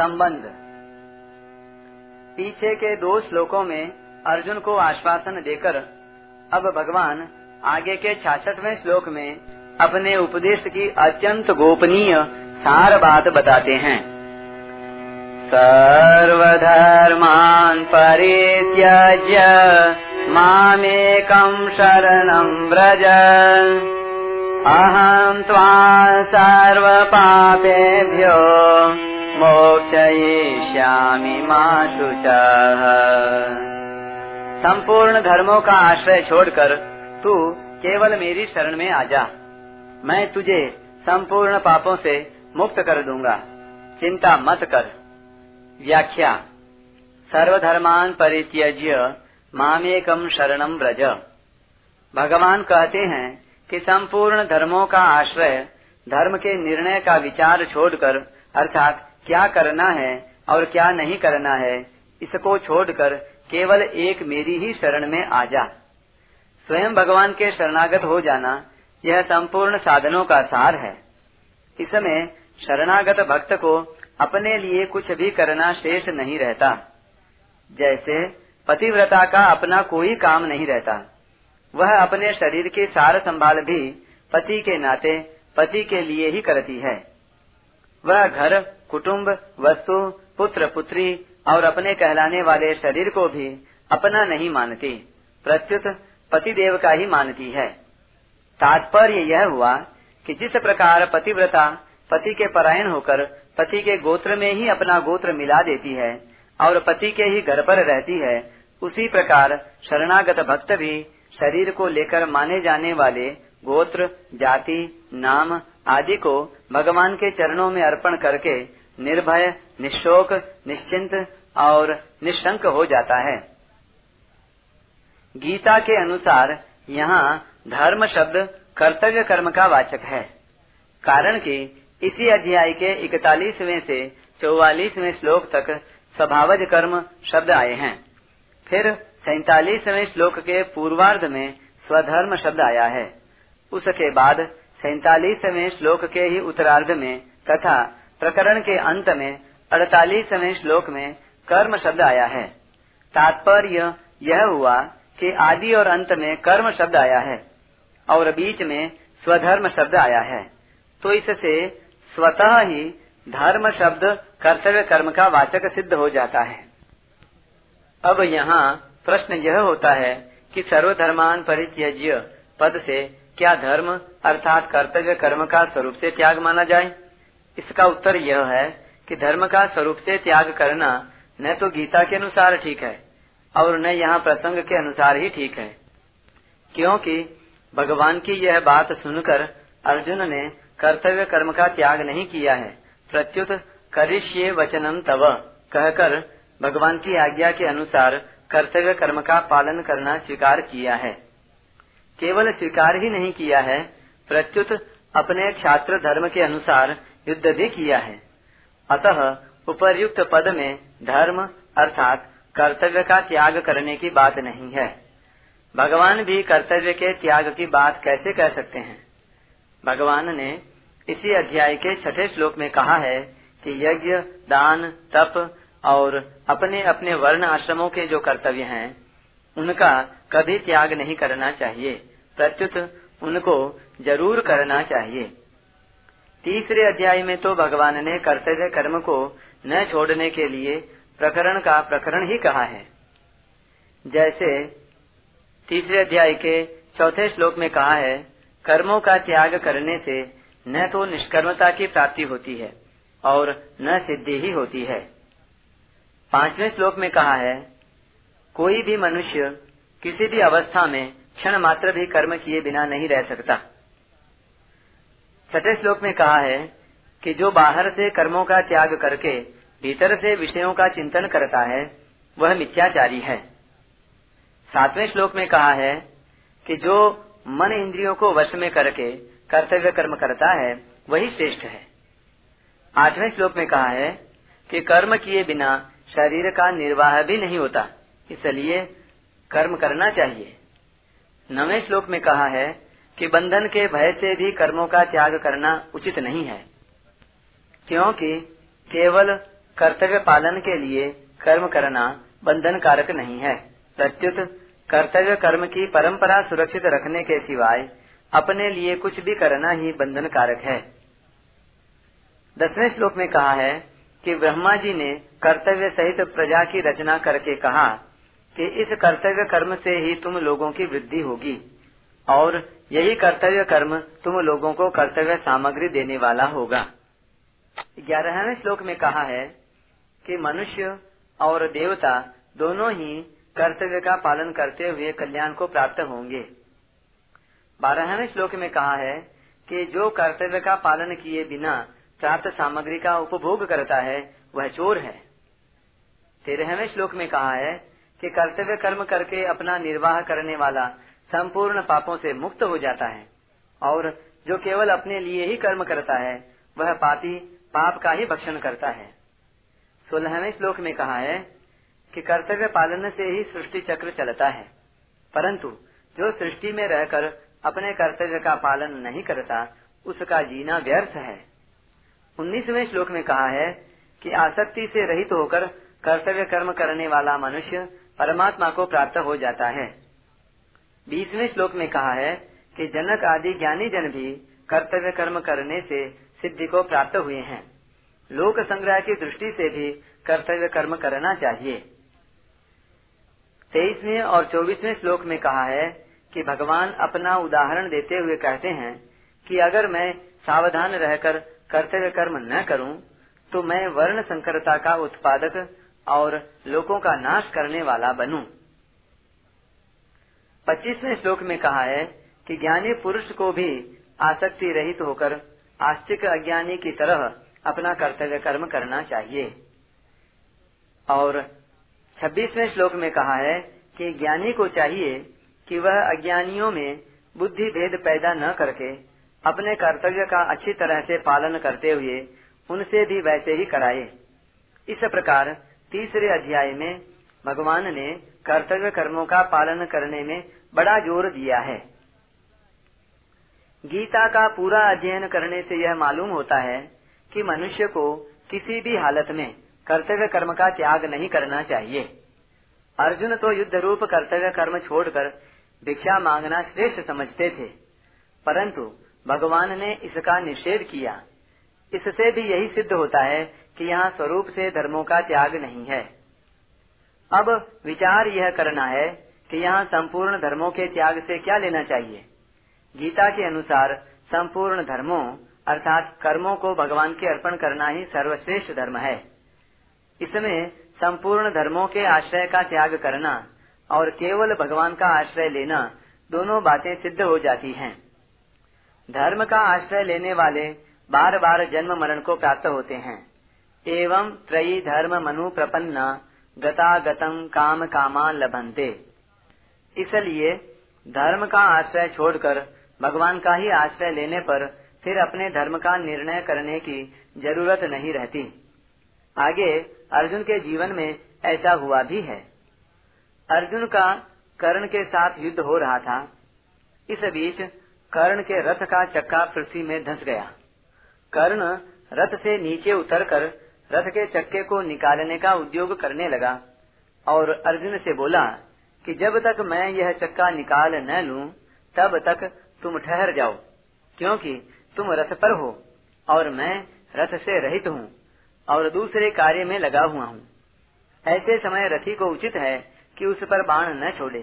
संबंध। पीछे के दो श्लोकों में अर्जुन को आश्वासन देकर, अब भगवान, आगे के छाछठवें श्लोक में अपने उपदेश की अत्यंत गोपनीय सार बात बताते हैं। सर्वधर्मान परित्यज्य मामेकं शरणं व्रज। अहं त्वा सर्वपापेभ्यो मोक्षयिष्यामि मा संपूर्ण धर्मों का आश्रय छोड़कर तू केवल मेरी शरण में आ जा। मैं तुझे संपूर्ण पापों से मुक्त कर दूँगा। चिंता मत कर। व्याख्या। सर्वधर्मान परित्यज्य मामेकम शरणम व्रज। भगवान कहते हैं कि संपूर्ण धर्मों का आश्रय धर्म के निर्णय का विचार छोड़कर अर्थात क्या करना है और क्या नहीं करना है, इसको छोड़कर केवल एक मेरी ही शरण में आ जा। स्वयं भगवान के शरणागत हो जाना यह संपूर्ण साधनों का सार है। इसमें शरणागत भक्त को अपने लिए कुछ भी करना शेष नहीं रहता। जैसे पतिव्रता का अपना कोई काम नहीं रहता, वह अपने शरीर के सार संभाल भी पति के नाते पति के लिए ही करती है। वह घर, कुटुंब, वस्तु, पुत्र, पुत्री और अपने कहलाने वाले शरीर को भी अपना नहीं मानती। प्रत्युत पति देव का ही मानती है। तात्पर्य यह हुआ कि जिस प्रकार पतिव्रता पति के परायण होकर पति के गोत्र में ही अपना गोत्र मिला देती है और पति के ही घर पर रहती है, उसी प्रकार शरणागत भक्त भी शरीर को लेकर माने जाने वाले गोत्र, जाति, नाम आदि को भगवान के चरणों में अर्पण करके निर्भय, निशोक, निश्चिंत और निशंक हो जाता है। गीता के अनुसार यहाँ धर्म शब्द कर्तव्य कर्म का वाचक है। कारण कि इसी अध्याय के इकतालीसवें से चौवालीसवें श्लोक तक स्वभावज कर्म शब्द आए हैं। फिर सैतालीसवें श्लोक के पूर्वार्ध में स्वधर्म शब्द आया है। उसके बाद सैतालीसवें श्लोक के ही उत्तरार्ध में तथा प्रकरण के अंत में अड़तालीसवें श्लोक में कर्म शब्द आया है। तात्पर्य यह हुआ कि आदि और अंत में कर्म शब्द आया है और बीच में स्वधर्म शब्द आया है। तो इससे स्वतः ही धर्म शब्द कर्तव्य कर्म का वाचक सिद्ध हो जाता है। अब यहाँ प्रश्न यह होता है कि सर्वधर्मान परित्यज्य पद से क्या धर्म अर्थात कर्तव्य कर्म का स्वरूप से त्याग माना जाए? इसका उत्तर यह है कि धर्म का स्वरूप से त्याग करना न तो गीता के अनुसार ठीक है और न यहाँ प्रसंग के अनुसार ही ठीक है। क्योंकि भगवान की यह बात सुनकर अर्जुन ने कर्तव्य कर्म का त्याग नहीं किया है। प्रत्युत करिष्ये वचनम तव कहकर भगवान की आज्ञा के अनुसार कर्तव्य कर्म का पालन करना स्वीकार किया है। केवल स्वीकार ही नहीं किया है, प्रत्युत अपने छात्र धर्म के अनुसार युद्ध भी किया है। अतः उपर्युक्त पद में धर्म अर्थात कर्तव्य का त्याग करने की बात नहीं है। भगवान भी कर्तव्य के त्याग की बात कैसे कह सकते हैं? भगवान ने इसी अध्याय के छठे श्लोक में कहा है कि यज्ञ, दान, तप और अपने अपने वर्ण आश्रमों के जो कर्तव्य हैं उनका कभी त्याग नहीं करना चाहिए। प्रत्युत उनको ज़रूर करना चाहिए। तीसरे अध्याय में तो भगवान ने कर्तव्य कर्म को न छोड़ने के लिए प्रकरण का प्रकरण ही कहा है। जैसे तीसरे अध्याय के चौथे श्लोक में कहा है, कर्मों का त्याग करने से न तो निष्कर्मता की प्राप्ति होती है और न सिद्धि ही होती है। पाँचवें श्लोक में कहा है कोई भी मनुष्य किसी भी अवस्था में क्षण मात्र भी कर्म किए बिना नहीं रह सकता। छठे श्लोक में कहा है कि जो बाहर से कर्मों का त्याग करके भीतर से विषयों का चिंतन करता है, वह मिथ्याचारी है। सातवें श्लोक में कहा है कि जो मन इंद्रियों को वश में करके कर्तव्य कर्म करता है, वही श्रेष्ठ है। आठवें श्लोक में कहा है कि कर्म किए बिना शरीर का निर्वाह भी नहीं होता। इसलिए कर्म करना चाहिए। नवे श्लोक में कहा है कि बंधन के भय से भी कर्मों का त्याग करना उचित नहीं है, क्योंकि केवल कर्तव्य पालन के लिए कर्म करना बंधन कारक नहीं है। प्रत्युत, कर्तव्य कर्म की परंपरा सुरक्षित रखने के सिवाय अपने लिए कुछ भी करना ही बंधन कारक है। दसवें श्लोक में कहा है कि ब्रह्मा जी ने कर्तव्य सहित प्रजा की रचना करके कहा कि इस कर्तव्य कर्म से ही तुम लोगों की वृद्धि होगी। और यही कर्तव्य कर्म तुम लोगों को कर्तव्य सामग्री देने वाला होगा। ग्यारहवें श्लोक में कहा है कि मनुष्य और देवता दोनों ही कर्तव्य का पालन करते हुए कल्याण को प्राप्त होंगे। बारहवें श्लोक में कहा है कि जो कर्तव्य का पालन किए बिना प्राप्त सामग्री का उपभोग करता है, वह चोर है। तेरहवें श्लोक में कहा है कि कर्तव्य कर्म करके अपना निर्वाह करने वाला संपूर्ण पापों से मुक्त हो जाता है और जो केवल अपने लिए ही कर्म करता है, वह पापी पाप का ही भक्षण करता है। सोलहवें श्लोक में कहा है कि कर्तव्य पालन से ही सृष्टि चक्र चलता है, परंतु जो सृष्टि में रहकर अपने कर्तव्य का पालन नहीं करता, उसका जीना व्यर्थ है। उन्नीसवें श्लोक में कहा है कि आसक्ति से रहित होकर कर्तव्य कर्म करने वाला मनुष्य परमात्मा को प्राप्त हो जाता है। बीसवें श्लोक में कहा है कि जनक आदि ज्ञानी जन भी कर्तव्य कर्म करने से सिद्धि को प्राप्त हुए हैं। लोक संग्रह की दृष्टि से भी कर्तव्य कर्म करना चाहिए। तेईसवें और चौबीसवें श्लोक में कहा है कि भगवान अपना उदाहरण देते हुए कहते हैं कि अगर मैं सावधान रहकर कर्तव्य कर्म न करूँ तो मैं वर्ण संकरता का उत्पादक और लोगों का नाश करने वाला बनूं। पच्चीसवें श्लोक में कहा है कि ज्ञानी पुरुष को भी आसक्ति रहित होकर आस्तिक अज्ञानी की तरह अपना कर्तव्य कर्म करना चाहिए और छब्बीसवें श्लोक में कहा है कि ज्ञानी को चाहिए कि वह अज्ञानियों में बुद्धि भेद पैदा न करके अपने कर्तव्य का अच्छी तरह से पालन करते हुए उनसे भी वैसे ही कराए इस प्रकार तीसरे अध्याय में भगवान ने कर्तव्य कर्मों का पालन करने में बड़ा ज़ोर दिया है। गीता का पूरा अध्ययन करने से यह मालूम होता है कि मनुष्य को किसी भी हालत में कर्तव्य कर्म का त्याग नहीं करना चाहिए। अर्जुन तो युद्ध रूप कर्तव्य कर्म छोड़कर भिक्षा मांगना श्रेष्ठ समझते थे, परंतु भगवान ने इसका निषेध किया। इससे भी यही सिद्ध होता है कि यहाँ स्वरूप से धर्मों का त्याग नहीं है। अब विचार यह करना है कि यहाँ संपूर्ण धर्मों के त्याग से क्या लेना चाहिए? गीता के अनुसार संपूर्ण धर्मों, अर्थात कर्मों को भगवान के अर्पण करना ही सर्वश्रेष्ठ धर्म है। इसमें संपूर्ण धर्मों के आश्रय का त्याग करना और केवल भगवान का आश्रय लेना दोनों बातें सिद्ध हो जाती हैं। धर्म का आश्रय लेने वाले बार बार जन्म मरण को प्राप्त होते हैं। एवं त्रयी धर्म मनु प्रपन्ना गता गतम काम कामा लभंते इसलिए धर्म का आश्रय छोड़कर भगवान का ही आश्रय लेने पर फिर अपने धर्म का निर्णय करने की ज़रूरत नहीं रहती। आगे अर्जुन के जीवन में ऐसा हुआ भी है। अर्जुन का कर्ण के साथ युद्ध हो रहा था। इस बीच कर्ण के रथ का चक्का पृथ्वी में धंस गया। कर्ण रथ से नीचे उतरकर रथ के चक्के को निकालने का उद्योग करने लगा और अर्जुन से बोला कि जब तक मैं यह चक्का निकाल न लूँ, तब तक तुम ठहर जाओ क्योंकि तुम रथ पर हो और मैं रथ से रहित हूँ और दूसरे कार्य में लगा हुआ हूँ। ऐसे समय रथी को उचित है कि उस पर बाण न छोड़े।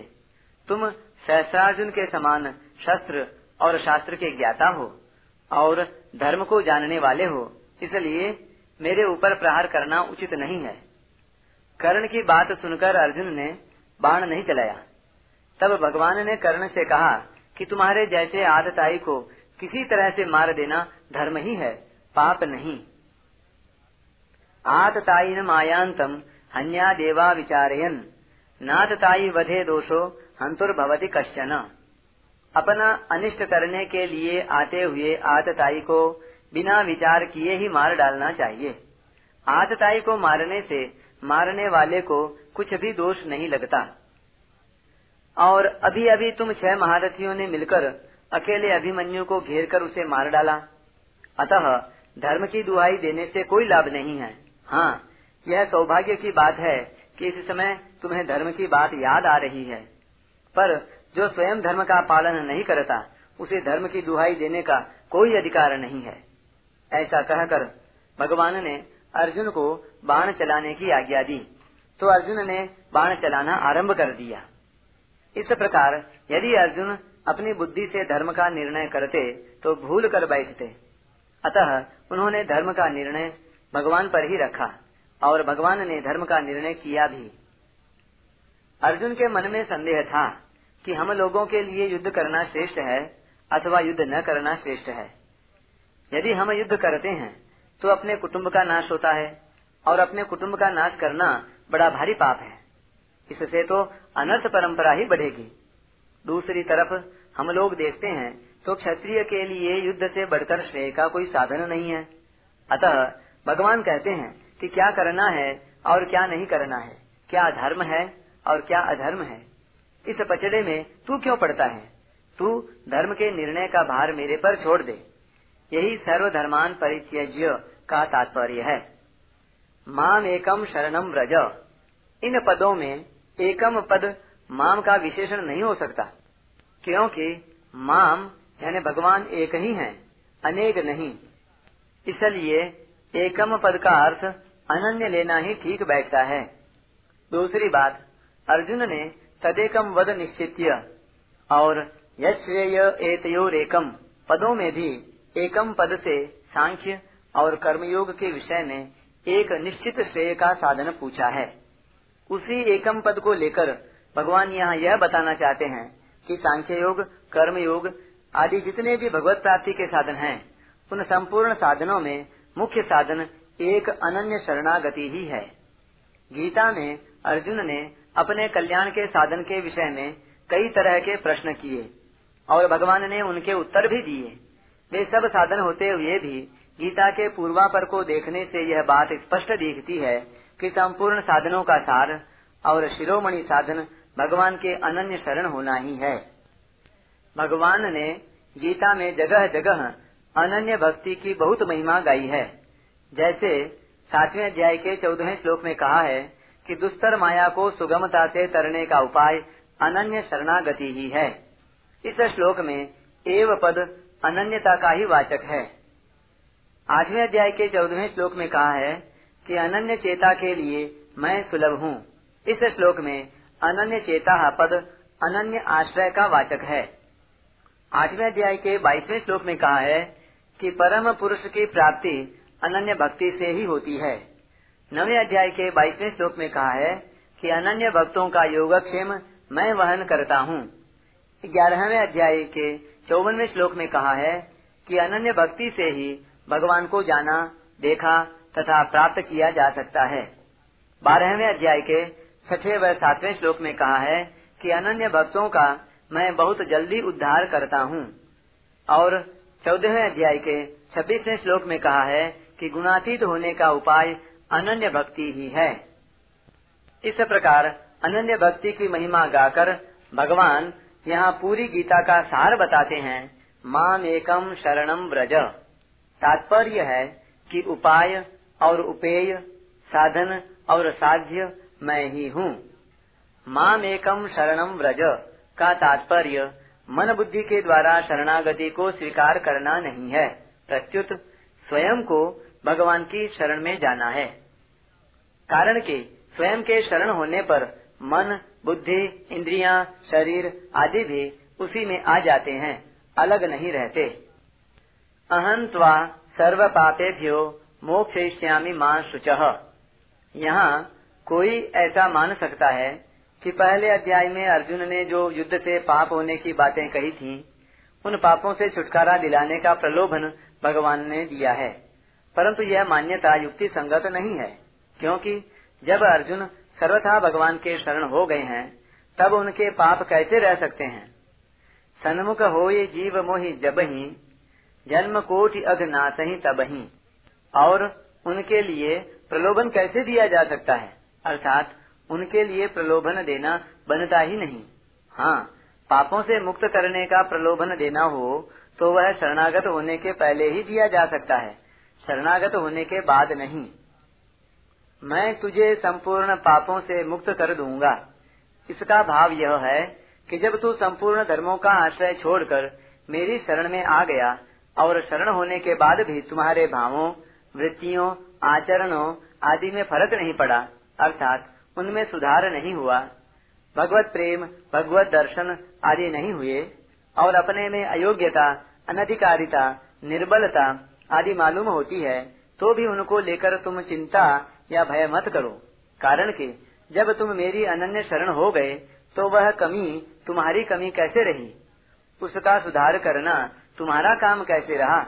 तुम सहस्रार्जुन के समान शस्त्र और शास्त्र के ज्ञाता हो और धर्म को जानने वाले हो इसलिए मेरे ऊपर प्रहार करना उचित नहीं है। कर्ण की बात सुनकर अर्जुन ने बाण नहीं चलाया। तब भगवान ने कर्ण से कहा कि तुम्हारे जैसे आदताई को किसी तरह से मार देना धर्म ही है, पाप नहीं। आतताई मायांतम हन्या देवा विचारयन। नातताई वधे दोषो हंतुर्भवती कश्चन। अपना अनिष्ट करने के लिए आते हुए आतताई को बिना विचार किए ही मार डालना चाहिए। आतताई को मारने से, मारने वाले को कुछ भी दोष नहीं लगता। और अभी अभी तुम छह महारथियों ने मिलकर अकेले अभिमन्यु को घेर कर उसे मार डाला। अतः धर्म की दुहाई देने से कोई लाभ नहीं है। हाँ यह सौभाग्य की बात है कि इस समय तुम्हें धर्म की बात याद आ रही है। पर जो स्वयं धर्म का पालन नहीं करता, उसे धर्म की दुहाई देने का कोई अधिकार नहीं है। ऐसा कहकर भगवान ने अर्जुन को बाण चलाने की आज्ञा दी। तो अर्जुन ने बाण चलाना आरंभ कर दिया। इस प्रकार यदि अर्जुन अपनी बुद्धि से धर्म का निर्णय करते तो भूल कर बैठते। अतः उन्होंने धर्म का निर्णय भगवान पर ही रखा और भगवान ने धर्म का निर्णय किया भी। अर्जुन के मन में संदेह था कि हम लोगों के लिए युद्ध करना श्रेष्ठ है अथवा युद्ध न करना श्रेष्ठ है। यदि हम युद्ध करते हैं तो अपने कुटुंब का नाश होता है और अपने कुटुंब का नाश करना बड़ा भारी पाप है। इससे तो अनर्थ परंपरा ही बढ़ेगी। दूसरी तरफ़ हम लोग देखते हैं तो क्षत्रिय के लिए युद्ध से बढ़कर श्रेय का कोई साधन नहीं है। अतः भगवान कहते हैं कि क्या करना है और क्या नहीं करना है, क्या धर्म है और क्या अधर्म है। इस पचड़े में तू क्यों पड़ता है? तू धर्म के निर्णय का भार मेरे पर छोड़ दे। यही सर्वधर्मान परित्यज्य का तात्पर्य है। माम एकम शरणम व्रज। इन पदों में एकम पद माम का विशेषण नहीं हो सकता, क्योंकि माम यानी भगवान एक ही है, अनेक नहीं। इसलिए एकम पद का अर्थ अनन्य लेना ही ठीक बैठता है। दूसरी बात, अर्जुन ने तदेकम वद निश्चित और यश्रेय एतयोरेकम पदों में भी एकम पद से सांख्य और कर्मयोग के विषय में एक निश्चित श्रेय का साधन पूछा है। उसी एकम पद को लेकर भगवान यहाँ यह बताना चाहते हैं कि सांख्य योग कर्म योग आदि जितने भी भगवत प्राप्ति के साधन हैं, उन संपूर्ण साधनों में मुख्य साधन एक अनन्य शरणागति ही है। गीता में अर्जुन ने अपने कल्याण के साधन के विषय में कई तरह के प्रश्न किए और भगवान ने उनके उत्तर भी दिए। वे सब साधन होते हुए भी गीता के पूर्वापर को देखने से यह बात स्पष्ट दिखती है कि संपूर्ण साधनों का सार और शिरोमणि साधन भगवान के अनन्य शरण होना ही है। भगवान ने गीता में जगह जगह अनन्य भक्ति की बहुत महिमा गाई है। जैसे सातवें अध्याय के चौदहवें श्लोक में कहा है कि दुस्तर माया को सुगमता से तरने का उपाय अनन्य शरणागति ही है। इस श्लोक में एव पद अनन्यता का ही वाचक है। आठवें अध्याय के चौदहवें श्लोक में कहा है कि अनन्य चेता के लिए मैं सुलभ हूँ। इस श्लोक में अनन्य चेता पद अनन्य आश्रय का वाचक है। आठवें अध्याय के बाईसवें श्लोक में कहा है कि परम पुरुष की प्राप्ति अनन्य भक्ति से ही होती है। नवे अध्याय के बाईसवें श्लोक में कहा है कि अनन्य भक्तों का योगक्षेम मैं वहन करता हूँ। ग्यारहवें अध्याय के चौवनवे श्लोक में कहा है कि अनन्य भक्ति से ही भगवान को जाना, देखा तथा प्राप्त किया जा सकता है। बारहवें अध्याय के छठे व सातवें श्लोक में कहा है कि अनन्य भक्तों का मैं बहुत जल्दी उद्धार करता हूँ। और चौदहवें अध्याय के छब्बीसवें श्लोक में कहा है कि गुणातीत होने का उपाय अनन्य भक्ति ही है। इस प्रकार अनन्य भक्ति की महिमा गाकर भगवान यहाँ पूरी गीता का सार बताते हैं, माम एकम शरणम व्रज। तात्पर्य है कि उपाय और उपेय, साधन और साध्य मैं ही हूँ। माम एकम शरणम व्रज का तात्पर्य मन बुद्धि के द्वारा शरणागति को स्वीकार करना नहीं है। प्रत्युत स्वयं को भगवान की शरण में जाना है। कारण कि, स्वयं के शरण होने पर मन बुद्धि इंद्रियाँ, शरीर आदि भी उसी में आ जाते हैं अलग नहीं रहते। अहंत्वा सर्व पापेभ्यो मोक्षयिष्यामी माँ शुच। यहाँ कोई ऐसा मान सकता है कि पहले अध्याय में अर्जुन ने जो युद्ध से पाप होने की बातें कही थीं, उन पापों से छुटकारा दिलाने का प्रलोभन भगवान ने दिया है। परंतु यह मान्यता युक्ति संगत नहीं है क्योंकि जब अर्जुन सर्वथा भगवान के शरण हो गए हैं, तब उनके पाप कैसे रह सकते हैं? सन्मुख हो ये जीव मोहि जब ही जन्म कोटि अघ नाथ ही तब ही और उनके लिए प्रलोभन कैसे दिया जा सकता है? अर्थात, उनके लिए प्रलोभन देना बनता ही नहीं। हाँ पापों से मुक्त करने का प्रलोभन देना हो तो वह शरणागत होने के पहले ही दिया जा सकता है। शरणागत होने के बाद नहीं। मैं तुझे संपूर्ण पापों से मुक्त कर दूँगा। इसका भाव यह है कि जब तू संपूर्ण धर्मों का आश्रय छोड़कर मेरी शरण में आ गया और शरण होने के बाद भी तुम्हारे भावों, वृत्तियों, आचरणों आदि में फ़र्क नहीं पड़ा, अर्थात उनमें सुधार नहीं हुआ। भगवत प्रेम, भगवत दर्शन आदि नहीं हुए और अपने में अयोग्यता, अनधिकारिता, निर्बलता आदि मालूम होती है तो भी उनको लेकर तुम चिंता या भय मत करो। कारण कि, जब तुम मेरी अनन्य शरण हो गए तो वह कमी तुम्हारी कमी कैसे रही? उसका सुधार करना तुम्हारा काम कैसे रहा?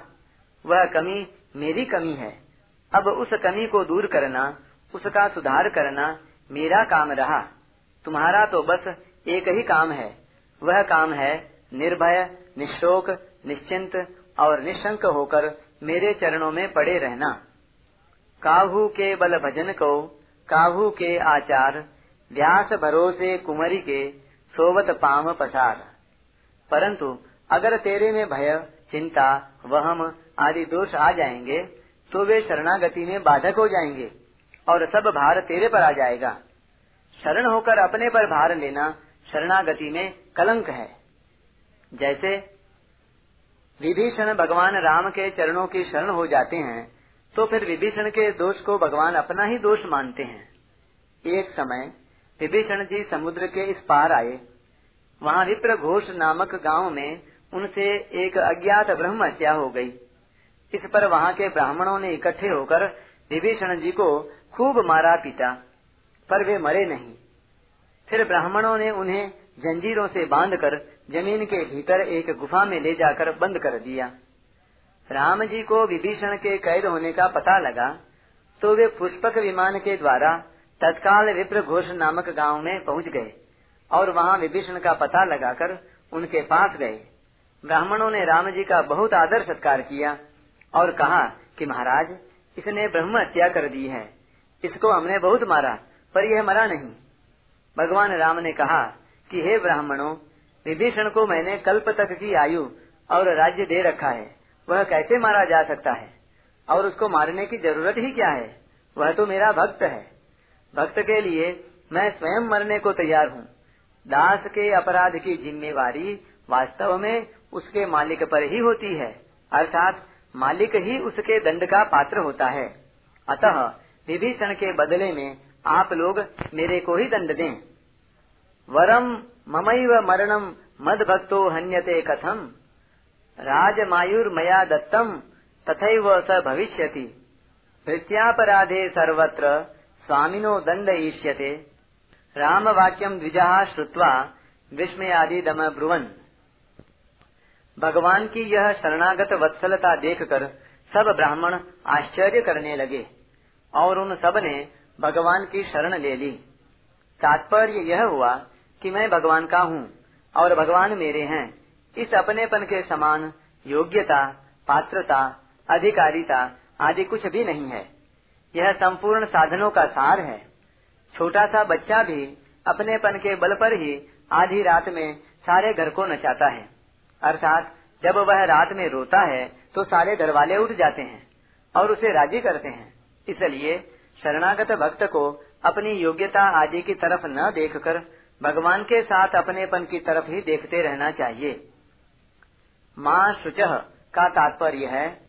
वह कमी मेरी कमी है। अब उस कमी को दूर करना, उसका सुधार करना मेरा काम रहा। तुम्हारा तो बस एक ही काम है। वह काम है निर्भय, निशोक, निश्चिंत और निशंक होकर मेरे चरणों में पड़े रहना। काहू के बल भजन को, काहू के आचार, व्यास भरोसे कुमरी के, सोवत पाम पसार। परंतु अगर तेरे में भय, चिंता, वहम आदि दोष आ जाएँगे तो वे शरणागति में बाधक हो जाएँगे और सब भार तेरे पर आ जाएगा। शरण होकर अपने पर भार लेना शरणागति में कलंक है। जैसे विभीषण भगवान राम के चरणों की शरण हो जाते हैं तो फिर विभीषण के दोष को भगवान अपना ही दोष मानते हैं। एक समय विभीषण जी समुद्र के इस पार आए। वहाँ विप्र घोष नामक गाँव में उनसे एक अज्ञात ब्रह्म हत्या हो गई। इस पर वहाँ के ब्राह्मणों ने इकट्ठे होकर विभीषण जी को खूब मारा पीटा, पर वे मरे नहीं। फिर ब्राह्मणों ने उन्हें जंजीरों से बांधकर ज़मीन के भीतर एक गुफा में ले जाकर बंद कर दिया। राम जी को विभीषण के कैद होने का पता लगा तो वे पुष्पक विमान के द्वारा तत्काल विप्र घोष नामक गाँव में पहुँच गए और वहाँ विभीषण का पता लगाकर उनके पास गए। ब्राह्मणों ने राम जी का बहुत आदर सत्कार किया और कहा कि महाराज, इसने ब्रह्म हत्या कर दी है। इसको हमने बहुत मारा, पर यह मरा नहीं। भगवान राम ने कहा कि हे ब्राह्मणों, विभीषण को मैंने कल्प तक की आयु और राज्य दे रखा है। वह कैसे मारा जा सकता है? और उसको मारने की ज़रूरत ही क्या है? वह तो मेरा भक्त है। भक्त के लिए मैं स्वयं मरने को तैयार हूँ। दास के अपराध की जिम्मेवारी वास्तव में उसके मालिक पर ही होती है। अर्थात मालिक ही उसके दंड का पात्र होता है। अतः विभीषण के बदले में आप लोग मेरे को ही दंड दें। वरम ममैव मरणम मद भक्तो हन्यते कथम। राजमायुर मया दत्तम तथैव स भविष्यति। भृत्यापराधे सर्वत्र स्वामिनो दंड ईष्यते राम वाक्यम द्विजा श्रुत्वा विस्मयादि ब्रुवन भगवान की यह शरणागत वत्सलता देखकर सब ब्राह्मण आश्चर्य करने लगे और उन सबने भगवान की शरण ले ली। तात्पर्य यह हुआ कि मैं भगवान का हूँ और भगवान मेरे हैं। इस अपनेपन के समान योग्यता, पात्रता, अधिकारिता आदि कुछ भी नहीं है। यह संपूर्ण साधनों का सार है। छोटा सा बच्चा भी अपनेपन के बल पर ही आधी रात में सारे घर को नचाता है। अर्थात जब वह रात में रोता है तो सारे घर वाले उठ जाते हैं और उसे राज़ी करते हैं। इसलिए शरणागत भक्त को अपनी योग्यता आदि की तरफ़ न देखकर भगवान के साथ अपनेपन की तरफ़ ही देखते रहना चाहिए। माँ शुच का तात्पर्य है।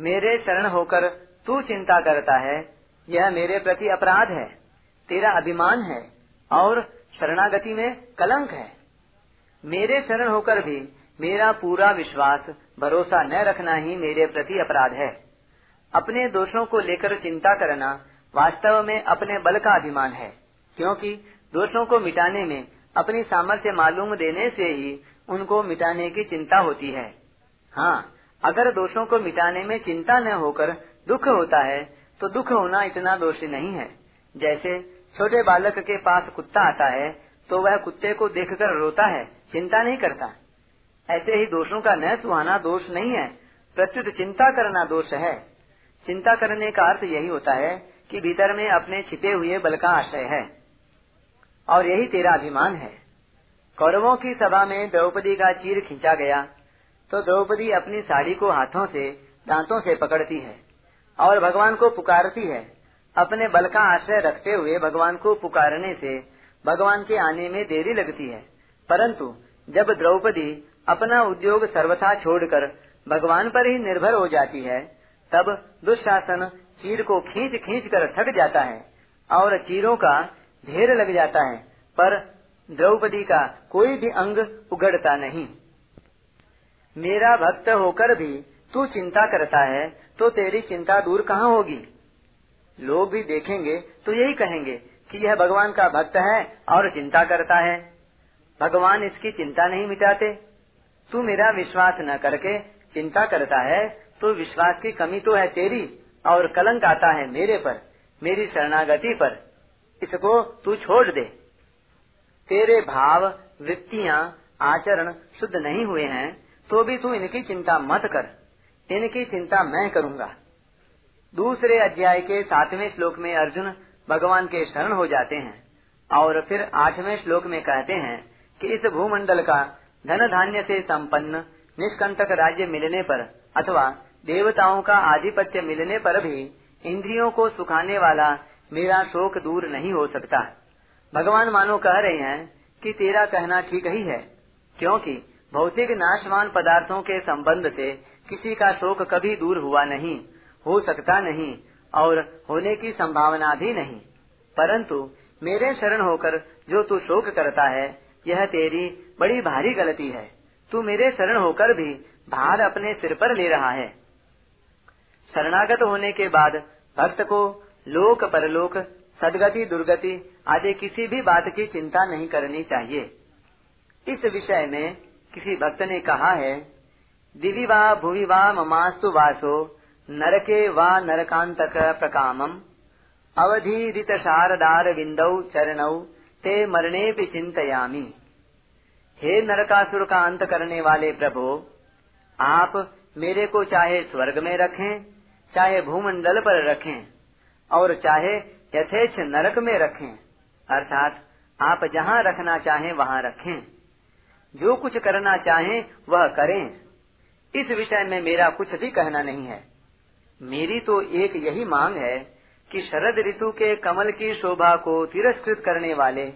मेरे शरण होकर तू चिंता करता है। यह मेरे प्रति अपराध है। तेरा अभिमान है और शरणागति में कलंक है। मेरे शरण होकर भी मेरा पूरा विश्वास, भरोसा न रखना ही मेरे प्रति अपराध है। अपने दोषों को लेकर चिंता करना वास्तव में अपने बल का अभिमान है। क्योंकि दोषों को मिटाने में अपनी सामर्थ्य मालूम देने से ही उनको मिटाने की चिंता होती है। हाँ अगर दोषों को मिटाने में चिंता न होकर दुख होता है तो दुख होना इतना दोषी नहीं है। जैसे छोटे बालक के पास कुत्ता आता है तो वह कुत्ते को देखकर रोता है, चिंता नहीं करता। ऐसे ही दोषों का न सुहाना दोष नहीं है, प्रत्युत चिंता करना दोष है। चिंता करने का अर्थ यही होता है कि भीतर में अपने छिपे हुए बल का आशय है। और यही तेरा अभिमान है। कौरवों की सभा में द्रौपदी का चीर खींचा गया तो द्रौपदी अपनी साड़ी को हाथों से दांतों से पकड़ती है और भगवान को पुकारती है। अपने बल का आश्रय रखते हुए भगवान को पुकारने से भगवान के आने में देरी लगती है। परंतु जब द्रौपदी अपना उद्योग सर्वथा छोड़कर भगवान पर ही निर्भर हो जाती है, तब दुशासन चीर को खींच खींच कर थक जाता है और चीरों का ढेर लग जाता है। पर द्रौपदी का कोई भी अंग उगड़ता नहीं। मेरा भक्त होकर भी तू चिंता करता है तो तेरी चिंता दूर कहाँ होगी? लोग भी देखेंगे तो यही कहेंगे कि यह भगवान का भक्त है और चिंता करता है। भगवान इसकी चिंता नहीं मिटाते। तू मेरा विश्वास न करके चिंता करता है तो विश्वास की कमी तो है तेरी और कलंक आता है मेरे पर, मेरी शरणागति पर। इसको तू छोड़ दे। तेरे भाव, वृत्तियाँ, आचरण शुद्ध नहीं हुए हैं तो भी तू इनकी चिंता मत कर। इनकी चिंता मैं करूँगा। दूसरे अध्याय के सातवें श्लोक में अर्जुन भगवान के शरण हो जाते हैं और फिर आठवें श्लोक में कहते हैं कि इस भूमंडल का धन धान्य से संपन्न, निष्कंटक राज्य मिलने पर अथवा देवताओं का आधिपत्य मिलने पर भी इंद्रियों को सुखाने वाला मेरा शोक दूर नहीं हो सकता। भगवान मानो कह रहे हैं कि तेरा कहना ठीक ही है, क्योंकि भौतिक नाशवान पदार्थों के संबंध से किसी का शोक कभी दूर हुआ नहीं, हो सकता नहीं, और होने की संभावना भी नहीं। परंतु मेरे शरण होकर जो तू शोक करता है, यह तेरी बड़ी भारी गलती है। तू मेरे शरण होकर भी भार अपने सिर पर ले रहा है। शरणागत होने के बाद भक्त को लोक परलोक सदगति, दुर्गति आदि किसी भी बात की चिंता नहीं करनी चाहिए। इस विषय में किसी भक्त ने कहा है, दिवि वा भुवि वा ममास्तु वासो, नरके वा नरकांतक प्रकामम। अवधि शारदार विंदौ चरणौ, ते मरणे भी चिंतयामी हे नरकासुर का अंत करने वाले प्रभु, आप मेरे को चाहे स्वर्ग में रखें, चाहे भूमंडल पर रखें, और चाहे यथेच नरक में रखें। अर्थात आप जहाँ रखना चाहें, वहाँ रखें। जो कुछ करना चाहें, वह करें। इस विषय में मेरा कुछ भी कहना नहीं है। मेरी तो एक यही मांग है कि शरद ऋतु के कमल की शोभा को तिरस्कृत करने वाले,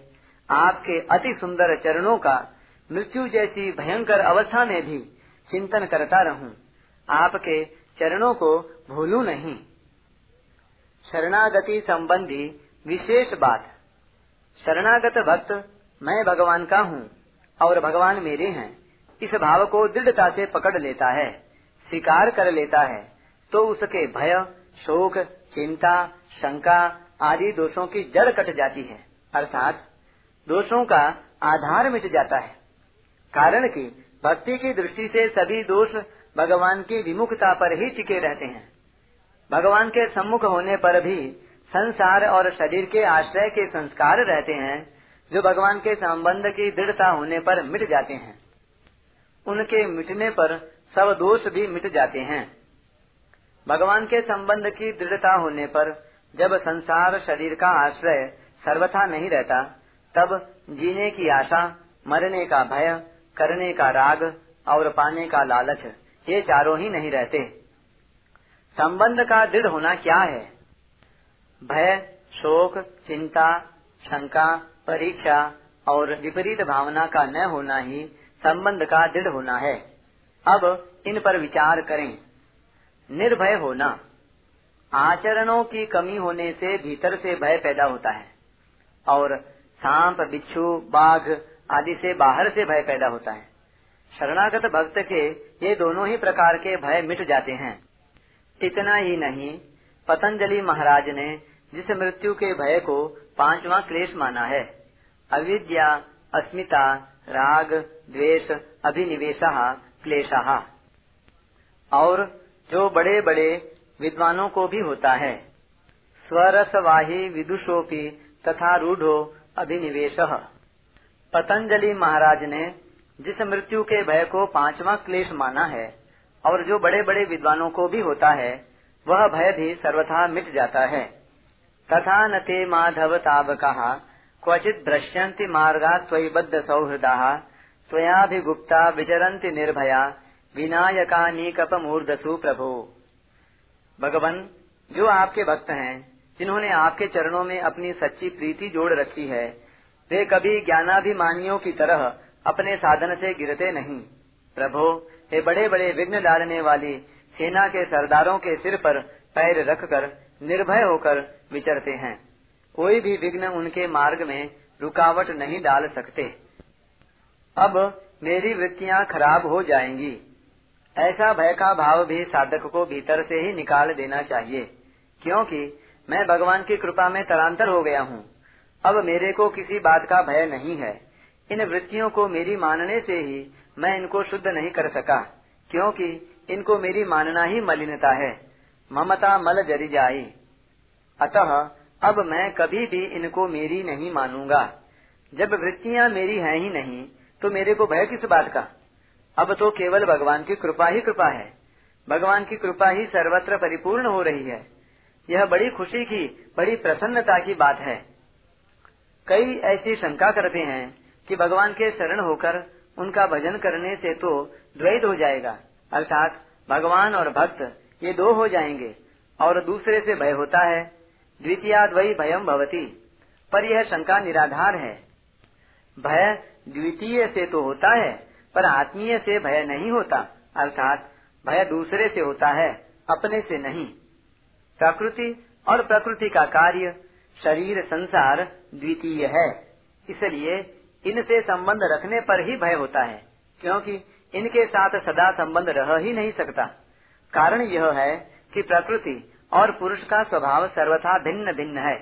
आपके अति सुंदर चरणों का, मृत्यु जैसी भयंकर अवस्था में भी चिंतन करता रहूँ। आपके चरणों को भूलू नहीं। शरणागति संबंधी विशेष बात। शरणागत भक्त मैं भगवान का हूँ और भगवान मेरे हैं। इस भाव को दृढ़ता से पकड़ लेता है, स्वीकार कर लेता है। तो उसके भय, शोक, चिंता, शंका आदि दोषों की जड़ कट जाती है। अर्थात दोषों का आधार मिट जाता है। कारण कि भक्ति की दृष्टि से सभी दोष भगवान की विमुखता पर ही टिके रहते हैं। भगवान के सम्मुख होने पर भी संसार और शरीर के आश्रय के संस्कार रहते हैं, जो भगवान के संबंध की दृढ़ता होने पर मिट जाते हैं। उनके मिटने पर सब दोष भी मिट जाते हैं। भगवान के संबंध की दृढ़ता होने पर जब संसार शरीर का आश्रय सर्वथा नहीं रहता, तब जीने की आशा, मरने का भय, करने का राग और पाने का लालच, ये चारों ही नहीं रहते। संबंध का दृढ़ होना क्या है? भय, शोक, चिंता, शंका, परीक्षा और विपरीत भावना का न होना ही संबंध का दृढ़ होना है। अब इन पर विचार करें। निर्भय होना। आचरणों की कमी होने से भीतर से भय पैदा होता है और सांप, बिच्छू, बाघ आदि से बाहर से भय पैदा होता है। शरणागत भक्त के ये दोनों ही प्रकार के भय मिट जाते हैं। इतना ही नहीं, पतंजलि महाराज ने जिस मृत्यु के भय को पांचवा क्लेश माना है, अविद्या, अस्मिता, राग, द्वेष, अभिनिवेश, क्लेशा। और जो बड़े बड़े विद्वानों को भी होता है, स्वरसवाही, विदुषोपी तथा रूढ़ो अभिनिवेश। पतंजलि महाराज ने जिस मृत्यु के भय को पांचवा क्लेश माना है और जो बड़े बड़े विद्वानों को भी होता है, वह भय भी सर्वथा मिट जाता है। तथा न ते माधव ताब कहा क्वचित भ्रश्यंति मार्गा त्वयबद्ध सौहृदा, त्वयाभिगुप्ता विचरन्ति निर्भया, विनायका नीकप मूर्धसु प्रभु। भगवान, जो आपके भक्त हैं, जिन्होंने आपके चरणों में अपनी सच्ची प्रीति जोड़ रखी है, वे कभी ज्ञानाभिमानियों की तरह अपने साधन से गिरते नहीं। प्रभो हे बड़े बड़े विघ्न डालने वाली सेना के सरदारों के सिर पर पैर रखकर निर्भय होकर विचरते हैं। कोई भी विघ्न उनके मार्ग में रुकावट नहीं डाल सकते। अब मेरी वृत्तियाँ खराब हो जाएँगी। ऐसा भय का भाव भी साधक को भीतर से ही निकाल देना चाहिए, क्योंकि मैं भगवान की कृपा में तरांतर हो गया हूँ। अब मेरे को किसी बात का भय नहीं है। इन वृत्तियों को मेरी मानने से ही मैं इनको शुद्ध नहीं कर सका, क्योंकि इनको मेरी मानना ही मलिनता है। ममता मल जरी जाई। अतः अब मैं कभी भी इनको मेरी नहीं मानूँगा। जब वृत्तियाँ मेरी हैं ही नहीं तो मेरे को भय किस बात का? अब तो केवल भगवान की कृपा ही कृपा है। भगवान की कृपा ही सर्वत्र परिपूर्ण हो रही है। यह बड़ी खुशी की, बड़ी प्रसन्नता की बात है। कई ऐसी शंका करते हैं कि भगवान के शरण होकर उनका भजन करने से तो द्वैत हो जाएगा। अर्थात भगवान और भक्त ये दो हो जाएँगे और दूसरे से भय होता है। द्वितीयाद्वयी भयम भवती। पर यह शंका निराधार है। भय द्वितीय से तो होता है, पर आत्मीय से भय नहीं होता। अर्थात भय दूसरे से होता है, अपने से नहीं। प्रकृति और प्रकृति का कार्य, शरीर संसार द्वितीय है। इसलिए इनसे संबंध रखने पर ही भय होता है, क्योंकि इनके साथ सदा संबंध रह ही नहीं सकता। कारण यह है कि प्रकृति और पुरुष का स्वभाव सर्वथा भिन्न भिन्न है।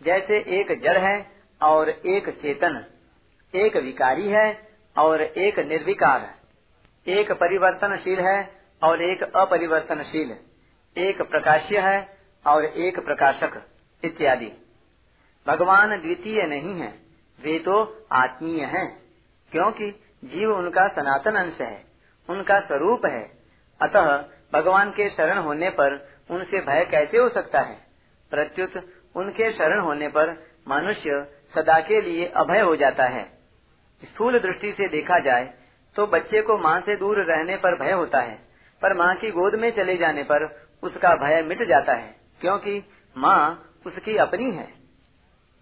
जैसे एक जड़ है और एक चेतन, एक विकारी है और एक निर्विकार। एक परिवर्तनशील है और एक अपरिवर्तनशील। एक प्रकाश्य है और एक प्रकाशक, इत्यादि। भगवान द्वितीय नहीं है। वे तो आत्मीय हैं, क्योंकि जीव उनका सनातन अंश है, उनका स्वरूप है। अतः भगवान के शरण होने पर उनसे भय कैसे हो सकता है? प्रत्युत उनके शरण होने पर मनुष्य सदा के लिए अभय हो जाता है। स्थूल दृष्टि से देखा जाए तो बच्चे को माँ से दूर रहने पर भय होता है, पर माँ की गोद में चले जाने पर उसका भय मिट जाता है, क्योंकि माँ उसकी अपनी है।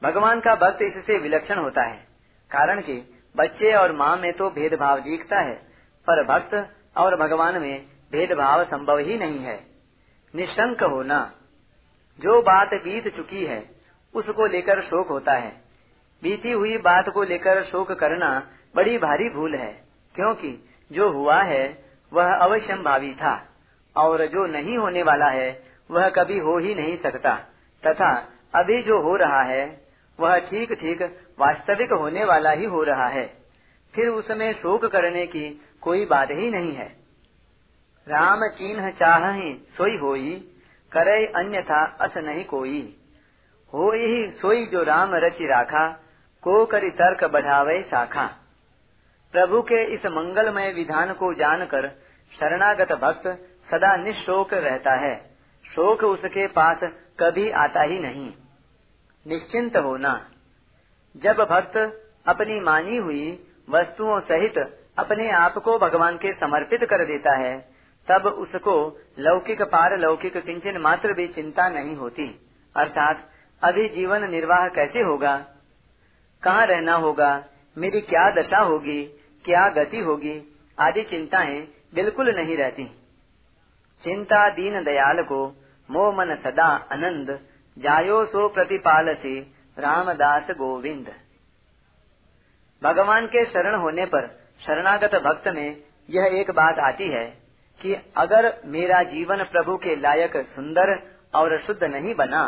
भगवान का भक्त इससे विलक्षण होता है, कारण कि बच्चे और माँ में तो भेदभाव दिखता है, पर भक्त और भगवान में भेदभाव संभव ही नहीं है। निशंक होना जो बात बीत चुकी है, उसको लेकर शोक होता है। बीती हुई बात को लेकर शोक करना बड़ी भारी भूल है, क्योंकि जो हुआ है, वह अवश्यम भावी था, और जो नहीं होने वाला है, वह कभी हो ही नहीं सकता, तथा अभी जो हो रहा है वह ठीक ठीक वास्तविक होने वाला ही हो रहा है। फिर उसमें शोक करने की कोई बात ही नहीं है। राम चिन्ह चाह ही सोई होई करे अन्यथा अस नहीं कोई। हो ही सोई जो राम रचि राखा, को करी तर्क बढ़ावे शाखा प्रभु के इस मंगलमय विधान को जानकर शरणागत भक्त सदा निशोक रहता है। शोक उसके पास कभी आता ही नहीं। निश्चिंत होना। जब भक्त अपनी मानी हुई वस्तुओं सहित अपने आप को भगवान के समर्पित कर देता है, तब उसको लौकिक पार लौकिक किंचन मात्र भी चिंता नहीं होती। अर्थात, अभी जीवन निर्वाह कैसे होगा? कहाँ रहना होगा? मेरी क्या दशा होगी? क्या गति होगी? आदि चिंताएँ बिल्कुल नहीं रहती। चिंता दीन दयाल को मोह मन सदा आनंद जायो सो प्रतिपालसी रामदास गोविंद। भगवान के शरण होने पर शरणागत भक्त में यह एक बात आती है कि अगर मेरा जीवन प्रभु के लायक सुंदर और शुद्ध नहीं बना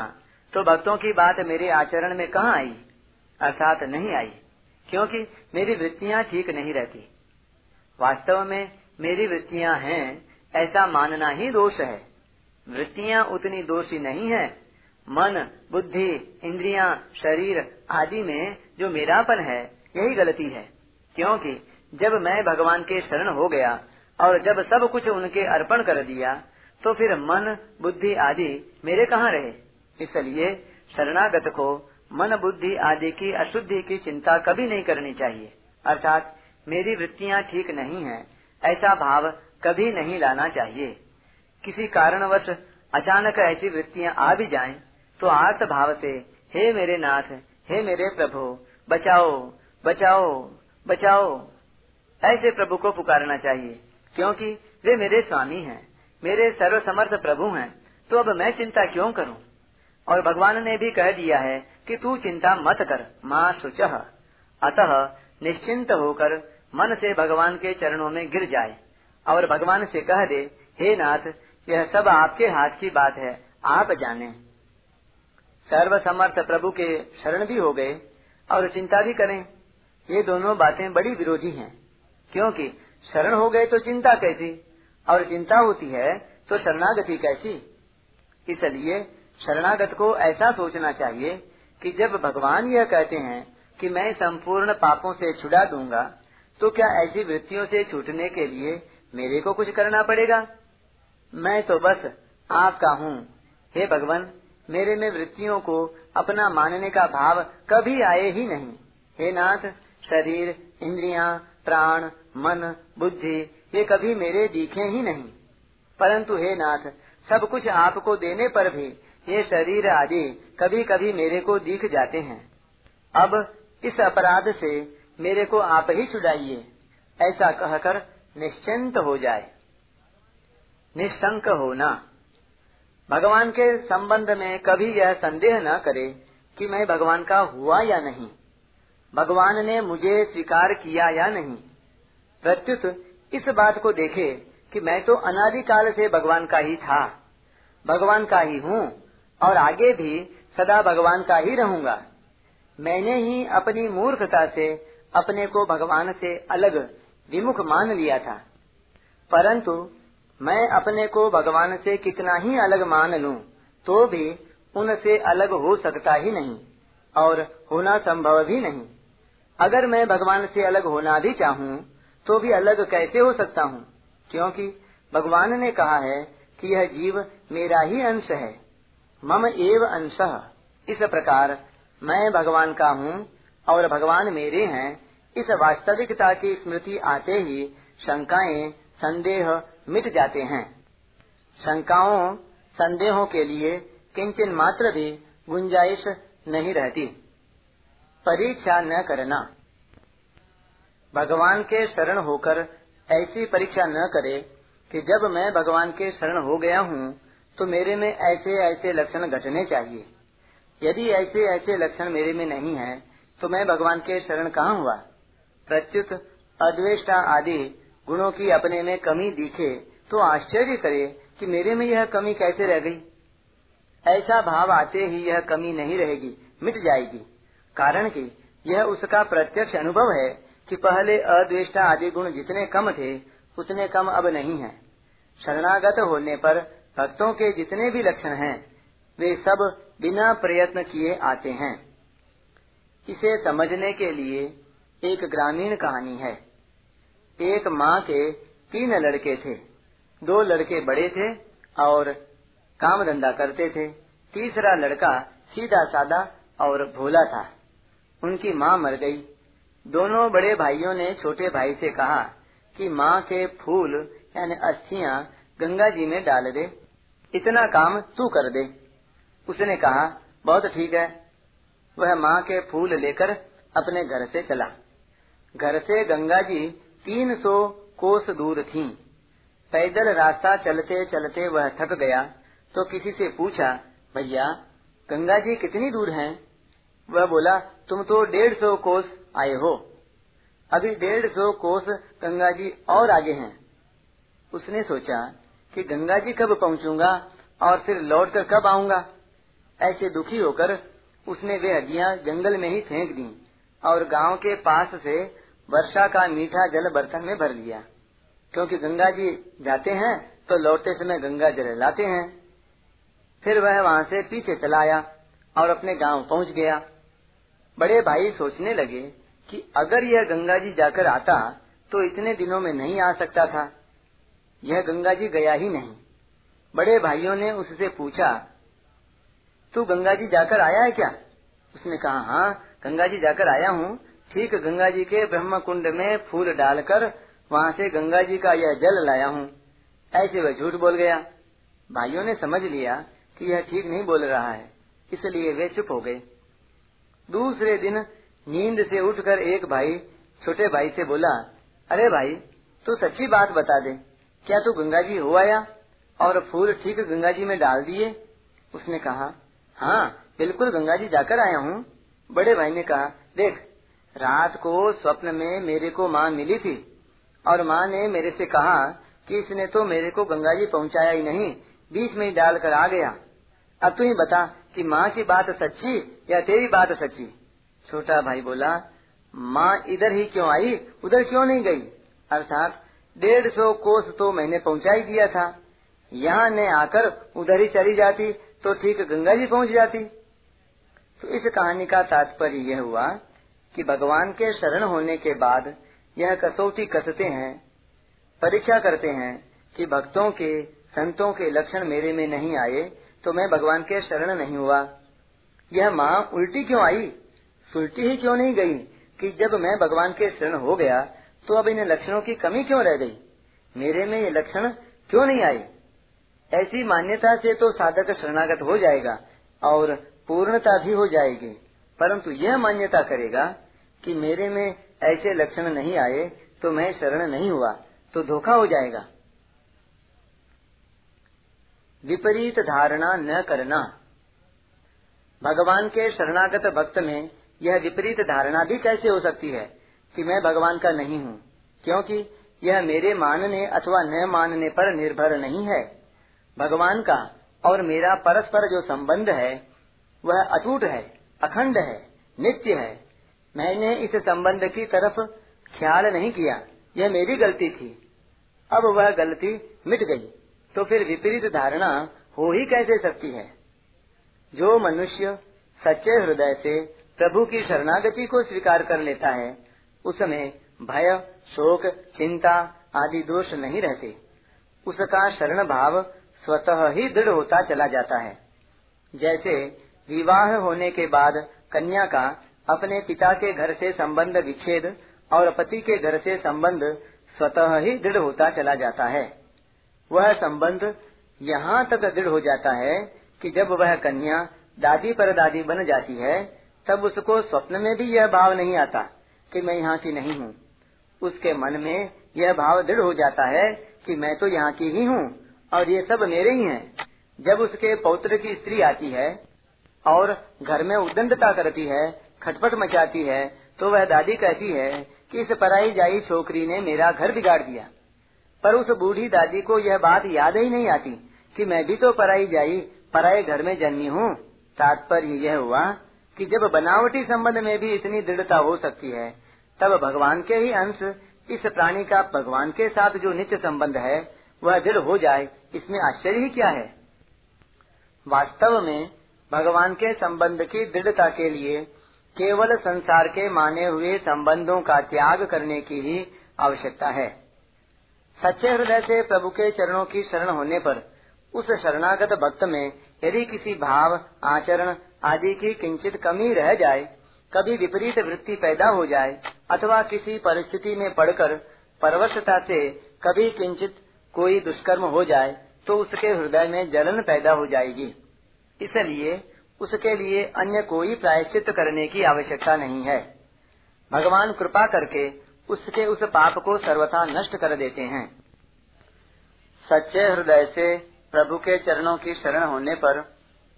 तो भक्तों की बात मेरे आचरण में कहाँ आई? अर्थात नहीं आई, क्योंकि मेरी वृत्तियाँ ठीक नहीं रहती। वास्तव में मेरी वृत्तियाँ हैं, ऐसा मानना ही दोष है। वृत्तियाँ उतनी दोषी नहीं है मन बुद्धि इंद्रियाँ, शरीर आदि में जो मेरापन है यही गलती है। क्योंकि जब मैं भगवान के शरण हो गया और जब सब कुछ उनके अर्पण कर दिया तो फिर मन बुद्धि आदि मेरे कहाँ रहे? इसलिए शरणागत को मन बुद्धि आदि की अशुद्धि की चिंता कभी नहीं करनी चाहिए। अर्थात मेरी वृत्तियाँ ठीक नहीं है ऐसा भाव कभी नहीं लाना चाहिए। किसी कारणवश अचानक ऐसी वृत्तियाँ आ भी जाएँ तो आर्त भाव से हे मेरे नाथ, हे मेरे प्रभु, बचाओ बचाओ बचाओ। ऐसे प्रभु को पुकारना चाहिए, क्योंकि वे मेरे स्वामी हैं, मेरे सर्वसमर्थ प्रभु हैं तो अब मैं चिंता क्यों करूँ? और भगवान ने भी कह दिया है कि तू चिंता मत कर, माँ शुच। अतः निश्चिंत होकर मन से भगवान के चरणों में गिर जाए। और भगवान से कह दे, हे नाथ, यह सब आपके हाथ की बात है, आप जाने। सर्व समर्थ प्रभु के शरण भी हो गए और चिंता भी करें। ये दोनों बातें बड़ी विरोधी हैं, क्योंकि शरण हो गए तो चिंता कैसी? और चिंता होती है तो शरणागति कैसी? इसलिए शरणागत को ऐसा सोचना चाहिए कि जब भगवान यह कहते हैं कि मैं संपूर्ण पापों से छुड़ा दूँगा तो क्या ऐसी वृत्तियों से छूटने के लिए मेरे को कुछ करना पड़ेगा? मैं तो बस आपका हूँ। हे भगवान मेरे में वृत्तियों को अपना मानने का भाव कभी आए ही नहीं। हे नाथ, शरीर, इंद्रिया, प्राण, मन, बुद्धि, ये कभी मेरे दिखे ही नहीं। परंतु हे नाथ, सब कुछ आपको देने पर भी ये शरीर आदि कभी कभी मेरे को दिख जाते हैं। अब इस अपराध से मेरे को आप ही छुड़ाइए, ऐसा कहकर निश्चिंत हो जाए। निशंक होना भगवान के संबंध में कभी यह संदेह न करे कि मैं भगवान का हुआ या नहीं। भगवान ने मुझे स्वीकार किया या नहीं। प्रत्युत इस बात को देखे कि मैं तो अनादिकाल से भगवान का ही था। भगवान का ही हूँ और आगे भी सदा भगवान का ही रहूँगा। मैंने ही अपनी मूर्खता से अपने को भगवान से अलग विमुख मान लिया था। परंतु मैं अपने को भगवान से कितना ही अलग मान लूँ, तो भी उनसे अलग हो सकता ही नहीं और होना संभव भी नहीं। अगर मैं भगवान से अलग होना भी चाहूँ तो भी अलग कैसे हो सकता हूँ? क्योंकि भगवान ने कहा है कि यह जीव मेरा ही अंश है। मम एव अंश। इस प्रकार मैं भगवान का हूँ और भगवान मेरे हैं। इस वास्तविकता की स्मृति आते ही शंकाएँ संदेह मिट जाते हैं। शंकाओं, संदेहों के लिए किंचन मात्र भी गुंजाइश नहीं रहती। परीक्षा न करना। भगवान के शरण होकर ऐसी परीक्षा न करे कि जब मैं भगवान के शरण हो गया हूँ तो मेरे में ऐसे ऐसे लक्षण घटने चाहिए। यदि ऐसे ऐसे लक्षण मेरे में नहीं है तो मैं भगवान के शरण कहाँ हुआ? प्रत्युत, अद्वेष्टा आदि गुणों की अपने में कमी दिखे तो आश्चर्य करे कि मेरे में यह कमी कैसे रह गई। ऐसा भाव आते ही यह कमी नहीं रहेगी, मिट जाएगी। कारण कि यह उसका प्रत्यक्ष अनुभव है कि पहले अद्वेष्टा आदि गुण जितने कम थे, उतने कम अब नहीं है। शरणागत होने पर भक्तों के जितने भी लक्षण हैं, वे सब बिना प्रयत्न किए आते हैं। इसे समझने के लिए एक ग्रामीण कहानी है। एक माँ के तीन लड़के थे। दो लड़के बड़े थे और काम धंधा करते थे। तीसरा लड़का सीधा सादा और भोला था। उनकी माँ मर गई। दोनों बड़े भाइयों ने छोटे भाई से कहा कि माँ के फूल यानी अस्थियाँ गंगा जी में डाल दे। इतना काम तू कर दे। उसने कहा, बहुत ठीक है। वह माँ के फूल लेकर अपने घर से चला। घर से गंगा जी तीन सौ कोस दूर थीं। पैदल रास्ता चलते चलते वह थक गया तो किसी से पूछा, भैया, गंगा जी कितनी दूर हैं? वह बोला, तुम तो डेढ़ सौ कोस आए हो अभी डेढ़ सौ कोस गंगा जी और आगे हैं उसने सोचा कि गंगा जी कब पहुंचूँगा और फिर लौट कर कब आऊँगा ऐसे दुखी होकर उसने वे हड्डियाँ जंगल में ही फेंक दी और गाँव के पास से वर्षा का मीठा जल बर्तन में भर लिया क्योंकि गंगा जी जाते हैं तो लौटते समय गंगा जल लाते हैं। फिर वह वहाँ से पीछे चला आया और अपने गाँव पहुँच गया। बड़े भाई सोचने लगे कि अगर यह गंगा जी जाकर आता तो इतने दिनों में नहीं आ सकता था। यह गंगा जी गया ही नहीं। बड़े भाइयों ने उससे पूछा, तू गंगा जी जाकर आया है क्या? उसने कहा हाँ गंगा जी जाकर आया हूँ। ठीक गंगा जी के ब्रह्म कुंड में फूल डालकर वहाँ से गंगा जी का यह जल लाया हूँ। ऐसे वह झूठ बोल गया। भाइयों ने समझ लिया कि यह ठीक नहीं बोल रहा है, इसलिए वे चुप हो गए। दूसरे दिन नींद से उठकर एक भाई छोटे भाई से बोला, अरे भाई, तू सच्ची बात बता दे, क्या तू गंगा जी हो आया और फूल ठीक गंगा जी में डाल दिए? उसने कहा हाँ बिल्कुल गंगा जी जाकर आया हूँ। बड़े भाई ने कहा, देख रात को स्वप्न में मेरे को माँ मिली थी और माँ ने मेरे से कहा कि इसने तो मेरे को गंगा जी पहुँचाया ही नहीं, बीच में ही डाल कर आ गया। अब तू ही बता कि माँ की बात सच्ची या तेरी बात सच्ची? छोटा भाई बोला, माँ इधर ही क्यों आई? उधर क्यों नहीं गई? अर्थात डेढ़ सौ कोस तो मैंने पहुँचा ही दिया था। यहाँ ने आकर उधर ही चली जाती तो ठीक गंगा जी पहुँच जाती। तो इस कहानी का तात्पर्य यह हुआ कि भगवान के शरण होने के बाद यह कसौटी कसते हैं, परीक्षा करते हैं कि भक्तों के, संतों के लक्षण मेरे में नहीं आए तो मैं भगवान के शरण नहीं हुआ। यह माँ उल्टी क्यों आई? सुलटी ही क्यों नहीं गई कि जब मैं भगवान के शरण हो गया तो अब इन लक्षणों की कमी क्यों रह गई? मेरे में ये लक्षण क्यों नहीं आए? ऐसी मान्यता से तो साधक शरणागत हो जाएगा और पूर्णता भी हो जाएगी। परंतु यह मान्यता करेगा कि मेरे में ऐसे लक्षण नहीं आए तो मैं शरण नहीं हुआ तो धोखा हो जाएगा। विपरीत धारणा न करना। भगवान के शरणागत भक्त में यह विपरीत धारणा भी कैसे हो सकती है कि मैं भगवान का नहीं हूँ? क्योंकि यह मेरे मानने अथवा न मानने पर निर्भर नहीं है। भगवान का और मेरा परस्पर जो संबंध है, वह अटूट है। अखंड है, नित्य है। मैंने इस संबंध की तरफ़ ख्याल नहीं किया। यह मेरी गलती थी। अब वह गलती मिट गई। तो फिर विपरीत धारणा हो ही कैसे सकती है? जो मनुष्य सच्चे हृदय से प्रभु की शरणागति को स्वीकार कर लेता है, उसमें भय, शोक, चिंता आदि दोष नहीं रहते। उसका शरण भाव स्वतः ही दृढ़ होता चला जाता है। जैसे विवाह होने के बाद कन्या का अपने पिता के घर से संबंध विच्छेद और पति के घर से संबंध स्वतः ही दृढ़ होता चला जाता है वह संबंध यहाँ तक दृढ़ हो जाता है कि जब वह कन्या दादी पर दादी बन जाती है, तब उसको स्वप्न में भी यह भाव नहीं आता कि मैं यहाँ की नहीं हूँ उसके मन में यह भाव दृढ़ हो जाता है कि मैं तो यहाँ की ही हूँ और ये सब मेरे ही हैं। जब उसके पौत्र की स्त्री आती है और घर में उदंडता करती है, खटपट मचाती है तो वह दादी कहती है कि इस पराई जाई छोकरी ने मेरा घर बिगाड़ दिया। पर उस बूढ़ी दादी को यह बात याद ही नहीं आती कि मैं भी तो पराई जाई पराये घर में जन्मी हूँ। तात्पर्य यह हुआ कि जब बनावटी संबंध में भी इतनी दृढ़ता हो सकती है, तब भगवान के ही अंश, इस प्राणी का भगवान के साथ जो नित्य संबंध है, वह दृढ़ हो जाए, इसमें आश्चर्य ही क्या है? वास्तव में भगवान के संबंध की दृढ़ता के लिए केवल संसार के माने हुए संबंधों का त्याग करने की ही आवश्यकता है। सच्चे हृदय से प्रभु के चरणों की शरण होने पर उस शरणागत भक्त में यदि किसी भाव, आचरण आदि की किंचित कमी रह जाए, कभी विपरीत वृत्ति पैदा हो जाए अथवा किसी परिस्थिति में पड़कर परवशता से कभी किंचित कोई दुष्कर्म हो जाए तो उसके हृदय में जलन पैदा हो जाएगी। इसलिए उसके लिए अन्य कोई प्रायश्चित करने की आवश्यकता नहीं है। भगवान कृपा करके उसके उस पाप को सर्वथा नष्ट कर देते हैं। सच्चे हृदय से प्रभु के चरणों की शरण होने पर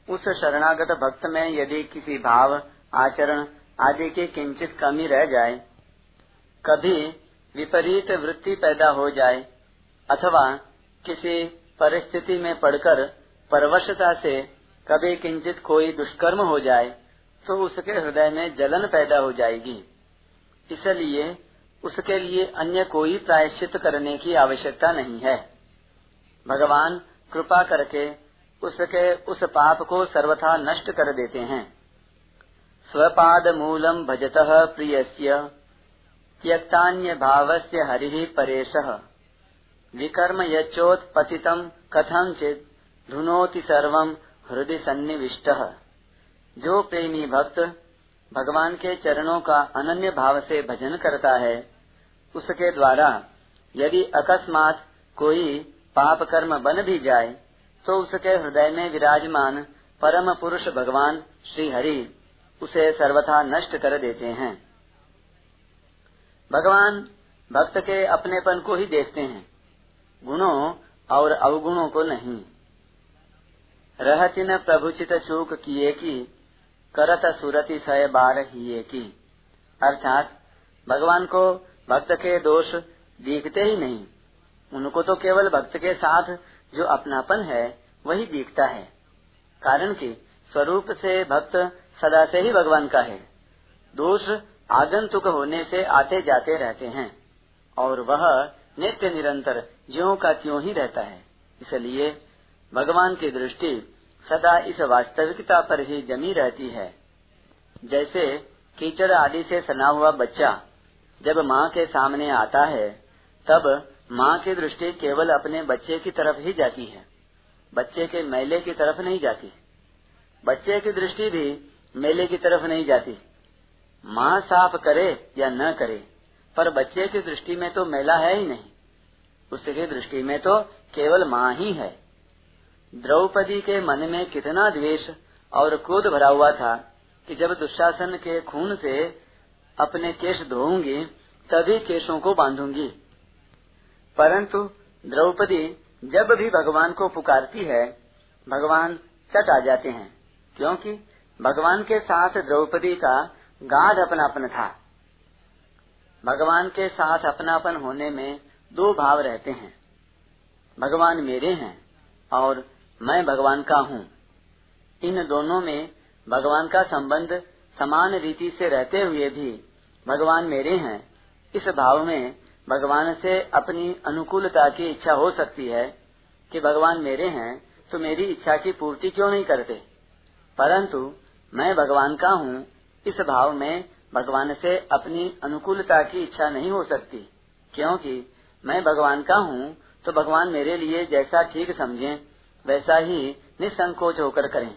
उस शरणागत भक्त में यदि किसी भाव, आचरण आदि की किंचित कमी रह जाए, कभी विपरीत वृत्ति पैदा हो जाए, अथवा किसी परिस्थिति में पड़कर परवशता से कभी किंचित कोई दुष्कर्म हो जाए तो उसके हृदय में जलन पैदा हो जाएगी। इसलिए उसके लिए अन्य कोई प्रायश्चित करने की आवश्यकता नहीं है। भगवान कृपा करके उसके उस पाप को सर्वथा नष्ट कर देते हैं। स्वपाद मूलम भजत प्रियस्य, त्यक्तान्य भाव से हरि परेश। विकर्म यच्चोत्पतितम कथंचित धुनोति सर्वम हृदय सन्निविष्ट। जो प्रेमी भक्त भगवान के चरणों का अनन्य भाव से भजन करता है, उसके द्वारा यदि अकस्मात कोई पाप कर्म बन भी जाए तो उसके हृदय में विराजमान परम पुरुष भगवान श्री हरि उसे सर्वथा नष्ट कर देते हैं। भगवान भक्त के अपनेपन को ही देखते हैं। गुणों और अवगुणों को नहीं। रहती न प्रभुचित चूक किए की, करत सुरति सय बार ही की। अर्थात, भगवान को भक्त के दोष दिखते ही नहीं। उनको तो केवल भक्त के साथ जो अपनापन है, वही दिखता है। कारण कि, स्वरूप से भक्त सदा से ही भगवान का है। दोष आगंतुक होने से आते जाते रहते हैं। और वह नित्य निरंतर ज्यो का त्यों ही रहता है। इसलिए भगवान की दृष्टि सदा इस वास्तविकता पर ही जमी रहती है। जैसे कीचड़ आदि से सना हुआ बच्चा जब माँ के सामने आता है, तब माँ की दृष्टि केवल अपने बच्चे की तरफ़ ही जाती है। बच्चे के मेले की तरफ़ नहीं जाती। बच्चे की दृष्टि भी मेले की तरफ़ नहीं जाती। माँ साफ़ करे या न करे, पर बच्चे की दृष्टि में तो मेला है ही नहीं। उसकी दृष्टि में तो केवल माँ ही है। द्रौपदी के मन में कितना द्वेष और क्रोध भरा हुआ था कि जब दुशासन के खून से अपने केश धोऊँगी, तभी केशों को बांधूँगी। परंतु द्रौपदी जब भी भगवान को पुकारती है, भगवान चट आ जाते हैं, क्योंकि भगवान के साथ द्रौपदी का गाढ़ अपनापन था। भगवान के साथ अपनापन होने में दो भाव रहते हैं। भगवान मेरे हैं और मैं भगवान का हूँ। इन दोनों में भगवान का संबंध समान रीति से रहते हुए भी भगवान मेरे हैं। इस भाव में भगवान से अपनी अनुकूलता की इच्छा हो सकती है कि भगवान मेरे हैं तो मेरी इच्छा की पूर्ति क्यों नहीं करते? परंतु मैं भगवान का हूँ, इस भाव में भगवान से अपनी अनुकूलता की इच्छा नहीं हो सकती, क्योंकि मैं भगवान का हूँ तो भगवान मेरे लिए जैसा ठीक समझे। वैसा ही निसंकोच होकर करें।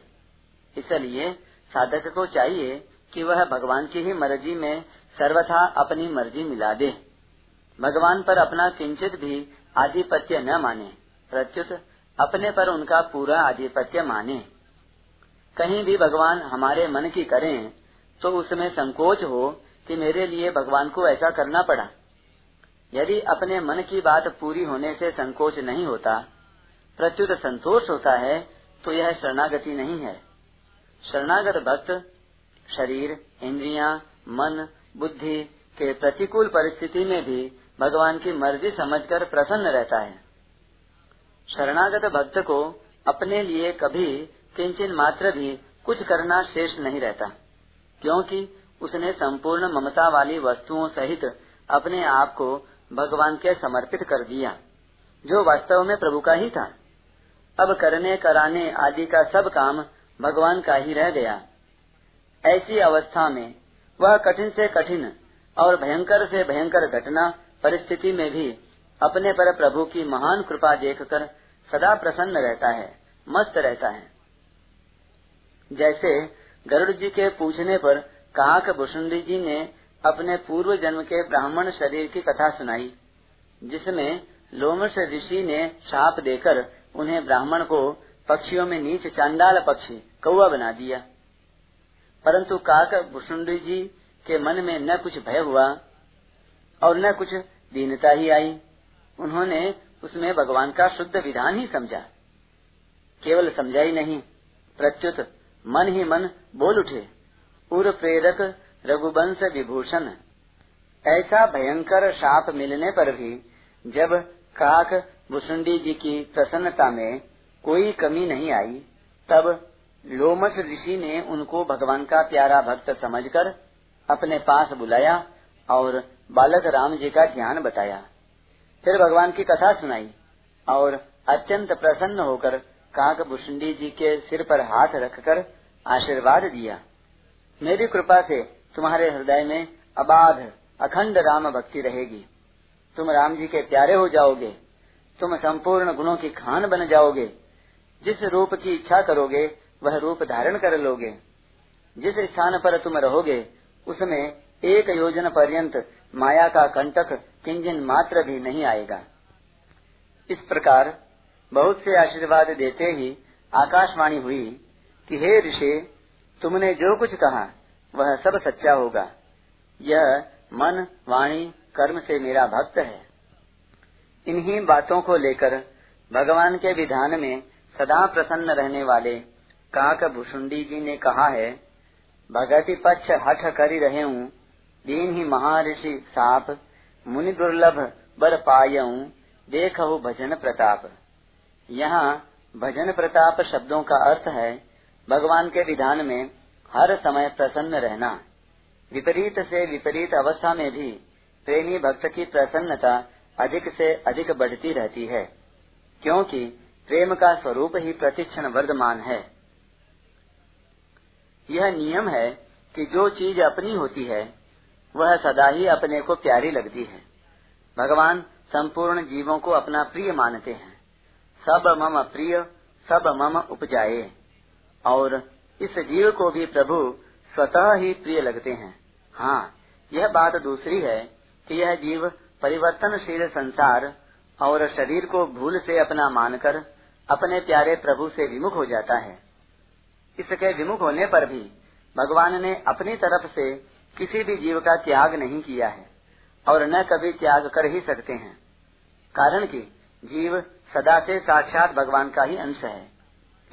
इसलिए साधक को चाहिए कि वह भगवान की ही मर्ज़ी में सर्वथा अपनी मर्ज़ी मिला दे। भगवान पर अपना किंचित भी आधिपत्य न माने, प्रत्युत अपने पर उनका पूरा आधिपत्य माने। कहीं भी भगवान हमारे मन की करें तो उसमें संकोच हो कि मेरे लिए भगवान को ऐसा करना पड़ा। यदि अपने मन की बात पूरी होने से संकोच नहीं होता प्रत्युत संतोष होता है तो यह शरणागति नहीं है। शरणागत भक्त शरीर, इंद्रिया, मन, बुद्धि के प्रतिकूल परिस्थिति में भी भगवान की मर्ज़ी समझकर प्रसन्न रहता है। शरणागत भक्त को अपने लिए कभी किंचन मात्र भी कुछ करना शेष नहीं रहता, क्योंकि उसने संपूर्ण ममता वाली वस्तुओं सहित अपने आप को भगवान के समर्पित कर दिया, जो वास्तव में प्रभु का ही था। अब करने, कराने आदि का सब काम भगवान का ही रह गया। ऐसी अवस्था में वह कठिन से कठिन और भयंकर से भयंकर घटना परिस्थिति में भी अपने पर प्रभु की महान कृपा देखकर सदा प्रसन्न रहता है, मस्त रहता है। जैसे गरुड़ जी के पूछने पर काक भूषुंडी जी ने अपने पूर्व जन्म के ब्राह्मण शरीर की कथा सुनाई, जिसमें लोमश ऋषि ने शाप देकर उन्हें ब्राह्मण को पक्षियों में नीच चांडाल पक्षी कौआ बना दिया। परंतु काक भूषुंडी जी के मन में न कुछ भय हुआ और न कुछ दीनता ही आई। उन्होंने उसमें भगवान का शुद्ध विधान ही समझा। केवल समझा ही नहीं, प्रत्युत मन ही मन बोल उठे पूर्व प्रेरक रघुवंश विभूषण, ऐसा भयंकर शाप मिलने पर भी जब काक भुसुंडी जी की प्रसन्नता में कोई कमी नहीं आई, तब लोमस ऋषि ने उनको भगवान का प्यारा भक्त समझकर अपने पास बुलाया और बालक राम जी का ज्ञान बताया। फिर भगवान की कथा सुनाई और अत्यंत प्रसन्न होकर काक भुषुंडी जी के सिर पर हाथ रखकर आशीर्वाद दिया। मेरी कृपा से तुम्हारे हृदय में अबाध, अखंड राम भक्ति रहेगी। तुम राम जी के प्यारे हो जाओगे। तुम संपूर्ण गुणों की खान बन जाओगे। जिस रूप की इच्छा करोगे, वह रूप धारण कर लोगे। जिस स्थान पर तुम रहोगे, उसमें एक योजना पर्यंत माया का कंटक किंजन मात्र भी नहीं आएगा। इस प्रकार बहुत से आशीर्वाद देते ही आकाशवाणी हुई कि, हे ऋषि, तुमने जो कुछ कहा, वह सब सच्चा होगा। यह मन, वाणी, कर्म से मेरा भक्त है। इन्हीं बातों को लेकर भगवान के विधान में सदा प्रसन्न रहने वाले काक भूषुंडी जी ने कहा है, भगति पक्ष हठ करी रहे हूँ, दीन ही महर्षि साप, मुनि दुर्लभ बर पायऊ देख भजन प्रताप। यहाँ भजन प्रताप शब्दों का अर्थ है, भगवान के विधान में हर समय प्रसन्न रहना। विपरीत से विपरीत अवस्था में भी प्रेमी भक्त की प्रसन्नता अधिक से अधिक बढ़ती रहती है, क्योंकि प्रेम का स्वरूप ही प्रतिक्षण वर्धमान है। यह नियम है कि जो चीज़ अपनी होती है, वह सदा ही अपने को प्यारी लगती है। भगवान संपूर्ण जीवों को अपना प्रिय मानते हैं। सब मम प्रिय, सब मम उपजाए। और इस जीव को भी प्रभु स्वतः ही प्रिय लगते हैं। हाँ यह बात दूसरी है कि यह जीव परिवर्तनशील संसार और शरीर को भूल से अपना मानकर अपने प्यारे प्रभु से विमुख हो जाता है। इसके विमुख होने पर भी भगवान ने अपनी तरफ़ से किसी भी जीव का त्याग नहीं किया है और न कभी त्याग कर ही सकते हैं। कारण कि जीव सदा से साक्षात भगवान का ही अंश है।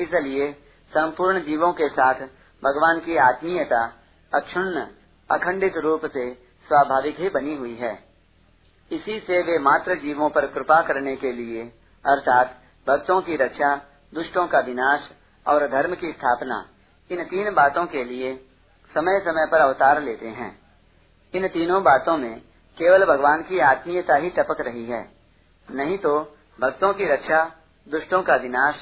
इसलिए संपूर्ण जीवों के साथ भगवान की आत्मीयता अक्षुण्ण, अखंडित रूप से स्वाभाविक ही बनी हुई है। इसी से वे मात्र जीवों पर कृपा करने के लिए, अर्थात भक्तों की रक्षा, दुष्टों का विनाश और धर्म की स्थापना, इन तीन बातों के लिए समय समय पर अवतार लेते हैं। इन तीनों बातों में केवल भगवान की आत्मीयता ही टपक रही है। नहीं तो भक्तों की रक्षा, दुष्टों का विनाश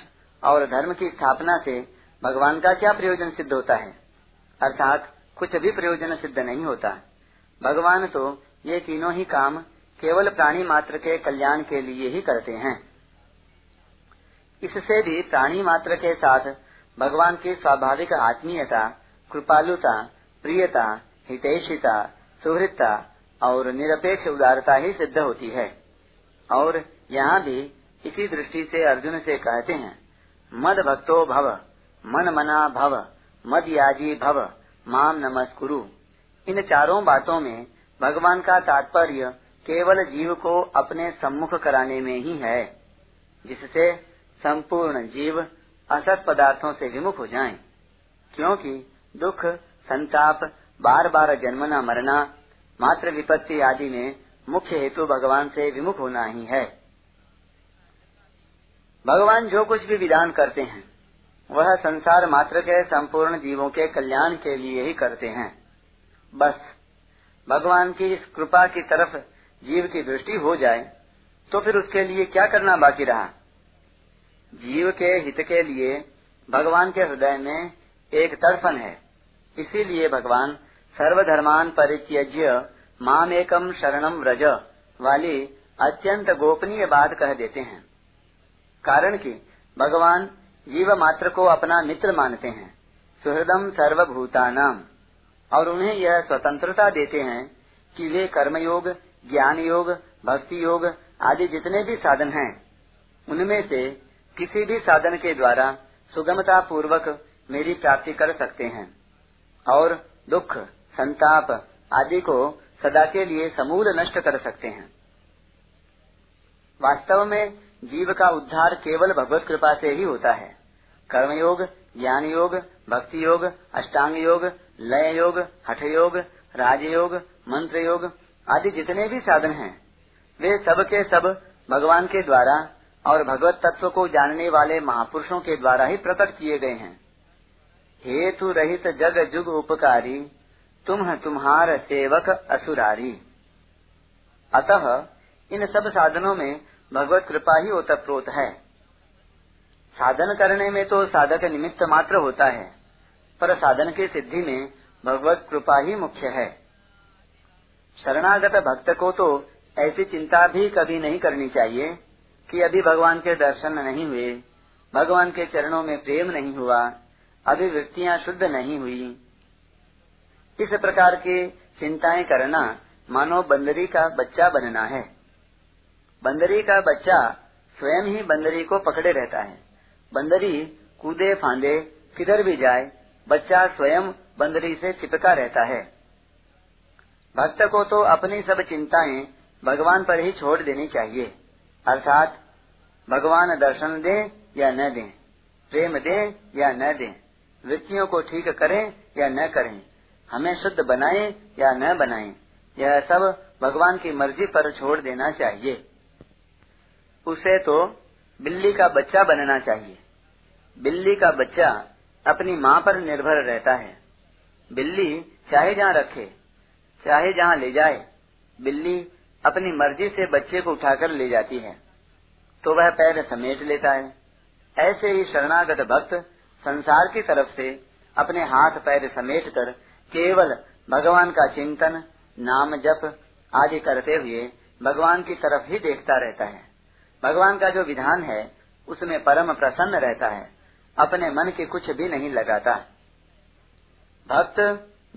और धर्म की स्थापना से भगवान का क्या प्रयोजन सिद्ध होता है? अर्थात कुछ भी प्रयोजन सिद्ध नहीं होता। भगवान तो ये तीनों ही काम केवल प्राणी मात्र के कल्याण के लिए ही करते हैं। इससे भी प्राणी मात्र के साथ भगवान की स्वाभाविक आत्मीयता, कृपालुता, प्रियता, हितैषिता, सुहृदता और निरपेक्ष उदारता ही सिद्ध होती है। और यहाँ भी इसी दृष्टि से अर्जुन से कहते हैं, मद भक्तो भव, मन मना भव, मद याजी भव, माम नमस्कुरु। इन चारों बातों में भगवान का तात्पर्य केवल जीव को अपने सम्मुख कराने में ही है जिससे संपूर्ण जीव असत पदार्थों से विमुख हो जाएँ, क्योंकि दुख संताप बार बार जन्मना मरना मात्र विपत्ति आदि में मुख्य हेतु भगवान से विमुख होना ही है। भगवान जो कुछ भी विधान करते हैं वह संसार मात्र के संपूर्ण जीवों के कल्याण के लिए ही करते हैं। बस भगवान की इस कृपा की तरफ़ जीव की दृष्टि हो जाए तो फिर उसके लिए क्या करना बाकी रहा? जीव के हित के लिए भगवान के हृदय में एक तड़फन है। इसीलिए भगवान सर्वधर्मान परित्यज्य माम एकम शरणम व्रज वाली अत्यंत गोपनीय बात कह देते हैं। कारण कि भगवान जीव मात्र को अपना मित्र मानते हैं सुहृदम सर्वभूतानाम और उन्हें यह स्वतंत्रता देते हैं कि वे कर्मयोग ज्ञान योग भक्ति योग आदि जितने भी साधन हैं, उनमें से किसी भी साधन के द्वारा सुगमता पूर्वक मेरी प्राप्ति कर सकते हैं। और दुख, संताप आदि को सदा के लिए समूल नष्ट कर सकते हैं। वास्तव में जीव का उद्धार केवल भगवत कृपा से ही होता है। कर्मयोग ज्ञान योग भक्ति योग अष्टांग योग लय योग हठ योग राजयोग मंत्र योग आदि जितने भी साधन हैं, वे सब के सब भगवान के द्वारा और भगवत तत्व को जानने वाले महापुरुषों के द्वारा ही प्रकट किए गए हैं। हेतु रहित जग जुग उपकारी तुम तुम्हार सेवक असुरारी। अतः, इन सब साधनों में भगवत कृपा ही ओतप्रोत है। साधन करने में तो साधक निमित्त मात्र होता है, पर साधन की सिद्धि में भगवत कृपा ही मुख्य है। शरणागत भक्त को तो ऐसी चिंता भी कभी नहीं करनी चाहिए कि अभी भगवान के दर्शन नहीं हुए, भगवान के चरणों में प्रेम नहीं हुआ अभिवृत्तियाँ शुद्ध नहीं हुई। इस प्रकार की चिंताएँ करना मानो बंदरी का बच्चा बनना है। बंदरी का बच्चा स्वयं ही बंदरी को पकड़े रहता है। बंदरी कूदे फांदे किधर भी जाए, बच्चा स्वयं बंदरी से चिपका रहता है। भक्त को तो अपनी सब चिंताएँ भगवान पर ही छोड़ देनी चाहिए। अर्थात, भगवान दर्शन दे या न दें, प्रेम दे या न दें, वृत्तियों को ठीक करें या न करें, हमें शुद्ध बनाए या न बनाए, यह सब भगवान की मर्ज़ी पर छोड़ देना चाहिए। उसे तो बिल्ली का बच्चा बनना चाहिए। बिल्ली का बच्चा अपनी माँ पर निर्भर रहता है। बिल्ली चाहे जहाँ रखे चाहे जहाँ ले जाए, बिल्ली अपनी मर्ज़ी से बच्चे को उठाकर ले जाती है तो वह पैर समेट लेता है। ऐसे ही शरणागत भक्त संसार की तरफ़ से अपने हाथ पैर समेट कर केवल भगवान का चिंतन, नाम जप आदि करते हुए भगवान की तरफ़ ही देखता रहता है। भगवान का जो विधान है, उसमें परम प्रसन्न रहता है, अपने मन के कुछ भी नहीं लगाता। भक्त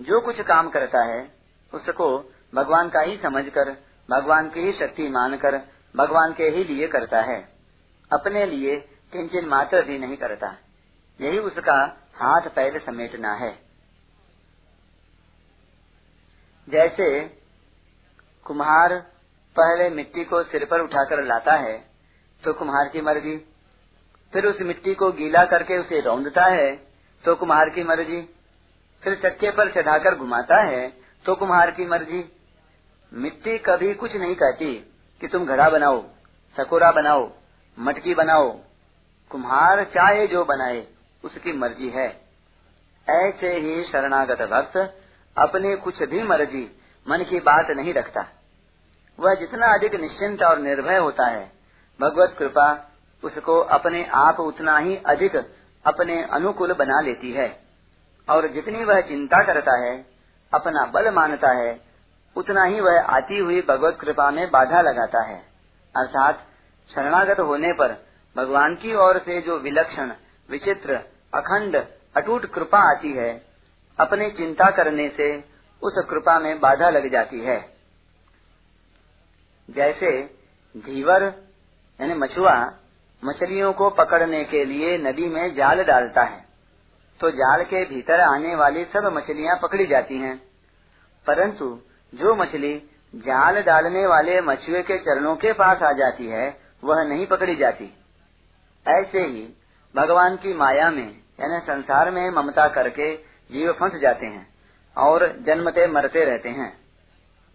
जो कुछ काम करता है उसको भगवान का ही समझकर, भगवान की ही शक्ति मानकर, भगवान के ही लिए करता है। अपने लिए किंचन मात्र भी नहीं करता। यही उसका हाथ पैर समेटना है। जैसे कुम्हार पहले मिट्टी को सिर पर उठाकर लाता है तो कुम्हार की मर्ज़ी। फिर उस मिट्टी को गीला करके उसे रौंदता है तो कुम्हार की मर्ज़ी। फिर चक्के पर चढ़ाकर घुमाता है तो कुम्हार की मर्ज़ी। मिट्टी कभी कुछ नहीं कहती कि तुम घड़ा बनाओ, सकोरा बनाओ, मटकी बनाओ। कुम्हार चाहे जो बनाए, उसकी मर्ज़ी है। ऐसे ही शरणागत भक्त अपने कुछ भी मर्ज़ी मन की बात नहीं रखता। वह जितना अधिक निश्चिंत और निर्भय होता है, भगवत कृपा उसको अपने आप उतना ही अधिक अपने अनुकूल बना लेती है। और जितनी वह चिंता करता है अपना बल मानता है, उतना ही वह आती हुई भगवत कृपा में बाधा लगाता है। अर्थात, शरणागत होने पर भगवान की ओर से जो विलक्षण, विचित्र, अखंड, अटूट कृपा आती है, अपने चिंता करने से उस कृपा में बाधा लग जाती है। जैसे धीवर, यानी मछुआ, मछलियों को पकड़ने के लिए नदी में जाल डालता है। तो जाल के भीतर आने वाली सब मछलियाँ पकड़ी जाती हैं। परंतु जो मछली जाल डालने वाले मछुए के चरणों के पास आ जाती है, वह नहीं पकड़ी जाती। ऐसे ही भगवान की माया में, यानी संसार में ममता करके जीव फंस जाते हैं और जन्मते मरते रहते हैं।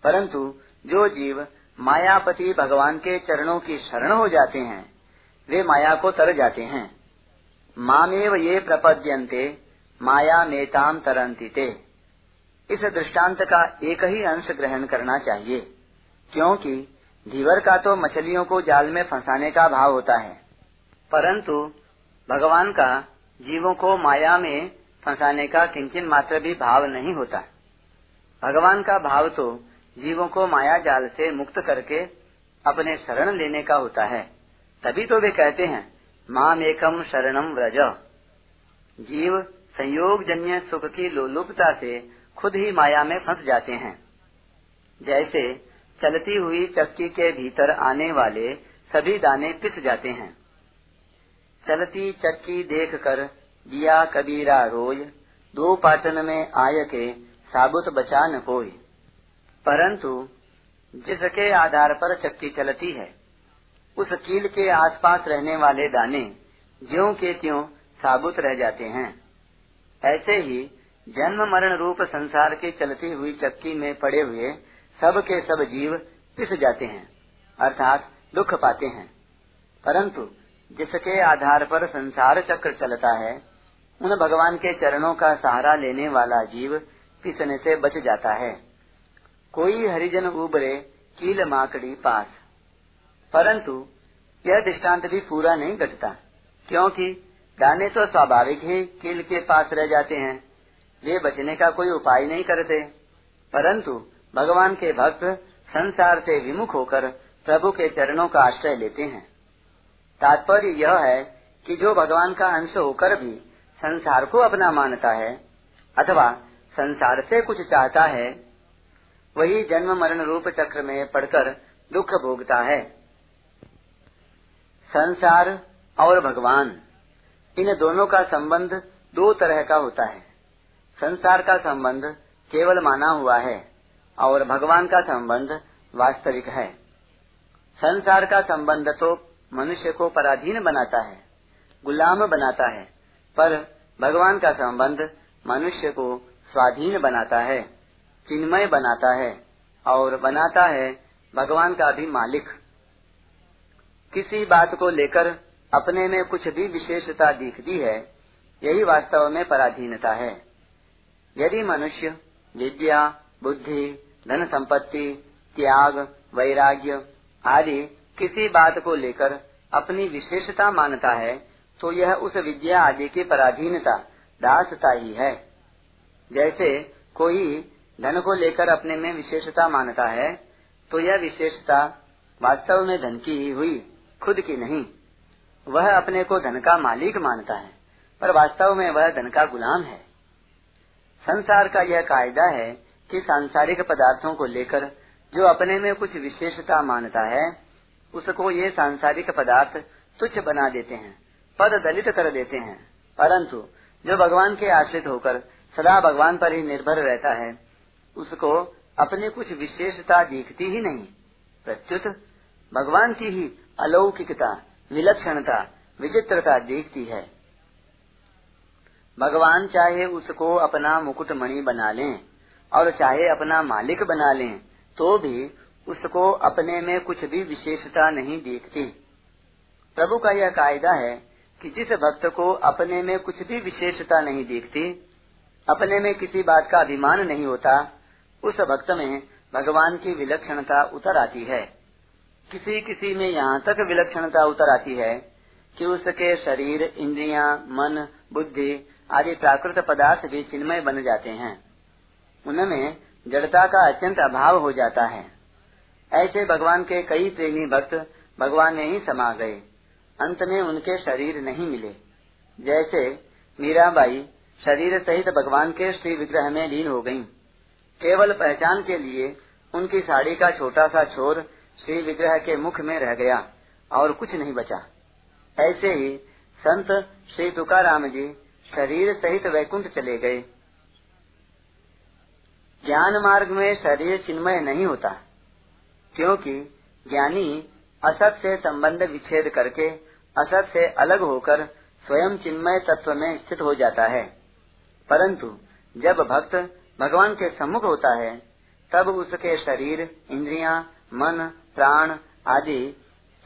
परंतु जो जीव मायापति भगवान के चरणों की शरण हो जाते हैं, वे माया को तर जाते हैं। मामेव ये प्रपद्यन्ते, माया मेताम तरंती ते। इस दृष्टांत का एक ही अंश ग्रहण करना चाहिए, क्योंकि धीवर का तो मछलियों को जाल में फंसाने का भाव होता है। परंतु भगवान का जीवों को माया में फंसाने का किंचन मात्र भी भाव नहीं होता। भगवान का भाव तो जीवों को माया जाल से मुक्त करके अपने शरण लेने का होता है। तभी तो वे कहते हैं माम एकम शरणम व्रज। जीव संयोग जन्य सुख की लोलुपता से खुद ही माया में फंस जाते हैं। जैसे चलती हुई चक्की के भीतर आने वाले सभी दाने पिस जाते हैं। चलती चक्की देख कर दिया कबीरा रोज दो पाटन में आय के साबुत बचा न कोई परंतु जिसके आधार पर चक्की चलती है उस कील के आसपास रहने वाले दाने ज्यो के त्यों साबुत रह जाते हैं। ऐसे ही जन्म मरण रूप संसार के चलती हुई चक्की में पड़े हुए सब के सब जीव पिस जाते हैं, अर्थात दुख पाते हैं। परंतु जिसके आधार पर संसार चक्र चलता है, उन भगवान के चरणों का सहारा लेने वाला जीव पिसने से बच जाता है। कोई हरिजन उबरे कील माकड़ी पास। परंतु यह दृष्टांत भी पूरा नहीं घटता, क्योंकि दाने तो स्वाभाविक ही कील के पास रह जाते हैं। वे बचने का कोई उपाय नहीं करते। परंतु भगवान के भक्त संसार से विमुख होकर प्रभु के चरणों का आश्रय लेते हैं। तात्पर्य यह है कि जो भगवान का अंश होकर भी संसार को अपना मानता है, अथवा संसार से कुछ चाहता है, वही जन्म मरण रूप चक्र में पड़कर दुख भोगता है। संसार और भगवान, इन दोनों का संबंध दो तरह का होता है। संसार का संबंध केवल माना हुआ है और भगवान का संबंध वास्तविक है। संसार का संबंध तो मनुष्य को पराधीन बनाता है, गुलाम बनाता है, पर भगवान का संबंध मनुष्य को स्वाधीन बनाता है, चिन्मय बनाता है और बनाता है भगवान का भी मालिक। किसी बात को लेकर अपने में कुछ भी विशेषता दिखती है, यही वास्तव में पराधीनता है। यदि मनुष्य विद्या, बुद्धि, धन संपत्ति, त्याग, वैराग्य आदि किसी बात को लेकर अपनी विशेषता मानता है तो यह उस विद्या आदि की पराधीनता दासता ही है। जैसे कोई धन को लेकर अपने में विशेषता मानता है तो यह विशेषता वास्तव में धन की ही हुई। खुद की नहीं। वह अपने को धन का मालिक मानता है, पर वास्तव में वह धन का गुलाम है। संसार का यह कायदा है कि सांसारिक पदार्थों को लेकर जो अपने में कुछ विशेषता मानता है, उसको ये सांसारिक पदार्थ तुच्छ बना देते हैं, पद दलित कर देते हैं। परंतु जो भगवान के आश्रित होकर सदा भगवान पर ही निर्भर रहता है, उसको अपनी कुछ विशेषता दिखती ही नहीं। प्रत्युत भगवान की ही अलौकिकता, विलक्षणता, विचित्रता देखती है। भगवान चाहे उसको अपना मुकुट मणि बना लें और चाहे अपना मालिक बना लें तो भी उसको अपने में कुछ भी विशेषता नहीं देखती। प्रभु का यह कायदा है कि जिस भक्त को अपने में कुछ भी विशेषता नहीं देखती, अपने में किसी बात का अभिमान नहीं होता, उस भक्त में भगवान की विलक्षणता उतर आती है। किसी किसी में यहाँ तक विलक्षणता उतर आती है कि उसके शरीर, इंद्रिया, मन, बुद्धि आदि प्राकृत पदार्थ भी चिन्मय बन जाते हैं। उनमें जड़ता का अत्यंत अभाव हो जाता है। ऐसे भगवान के कई प्रेमी भक्त भगवान में ही समा गए। अंत में उनके शरीर नहीं मिले। जैसे मीराबाई शरीर सहित भगवान के श्री विग्रह में लीन हो गई केवल पहचान के लिए उनकी साड़ी का छोटा सा छोर श्री विग्रह के मुख में रह गया और कुछ नहीं बचा। ऐसे ही संत श्री तुकाराम जी शरीर सहित वैकुंठ चले गए। ज्ञान मार्ग में शरीर चिन्मय नहीं होता क्योंकि ज्ञानी असत से संबंध विच्छेद करके असत से अलग होकर स्वयं चिन्मय तत्व में स्थित हो जाता है। परंतु जब भक्त भगवान के सम्मुख होता है तब उसके शरीर इंद्रियाँ, मन प्राण आदि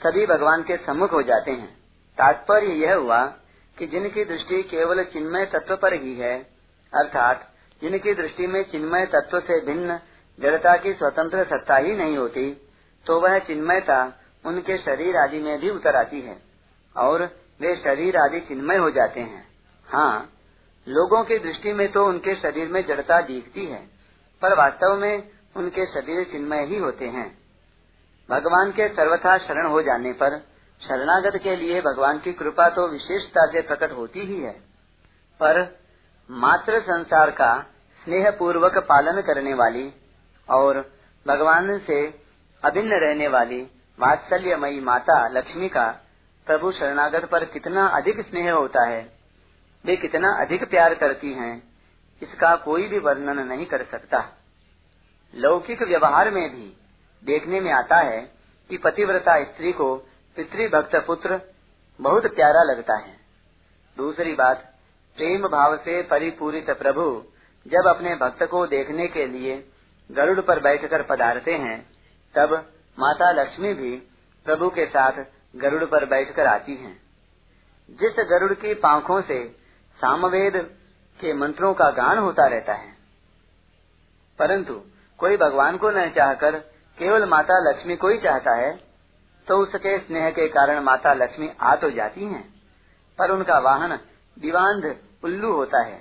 सभी भगवान के सम्मुख हो जाते हैं। तात्पर्य यह हुआ कि जिनकी दृष्टि केवल चिन्मय तत्व पर ही है, अर्थात जिनकी दृष्टि में चिन्मय तत्व से भिन्न जड़ता की स्वतंत्र सत्ता ही नहीं होती तो वह चिन्मयता उनके शरीर आदि में भी उतर आती है और वे शरीर आदि चिन्मय हो जाते हैं। हाँ लोगों की दृष्टि में तो उनके शरीर में जड़ता दिखती है, पर वास्तव में उनके शरीर चिन्मय ही होते हैं। भगवान के सर्वथा शरण हो जाने पर शरणागत के लिए भगवान की कृपा तो विशेषता से प्रकट होती ही है। पर मात्र संसार का स्नेह पूर्वक पालन करने वाली और भगवान से अभिन्न रहने वाली वात्सल्यमयी माता लक्ष्मी का प्रभु शरणागत पर कितना अधिक स्नेह होता है, वे कितना अधिक प्यार करती हैं, इसका कोई भी वर्णन नहीं कर सकता। लौकिक व्यवहार में भी देखने में आता है कि पतिव्रता स्त्री को पितृभक्त पुत्र बहुत प्यारा लगता है। दूसरी बात, प्रेम भाव से परिपूरित प्रभु जब अपने भक्त को देखने के लिए गरुड़ पर बैठकर पधारते हैं, तब माता लक्ष्मी भी प्रभु के साथ गरुड़ पर बैठकर आती हैं। जिस गरुड़ की पांखों से सामवेद के मंत्रों का गान होता रहता है, परंतु कोई भगवान को न चाहकर केवल माता लक्ष्मी को ही चाहता है तो उसके स्नेह के कारण माता लक्ष्मी आ तो जाती हैं, पर उनका वाहन दिवांध उल्लू होता है।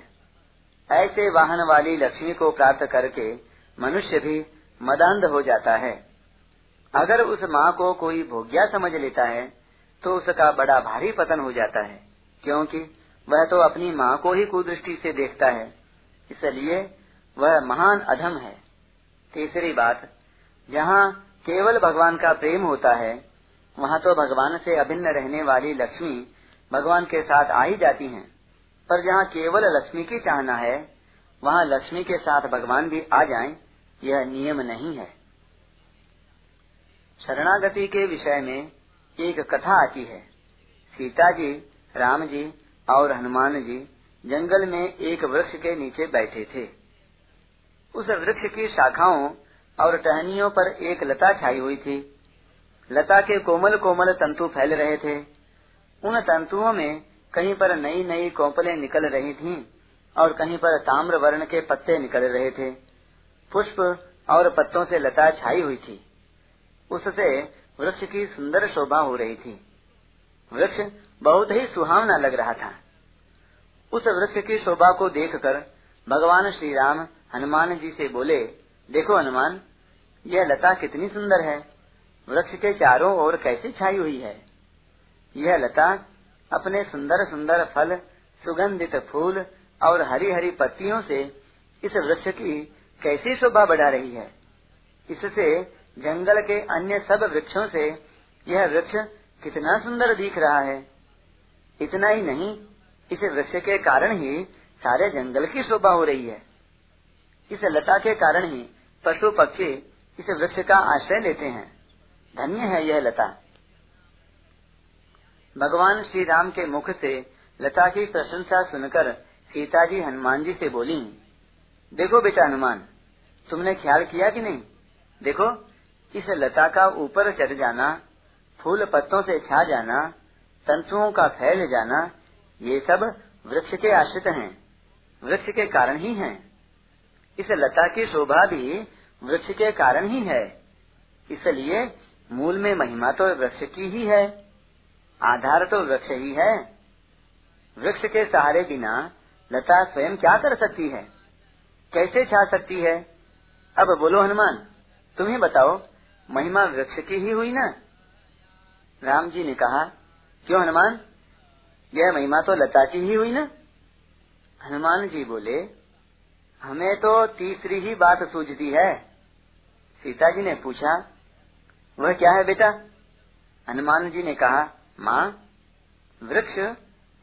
ऐसे वाहन वाली लक्ष्मी को प्राप्त करके मनुष्य भी मदांध हो जाता है। अगर उस माँ को कोई भोग्या समझ लेता है तो उसका बड़ा भारी पतन हो जाता है, क्योंकि वह तो अपनी माँ को ही कुदृष्टि से देखता है, इसलिए वह महान अधम है। तीसरी बात जहाँ केवल भगवान का प्रेम होता है वहाँ तो भगवान से अभिन्न रहने वाली लक्ष्मी भगवान के साथ आ ही जाती हैं। पर जहाँ केवल लक्ष्मी की चाहना है वहाँ लक्ष्मी के साथ भगवान भी आ जाएँ, यह नियम नहीं है। शरणागति के विषय में एक कथा आती है। सीता जी राम जी और हनुमान जी जंगल में एक वृक्ष के नीचे बैठे थे। उस वृक्ष की शाखाओं और टहनियों पर एक लता छाई हुई थी। लता के कोमल कोमल तंतु फैल रहे थे। उन तंतुओं में कहीं पर नई नई कोपले निकल रही थीं और कहीं पर ताम्र वर्ण के पत्ते निकल रहे थे। पुष्प और पत्तों से लता छाई हुई थी। उससे वृक्ष की सुंदर शोभा हो रही थी। वृक्ष बहुत ही सुहावना लग रहा था। उस वृक्ष की शोभा को देखकर भगवान श्री राम हनुमान जी से बोले देखो हनुमान, यह लता कितनी सुंदर है। वृक्ष के चारों ओर कैसी छाई हुई है। यह लता अपने सुंदर सुंदर फल, सुगंधित फूल और हरी हरी पत्तियों से इस वृक्ष की कैसी शोभा बढ़ा रही है। इससे जंगल के अन्य सब वृक्षों से यह वृक्ष कितना सुंदर दिख रहा है। इतना ही नहीं, इस वृक्ष के कारण ही सारे जंगल की शोभा हो रही है। इस लता के कारण ही पशु पक्षी इस वृक्ष का आश्रय लेते हैं। धन्य है यह लता। भगवान श्री राम के मुख से लता की प्रशंसा सुनकर सीता जी हनुमान जी से बोली, देखो बेटा हनुमान, तुमने ख्याल किया कि नहीं? देखो, इस लता का ऊपर चढ़ जाना, फूल पत्तों से छा जाना, तंतुओं का फैल जाना, ये सब वृक्ष के आश्रित हैं। वृक्ष के कारण ही हैं। इस लता की शोभा भी वृक्ष के कारण ही है। इसलिए मूल में महिमा तो वृक्ष की ही है, आधार तो वृक्ष ही है। वृक्ष के सहारे बिना लता स्वयं क्या कर सकती है? कैसे छा सकती है? अब बोलो हनुमान तुम्हें बताओ, महिमा वृक्ष की ही हुई ना? राम जी ने कहा, क्यों हनुमान? यह महिमा तो लता की ही हुई ना? हनुमान जी बोले हमें तो तीसरी ही बात सूझती है। सीता जी ने पूछा, वह क्या है बेटा? हनुमान जी ने कहा, माँ, वृक्ष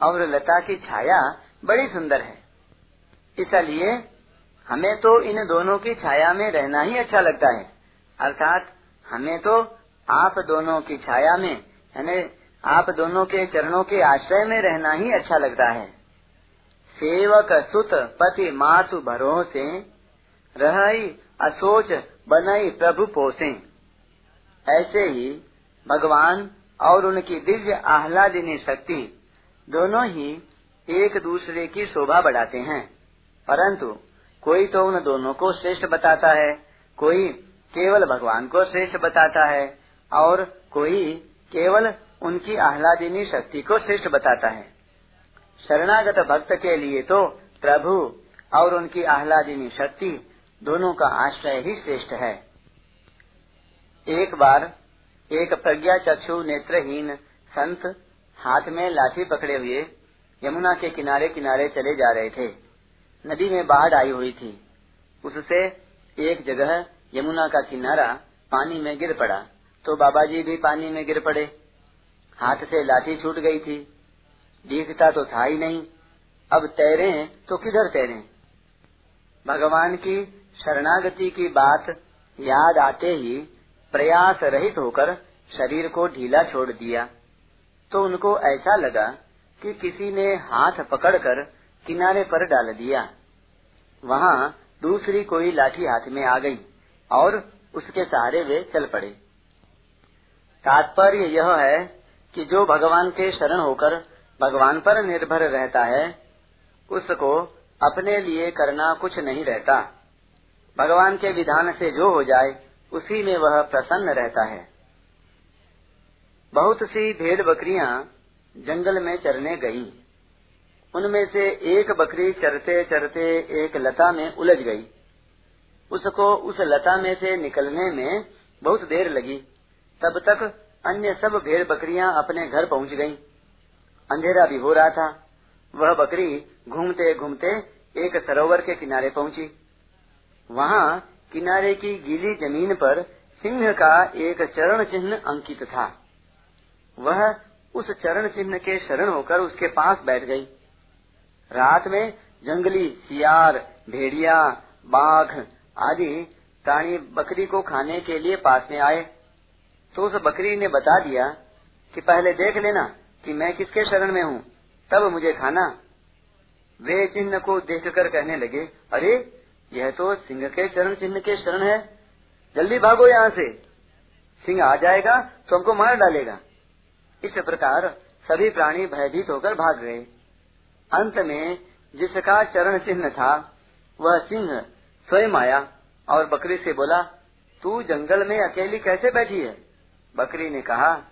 और लता की छाया बड़ी सुंदर है। इसलिए हमें तो इन दोनों की छाया में रहना ही अच्छा लगता है। अर्थात हमें तो आप दोनों की छाया में, यानी आप दोनों के चरणों के आश्रय में रहना ही अच्छा लगता है। सेवक सुत पति मातु भरोसे रही असोच बनई प्रभु पोसे ऐसे ही भगवान और उनकी दिव्य आह्लादिनी शक्ति दोनों ही एक दूसरे की शोभा बढ़ाते हैं। परंतु कोई तो उन दोनों को श्रेष्ठ बताता है, कोई केवल भगवान को श्रेष्ठ बताता है, और कोई केवल उनकी आह्लादिनी शक्ति को श्रेष्ठ बताता है। शरणागत भक्त के लिए तो प्रभु और उनकी आह्लादिनी शक्ति दोनों का आश्रय ही श्रेष्ठ है। एक बार एक प्रज्ञा चक्षु नेत्रहीन संत हाथ में लाठी पकड़े हुए यमुना के किनारे किनारे चले जा रहे थे। नदी में बाढ़ आई हुई थी। उससे एक जगह यमुना का किनारा पानी में गिर पड़ा तो बाबा जी भी पानी में गिर पड़े। हाथ से लाठी छूट गई थी। दिखता तो था ही नहीं। अब तैरे तो किधर तैरे? भगवान की शरणागति की बात याद आते ही प्रयास रहित होकर शरीर को ढीला छोड़ दिया। तो उनको ऐसा लगा कि किसी ने हाथ पकड़कर किनारे पर डाल दिया। वहाँ दूसरी कोई लाठी हाथ में आ गई और उसके सहारे वे चल पड़े। तात्पर्य यह है कि जो भगवान के शरण होकर भगवान पर निर्भर रहता है, उसको अपने लिए करना कुछ नहीं रहता भगवान के विधान से जो हो जाए, उसी में वह प्रसन्न रहता है बहुत सी भेड़ बकरियाँ जंगल में चरने गईं। उनमें से एक बकरी चरते चरते एक लता में उलझ गई उसको उस लता में से निकलने में बहुत देर लगी तब तक अन्य सब भेड़ बकरियाँ अपने घर पहुँच गईं। अंधेरा भी हो रहा था। वह बकरी घूमते घूमते एक सरोवर के किनारे पहुँची। वहाँ किनारे की गीली ज़मीन पर सिंह का एक चरण चिन्ह अंकित था। वह उस चरण चिन्ह के शरण होकर उसके पास बैठ गई। रात में जंगली, सियार, भेड़िया, बाघ आदि प्राणी बकरी को खाने के लिए पास में आए। तो उस बकरी ने बता दिया कि पहले देख लेना कि मैं किसके शरण में हूँ? तब मुझे खाना। वे चिन्ह को देखकर कहने लगे, अरे, यह तो सिंह के चरण चिन्ह के शरण है। जल्दी भागो यहाँ से। सिंह आ जाएगा तो हमको मार डालेगा। इस प्रकार सभी प्राणी भयभीत होकर भाग गए। अंत में जिसका चरण चिन्ह था, वह सिंह स्वयं आया और बकरी से बोला, तू जंगल में अकेली कैसे बैठी है? बकरी ने कहा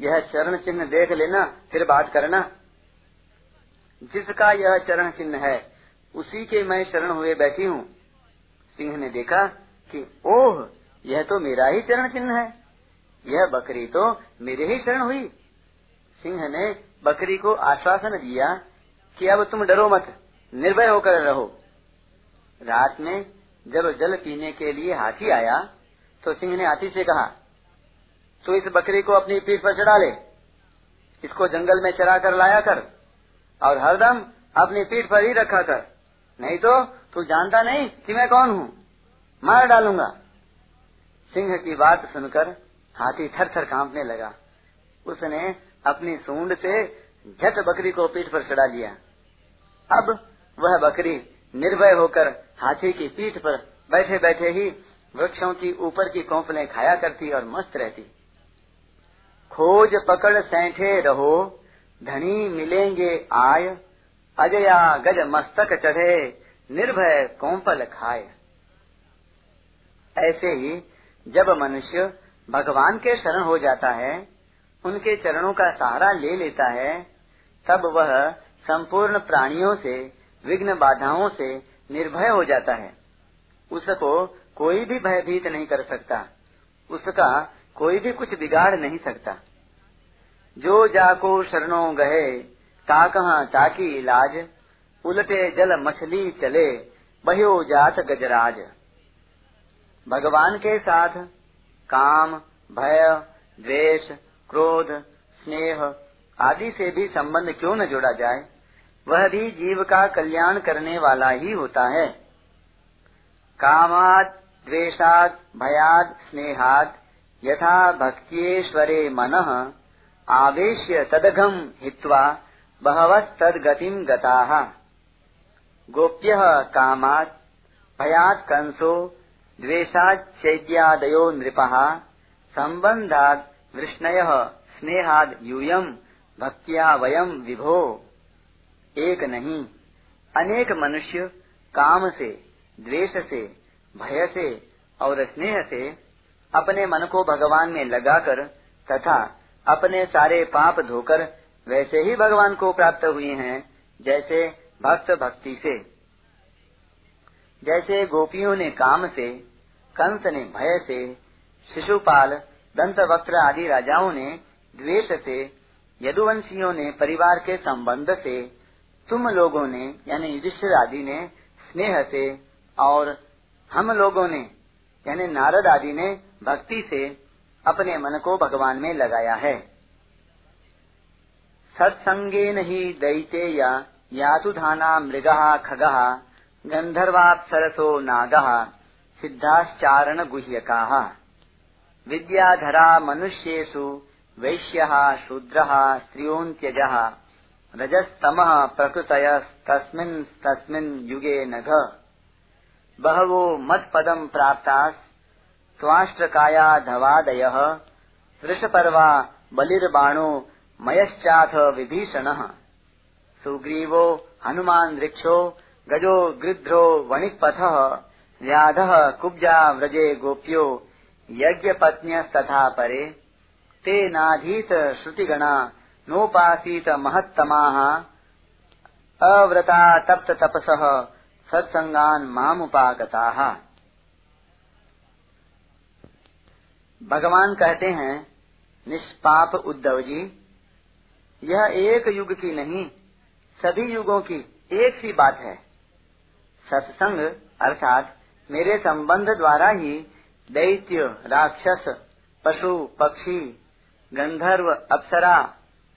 यह चरण चिन्ह देख लेना, फिर बात करना। जिसका यह चरण चिन्ह है, उसी के मैं शरण हुए बैठी हूँ। सिंह ने देखा कि, ओह, यह तो मेरा ही चरण चिन्ह है। यह बकरी तो मेरे ही शरण हुई। सिंह ने बकरी को आश्वासन दिया कि अब तुम डरो मत, निर्भय होकर रहो। रात में जब जल पीने के लिए हाथी आया तो सिंह ने हाथी से कहा तो इस बकरी को अपनी पीठ पर चढ़ा ले। इसको जंगल में चरा कर लाया कर और हरदम अपनी पीठ पर ही रखा कर। नहीं तो तू जानता नहीं कि मैं कौन हूँ। मार डालूँगा। सिंह की बात सुनकर हाथी थर थर कांपने लगा। उसने अपनी सूंड से झट बकरी को पीठ पर चढ़ा लिया। अब वह बकरी निर्भय होकर हाथी की पीठ पर बैठे बैठे ही वृक्षों की ऊपर की कोंपलें खाया करती और मस्त रहती। खोज पकड़ सैठे रहो, धनी मिलेंगे आय। अजया गज मस्तक चढ़े, निर्भय कोंपल खाए। ऐसे ही जब मनुष्य भगवान के शरण हो जाता है, उनके चरणों का सहारा ले लेता है, तब वह संपूर्ण प्राणियों से, विघ्न बाधाओं से निर्भय हो जाता है। उसको कोई भी भयभीत नहीं कर सकता। उसका कोई भी कुछ बिगाड़ नहीं सकता। जो जाको शरणों गए ता कहा ताकी इलाज? उलटे जल मछली चले बहो जात गजराज। भगवान के साथ काम, भय, द्वेष, क्रोध, स्नेह आदि से भी संबंध क्यों न जोड़ा जाए? वह भी जीव का कल्याण करने वाला ही होता है। कामाद द्वेषाद भयाद स्नेहाद यथा भक्त्येश्वरे मन आवेश्य तदघम हित्वा बहवस्तद्गतिं गताः। गोप्यः कामात्, भयात् कंसो द्वेषाच्चैद्यादयो नृपः सम्बन्धात् वृष्णयः स्नेहाद यूयम भक्तिया वयम विभो। एक नहीं। अनेक मनुष्य काम से, द्वेष से, भय से और स्नेह से अपने मन को भगवान में लगाकर तथा अपने सारे पाप धोकर वैसे ही भगवान को प्राप्त हुए हैं, जैसे भक्त भक्ति से। जैसे गोपियों ने काम से, कंस ने भय से, शिशुपाल दंत वक्र आदि राजाओं ने द्वेष से, यदुवंशियों ने परिवार के संबंध से, तुम लोगों ने, यानी युधिष्ठिर आदि ने स्नेह से, और हम लोगों ने, यानी नारद आदि ने भक्ति से अपने मन को भगवान में लगाया है। सत्संगे ही दैते या, यातु धाना मृगा खग गंधर्वापसरसो नाग, सिद्धाश्चारण गुह्यका। विद्याधरा मनुष्येषु, वैश्य, शूद्र स्त्रियोन्त्यज रजस्तमः प्रकृतयस्तस्मिन् नघ। बहवो मत्पदम् प्राप्ताः स्वाष्ट्रकाया धवादयः वृषपर्वा बलिर्बाणो मयश्चाथ विभीषणः। सुग्रीवो हनुमान् वृक्षो गजो गृध्रो वणिक्पथः। व्याधः कुब्जा व्रजे गोप्यो यज्ञपत्न्यस्तथा परे। ते नाधीत श्रुतिगणा नोपासीत महत्तमाः। अव्रता तप्त तपसः सत्संगान मामुपागताः। भगवान कहते हैं, निष्पाप उद्धव जी, यह एक युग की नहीं, सभी युगों की एक सी बात है। सत्संग, अर्थात मेरे संबंध द्वारा ही दैत्य, राक्षस, पशु, पक्षी, गंधर्व, अप्सरा,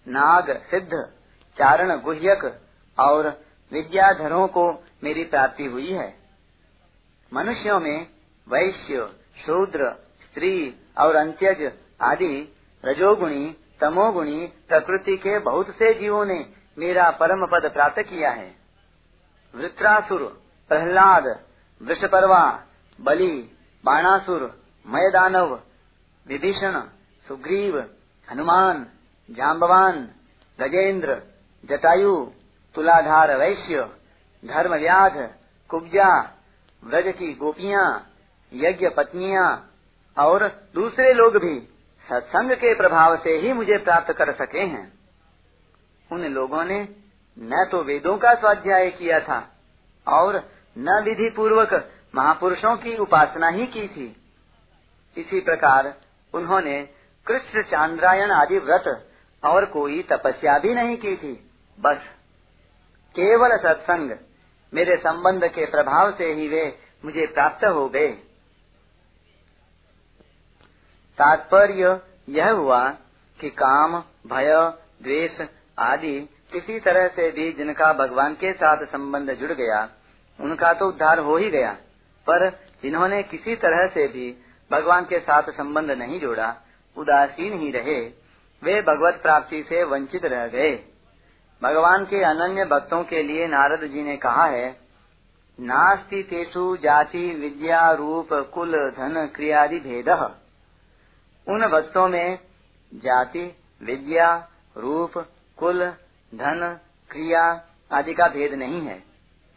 नाग, सिद्ध, चारण, गुह्यक और विद्याधरों को मेरी प्राप्ति हुई है। मनुष्यों में वैश्य, शूद्र, स्त्री और अंत्यज आदि रजोगुणी, तमोगुणी, प्रकृति के बहुत से जीवों ने मेरा परम पद प्राप्त किया है। वृत्रासुर, प्रहलाद, वृषपर्वा, बलि, बाणासुर, मयदानव, विभीषण, सुग्रीव, हनुमान जाम्बवान गजेंद्र, जटायु, तुलाधार वैश्य धर्म व्याध कुब्जा, व्रज की गोपियाँ, यज्ञ पत्नियाँ और दूसरे लोग भी सत्संग के प्रभाव से ही मुझे प्राप्त कर सके हैं। उन लोगों ने न तो वेदों का स्वाध्याय किया था और न विधि पूर्वक महापुरुषों की उपासना ही की थी। इसी प्रकार उन्होंने कृष्ण चांद्रायण आदि व्रत और कोई तपस्या भी नहीं की थी। बस केवल सत्संग मेरे संबंध के प्रभाव से ही वे मुझे प्राप्त हो गए। तात्पर्य यह हुआ कि काम, भय, द्वेष आदि किसी तरह से भी जिनका भगवान के साथ संबंध जुड़ गया, उनका तो उद्धार हो ही गया। पर जिन्होंने किसी तरह से भी भगवान के साथ संबंध नहीं जोड़ा, उदासीन ही रहे, वे भगवत प्राप्ति से वंचित रह गए। भगवान के अनन्य भक्तों के लिए नारद जी ने कहा है, नास्ति तेषु जाति, विद्या, रूप, कुल, धन, क्रियादि भेद। उन भक्तों में जाति, विद्या, रूप, कुल, धन, क्रिया आदि का भेद नहीं है।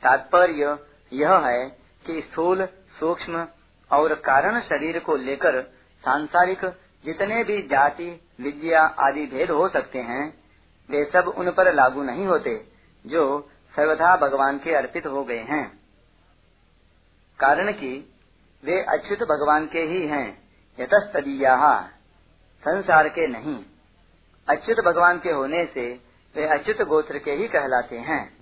तात्पर्य यह है कि स्थूल, सूक्ष्म और कारण शरीर को लेकर सांसारिक जितने भी जाति, विद्या आदि भेद हो सकते हैं, वे सब उन पर लागू नहीं होते, जो सर्वथा भगवान के अर्पित हो गए हैं। कारण कि वे अच्युत भगवान के ही हैं। यतस्तदीया। संसार के नहीं। अच्युत भगवान के होने से वे अच्युत गोत्र के ही कहलाते हैं।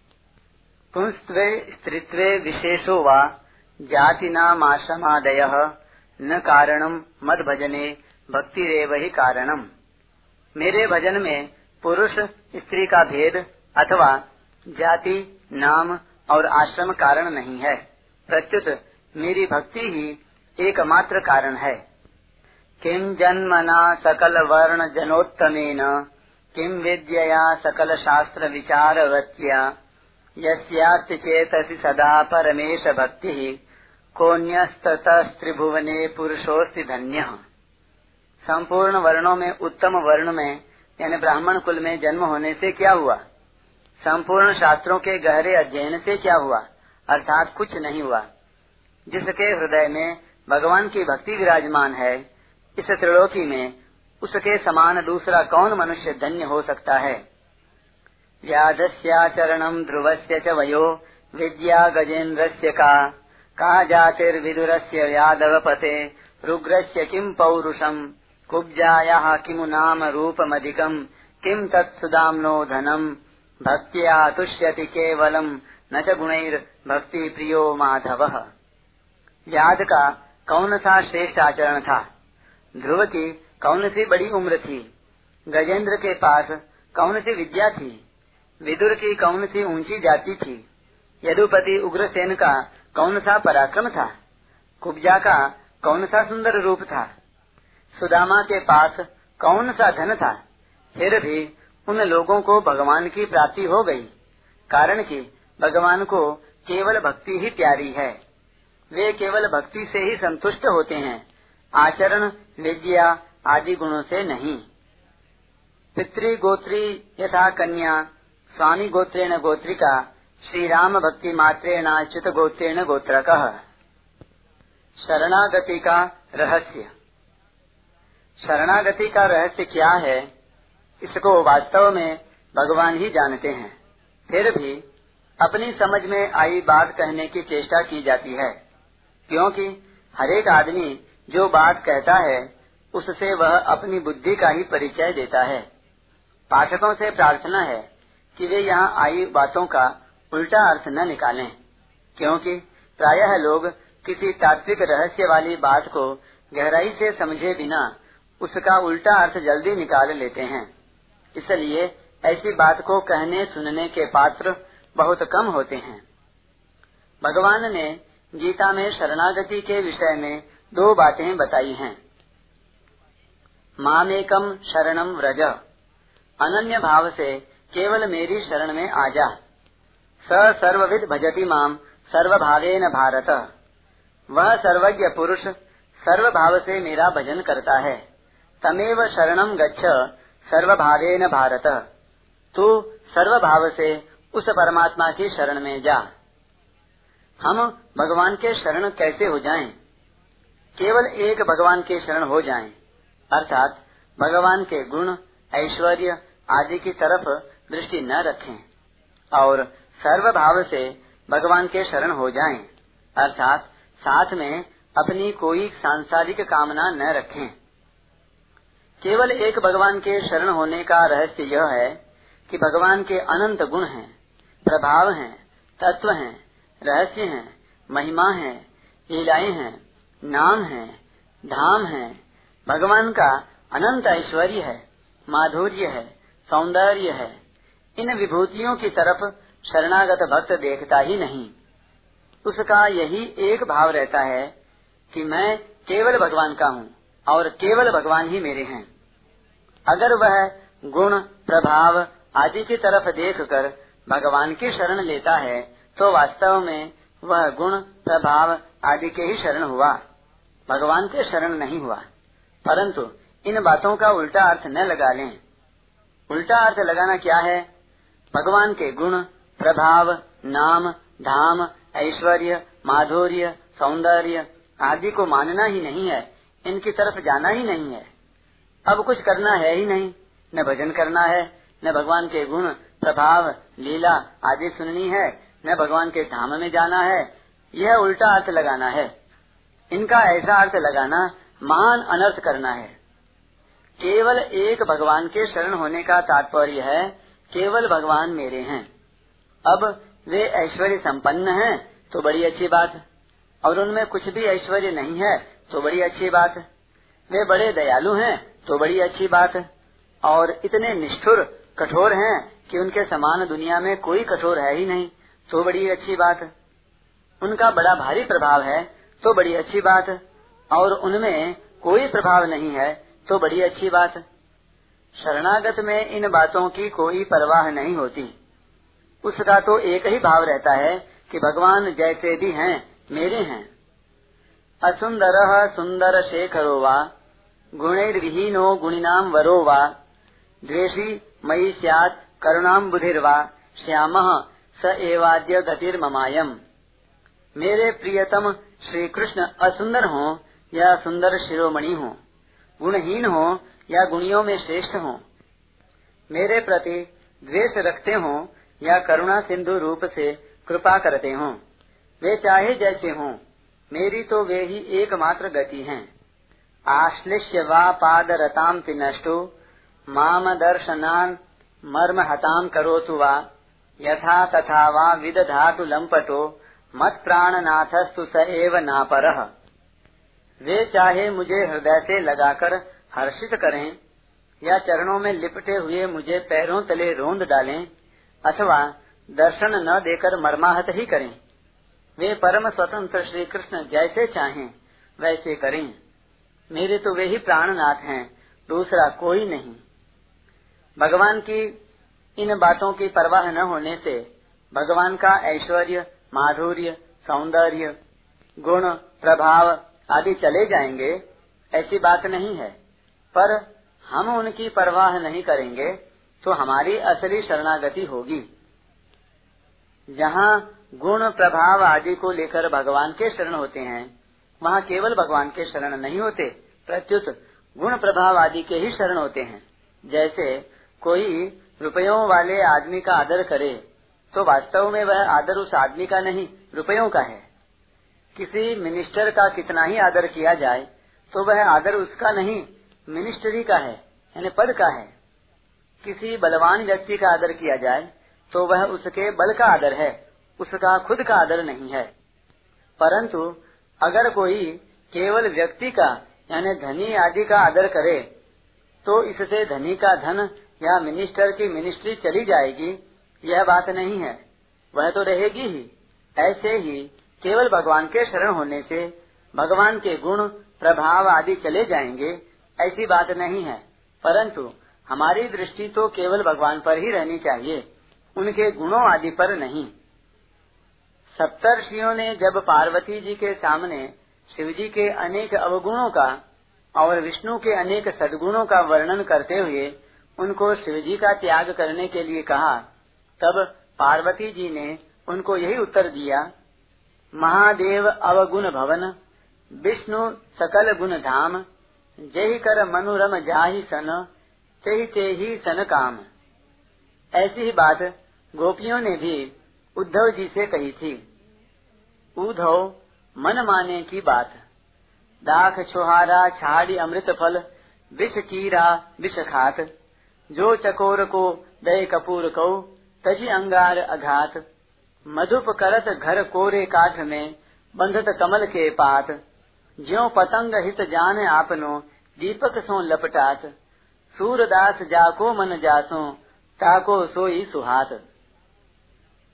पुंस्त्वे, स्त्रीत्वे, विशेषो वा आश्रमादय न कारणम मद भजने भक्ति रेव ही कारणम मेरे भजन में पुरुष, स्त्री का भेद अथवा जाति, नाम और आश्रम कारण नहीं है। प्रत्युत, मेरी भक्ति ही एकमात्र कारण है। किम जन्मना सकल वर्ण जनोत्तमेन किम विद्यया सकल शास्त्र विचार वत्या यस्यास्ति चेतसि सदा परमेश भक्ति कोन्यस्तत्रिभुवने पुरुषोस्ति धन्य। संपूर्ण वर्णों में, उत्तम वर्ण में, यानी ब्राह्मण कुल में जन्म होने से क्या हुआ? संपूर्ण शास्त्रों के गहरे अध्ययन से क्या हुआ? अर्थात कुछ नहीं हुआ। जिसके हृदय में भगवान की भक्ति विराजमान है इस त्रिलोकी में उसके समान दूसरा कौन मनुष्य धन्य हो सकता है? व्याधस्याचरणम ध्रुवस्य च वयो विद्या गजेन्द्रस्य का। का जातिर्विदुरस्य व्याधव पते रुग्रस्य किम पौरुषम? कुब्जायाः किमु नाम रूपमधिकम? किम तत्सुदाम्नो धनम? भक्त्या तुष्यति केवलम, न च गुणैर भक्ति प्रियो माधव। व्याध का कौन सा श्रेष्ठ आचरण था? ध्रुव की कौन सी बड़ी उम्र थी? गजेंद्र के पास कौन सी विद्या थी? विदुर की कौन सी ऊँची जाति थी? यदुपति उग्रसेन का कौन सा पराक्रम था? कुब्जा का कौन सा सुंदर रूप था? सुदामा के पास कौन सा धन था? फिर भी उन लोगों को भगवान की प्राप्ति हो गई, कारण कि भगवान को केवल भक्ति ही प्यारी है। वे केवल भक्ति से ही संतुष्ट होते हैं। आचरण विद्या आदि गुणों से नहीं। पितृ गोत्री यथा कन्या स्वामी गोत्रेण गोत्रिका श्री राम भक्ति मात्रेण च्युत गोत्रेण गोत्रक। शरणागति का रहस्य। शरणागति का रहस्य क्या है, इसको वास्तव में भगवान ही जानते हैं। फिर भी अपनी समझ में आई बात कहने की चेष्टा की जाती है, क्योंकि हरेक आदमी जो बात कहता है, उससे वह अपनी बुद्धि का ही परिचय देता है। पाठकों से प्रार्थना है कि वे यहाँ आई बातों का उल्टा अर्थ न निकालें, क्योंकि प्रायः लोग किसी तात्विक रहस्य वाली बात को गहराई से समझे बिना उसका उल्टा अर्थ जल्दी निकाल लेते हैं। इसलिए ऐसी बात को कहने सुनने के पात्र बहुत कम होते हैं। भगवान ने गीता में शरणागति के विषय में दो बातें बताई हैं। मामेकम शरणम व्रज। अनन्य भाव से केवल मेरी शरण में आ जा स सर्वविद भजति माम सर्वभावेन भारत। वह सर्वज्ञ पुरुष सर्व भाव से मेरा भजन करता है। तमेव शरणम गच्छ, सर्वभावेन भारत। तू सर्व भाव से उस परमात्मा की शरण में जा। हम भगवान के शरण कैसे हो जाएँ? केवल एक भगवान के शरण हो जाएँ, अर्थात भगवान के गुण ऐश्वर्य आदि की तरफ़ दृष्टि न रखें और सर्व भाव से भगवान के शरण हो जाएँ, अर्थात साथ में अपनी कोई सांसारिक कामना न रखें। केवल एक भगवान के शरण होने का रहस्य यह है कि भगवान के अनंत गुण हैं, प्रभाव हैं, तत्व हैं, रहस्य हैं, महिमा है लीलाएँ हैं नाम है, धाम है। भगवान का अनंत ऐश्वर्य है, माधुर्य है, सौंदर्य है। इन विभूतियों की तरफ़ शरणागत भक्त देखता ही नहीं। उसका यही एक भाव रहता है कि मैं केवल भगवान का हूँ और केवल भगवान ही मेरे हैं। अगर वह गुण, प्रभाव आदि की तरफ़ देखकर भगवान की शरण लेता है तो वास्तव में वह गुण, प्रभाव आदि के ही शरण हुआ। भगवान के शरण नहीं हुआ। परंतु इन बातों का उल्टा अर्थ न लगा लें। उल्टा अर्थ लगाना क्या है? भगवान के गुण, प्रभाव, नाम, धाम, ऐश्वर्य, माधुर्य, सौंदर्य आदि को मानना ही नहीं है। इनकी तरफ़ जाना ही नहीं है। अब कुछ करना है ही नहीं। न भजन करना है, न भगवान के गुण, प्रभाव, लीला आदि सुननी है, न भगवान के धाम में जाना है। यह उल्टा अर्थ लगाना है। इनका ऐसा अर्थ लगाना महान अनर्थ करना है। केवल एक भगवान के शरण होने का तात्पर्य है, केवल भगवान मेरे हैं। अब वे ऐश्वर्य संपन्न हैं तो बड़ी अच्छी बात। और उनमें कुछ भी ऐश्वर्य नहीं है तो बड़ी अच्छी बात। वे बड़े दयालु हैं तो बड़ी अच्छी बात। और इतने निष्ठुर, कठोर हैं कि उनके समान दुनिया में कोई कठोर है ही नहीं तो बड़ी अच्छी बात। उनका बड़ा भारी प्रभाव है तो बड़ी अच्छी बात। और उनमें कोई प्रभाव नहीं है तो बड़ी अच्छी बात। शरणागत में इन बातों की कोई परवाह नहीं होती। उसका तो एक ही भाव रहता है कि भगवान जैसे भी हैं, मेरे हैं। असुंदर सुंदर शेखरो वा, गुणैर्विहीनो गुणिनाम वरो वा, द्वेषी मयि स्यात् करुणाम बुधिर्वा, श्याम स एवाद्य गतिर्ममायम। मेरे प्रियतम श्री कृष्ण असुंदर हो या सुंदर शिरोमणि हो, गुणहीन हो या गुणियों में श्रेष्ठ हो, मेरे प्रति द्वेष रखते हो या करुणा सिंधु रूप से कृपा करते हो, वे चाहे जैसे हो, मेरी तो वे ही एकमात्र गति हैं। आश्लिष्य वा पाद रताम नष्टो माम दर्शनान मर्म हताम करोतु वा, यथा तथा वा विदधातु लंपटो मत प्राणनाथस्तु स एव नापर। वे चाहे मुझे हृदय से लगाकर हर्षित करें, या चरणों में लिपटे हुए मुझे पैरों तले रोंद डालें, अथवा दर्शन न देकर मर्माहत ही करें। वे परम स्वतंत्र श्री कृष्ण जैसे चाहें, वैसे करें। मेरे तो वे ही प्राणनाथ हैं, दूसरा कोई नहीं। भगवान की इन बातों की परवाह न होने से भगवान का ऐश्वर्य माधुर्य, सौंदर्य, गुण, प्रभाव आदि चले जाएँगे, ऐसी बात नहीं है। पर हम उनकी परवाह नहीं करेंगे तो हमारी असली शरणागति होगी। जहाँ गुण, प्रभाव आदि को लेकर भगवान के शरण होते हैं, वहाँ केवल भगवान के शरण नहीं होते, प्रत्युत गुण, प्रभाव आदि के ही शरण होते हैं। जैसे कोई रुपयों वाले आदमी का आदर करे तो वास्तव में वह आदर उस आदमी का नहीं, रुपयों का है। किसी मिनिस्टर का कितना ही आदर किया जाए तो वह आदर उसका नहीं मिनिस्ट्री का है, यानी पद का है। किसी बलवान व्यक्ति का आदर किया जाए तो वह उसके बल का आदर है, उसका खुद का आदर नहीं है। परंतु अगर कोई केवल व्यक्ति का, यानी धनी आदि का आदर करे तो इससे धनी का धन या मिनिस्टर की मिनिस्ट्री चली जाएगी यह बात नहीं है। वह तो रहेगी ही। ऐसे ही केवल भगवान के शरण होने से भगवान के गुण, प्रभाव आदि चले जाएँगे, ऐसी बात नहीं है। परंतु हमारी दृष्टि तो केवल भगवान पर ही रहनी चाहिए, उनके गुणों आदि पर नहीं। सप्तर्षियों ने जब पार्वती जी के सामने शिव जी के अनेक अवगुणों का और विष्णु के अनेक सदगुणों का वर्णन करते हुए उनको शिव जी का त्याग करने के लिए कहा तब पार्वती जी ने उनको यही उत्तर दिया, महादेव अवगुण भवन, विष्णु सकल गुण धाम जय कर मनुरम जाहि सन ते ही सन काम. ऐसी ही बात गोपियों ने भी उद्धव जी से कही थी। उद्धव, मन माने की बात, दाख छोहारा छाड़ी अमृत फल, विष कीरा विष खात, जो चकोर को दय कपूर को तजी अंगार अघात मधुप करत घर कोरे काठ में, बंधत कमल के पात। ज्यो पतंग हित जान आपनो, दीपक सो लपटात। सूरदास जाको मन जासो, ताको सोई सुहात।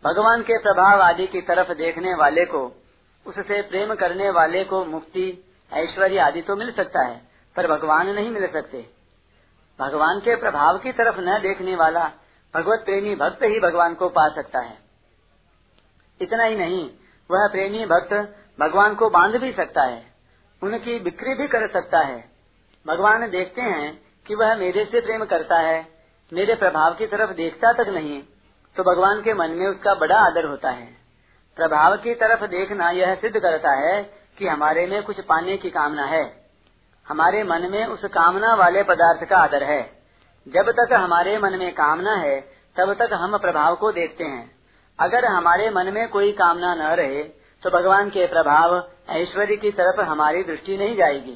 भगवान के प्रभाव आदि की तरफ़ देखने वाले को, उससे प्रेम करने वाले को मुक्ति, ऐश्वर्य आदि तो मिल सकता है, पर भगवान नहीं मिल सकते। भगवान के प्रभाव की तरफ़ न देखने वाला भगवत प्रेमी भक्त ही भगवान को पा सकता है। इतना ही नहीं, वह प्रेमी भक्त भगवान को बाँध भी सकता है, उनकी बिक्री भी कर सकता है। भगवान देखते हैं कि वह मेरे से प्रेम करता है, मेरे प्रभाव की तरफ़ देखता तक नहीं तो भगवान के मन में उसका बड़ा आदर होता है। प्रभाव की तरफ़ देखना यह सिद्ध करता है कि हमारे में कुछ पाने की कामना है। हमारे मन में उस कामना वाले पदार्थ का आदर है। जब तक हमारे मन में कामना है, तब तक हम प्रभाव को देखते हैं। अगर हमारे मन में कोई कामना न रहे तो भगवान के प्रभाव ऐश्वर्य की तरफ़ हमारी दृष्टि नहीं जाएगी।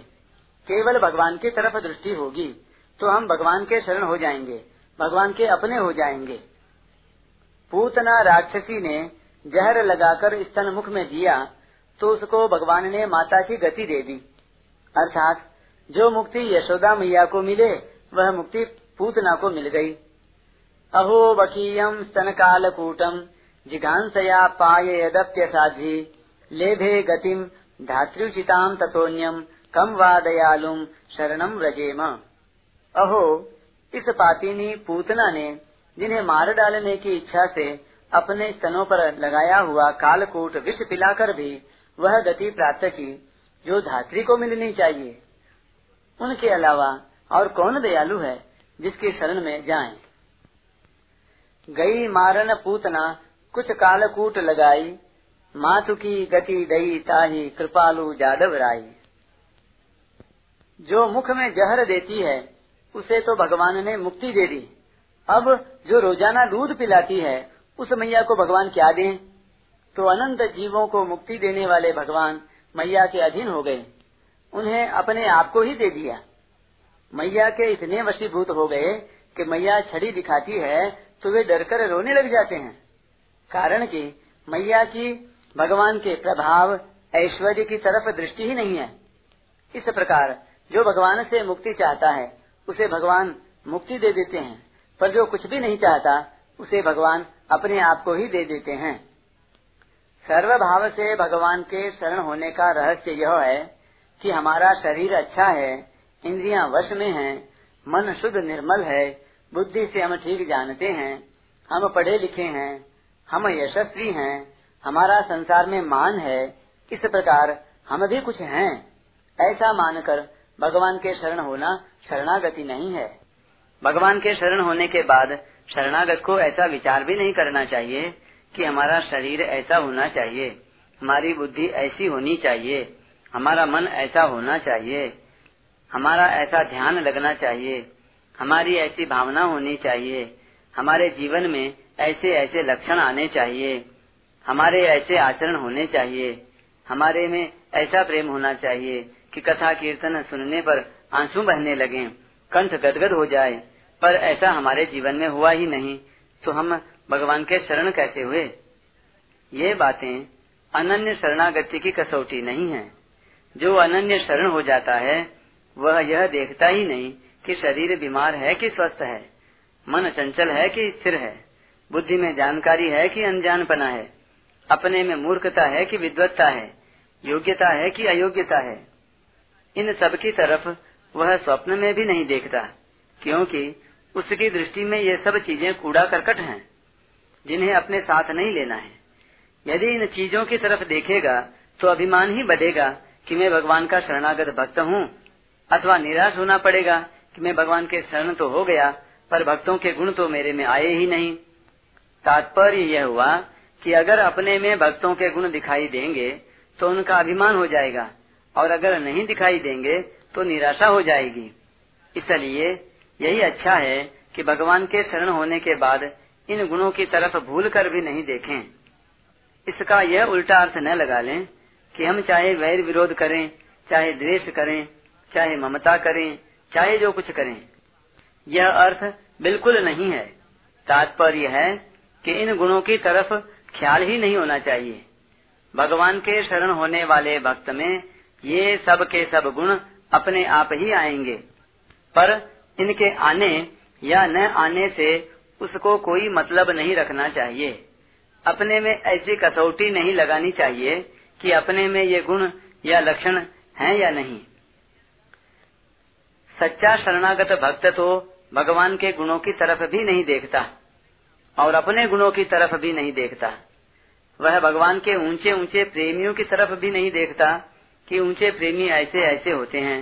केवल भगवान की तरफ़ दृष्टि होगी तो हम भगवान के शरण हो जाएँगे, भगवान के अपने हो जाएँगे। पूतना राक्षसी ने जहर लगाकर स्तन मुख में दिया तो उसको भगवान ने माता की गति दे दी। अर्थात, जो मुक्ति यशोदा मैया को मिले, वह मुक्ति पूतना को मिल गई। अहो बकीयम स्तन काल कूटम जिघांसया पाय यद्य साधी लेभे गतिम धातृचिताम तथोन्यम कम वा दयालुम शरणम व्रजेम। अहो, इस पातिनी पूतना ने जिन्हें मार डालने की इच्छा से अपने स्तनों पर लगाया हुआ कालकूट विष पिलाकर भी वह गति प्राप्त की, जो धात्री को मिलनी चाहिए। उनके अलावा और कौन दयालु है? जिसके शरण में जाएँ? गई मारन पूतना, कुछ कालकूट लगाई मातु की गति दई ताही कृपालु जादव राई। जो मुख में जहर देती है, उसे तो भगवान ने मुक्ति दे दी। अब जो रोज़ाना दूध पिलाती है, उस मैया को भगवान क्या दे? तो अनंत जीवों को मुक्ति देने वाले भगवान मैया के अधीन हो गए। उन्हें अपने आप को ही दे दिया। मैया के इतने वशीभूत हो गए कि मैया छड़ी दिखाती है तो वे डरकर रोने लग जाते हैं। कारण कि मैया की भगवान के प्रभाव ऐश्वर्य की तरफ़ दृष्टि ही नहीं है। इस प्रकार जो भगवान से मुक्ति चाहता है, उसे भगवान मुक्ति दे देते हैं। पर जो कुछ भी नहीं चाहता, उसे भगवान अपने आप को ही दे देते हैं। सर्व भाव से भगवान के शरण होने का रहस्य यह है कि हमारा शरीर अच्छा है इंद्रियाँ वश में हैं, मन शुद्ध निर्मल है बुद्धि से हम ठीक जानते हैं हम पढ़े लिखे हैं हम यशस्वी हैं हमारा संसार में मान है इस प्रकार हम भी कुछ हैं। ऐसा मानकर भगवान के शरण होना शरणागति नहीं है। भगवान के शरण होने के बाद शरणागत को ऐसा विचार भी नहीं करना चाहिए कि हमारा शरीर ऐसा होना चाहिए हमारी बुद्धि ऐसी होनी चाहिए हमारा मन ऐसा होना चाहिए। हमारा ऐसा ध्यान लगना चाहिए। हमारी ऐसी भावना होनी चाहिए। हमारे जीवन में ऐसे ऐसे लक्षण आने चाहिए। हमारे ऐसे आचरण होने चाहिए। हमारे में ऐसा प्रेम होना चाहिए कि कथा कीर्तन सुनने पर आँसू बहने लगे, कंठ गदगद हो जाए। पर ऐसा हमारे जीवन में हुआ ही नहीं तो हम भगवान के शरण कैसे हुए? ये बातें अनन्य शरणागति की कसौटी नहीं है। जो अनन्य शरण हो जाता है वह यह देखता ही नहीं कि शरीर बीमार है कि स्वस्थ है। मन चंचल है कि स्थिर है। बुद्धि में जानकारी है कि अनजानपना है। अपने में मूर्खता है कि विद्वत्ता है। योग्यता है कि अयोग्यता है। इन सब की तरफ़ वह स्वप्न में भी नहीं देखता, क्योंकि उसकी दृष्टि में ये सब चीज़ें कूड़ा करकट हैं, जिन्हें अपने साथ नहीं लेना है। यदि इन चीज़ों की तरफ़ देखेगा तो अभिमान ही बढ़ेगा कि मैं भगवान का शरणागत भक्त हूँ। अथवा निराश होना पड़ेगा कि मैं भगवान के शरण तो हो गया, पर भक्तों के गुण तो मेरे में आए ही नहीं। तात्पर्य यह हुआ कि अगर अपने में भक्तों के गुण दिखाई देंगे तो उनका अभिमान हो जाएगा, और अगर नहीं दिखाई देंगे तो निराशा हो जाएगी। इसलिए यही अच्छा है कि भगवान के शरण होने के बाद इन गुणों की तरफ़ भूल कर भी नहीं देखें। इसका यह उल्टा अर्थ न लगा लें कि हम चाहे वैर विरोध करें, चाहे द्वेष करें चाहे ममता करें, चाहे जो कुछ करें, यह अर्थ बिल्कुल नहीं है। तात्पर्य है कि इन गुणों की तरफ़ ख्याल ही नहीं होना चाहिए। भगवान के शरण होने वाले भक्त में ये सब के सब गुण अपने आप ही आएँगे। पर इनके आने या न आने से उसको कोई मतलब नहीं रखना चाहिए। अपने में ऐसी कसौटी नहीं लगानी चाहिए कि अपने में ये गुण या लक्षण हैं या नहीं। सच्चा शरणागत भक्त तो भगवान के गुणों की तरफ़ भी नहीं देखता और अपने गुणों की तरफ़ भी नहीं देखता। वह भगवान के ऊँचे ऊँचे प्रेमियों की तरफ़ भी नहीं देखता कि ऊँचे प्रेमी ऐसे ऐसे होते हैं।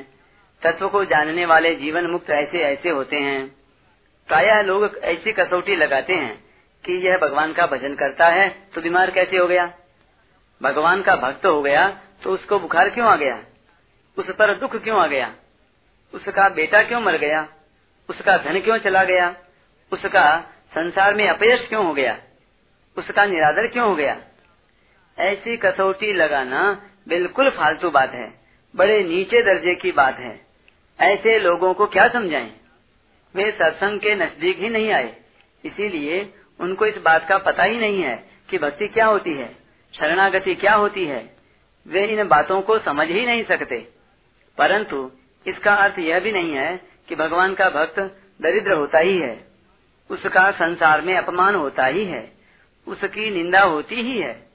तत्व को जानने वाले जीवन मुक्त ऐसे ऐसे होते हैं। प्रायः लोग ऐसी कसौटी लगाते हैं कि यह भगवान का भजन करता है तो बीमार कैसे हो गया? भगवान का भक्त हो गया तो उसको बुखार क्यों आ गया? उस पर दुख क्यों आ गया? उसका बेटा क्यों मर गया? उसका धन क्यों चला गया? उसका संसार में अपयश क्यों हो गया? उसका निरादर क्यों हो गया? ऐसी कसौटी लगाना बिल्कुल फालतू बात है। बड़े नीचे दर्जे की बात है। ऐसे लोगों को क्या समझाएँ? वे सत्संग के नज़दीक ही नहीं आए। इसीलिए उनको इस बात का पता ही नहीं है कि भक्ति क्या होती है, शरणागति क्या होती है। वे इन बातों को समझ ही नहीं सकते। परंतु इसका अर्थ यह भी नहीं है कि भगवान का भक्त दरिद्र होता ही है। उसका संसार में अपमान होता ही है। उसकी निंदा होती ही है।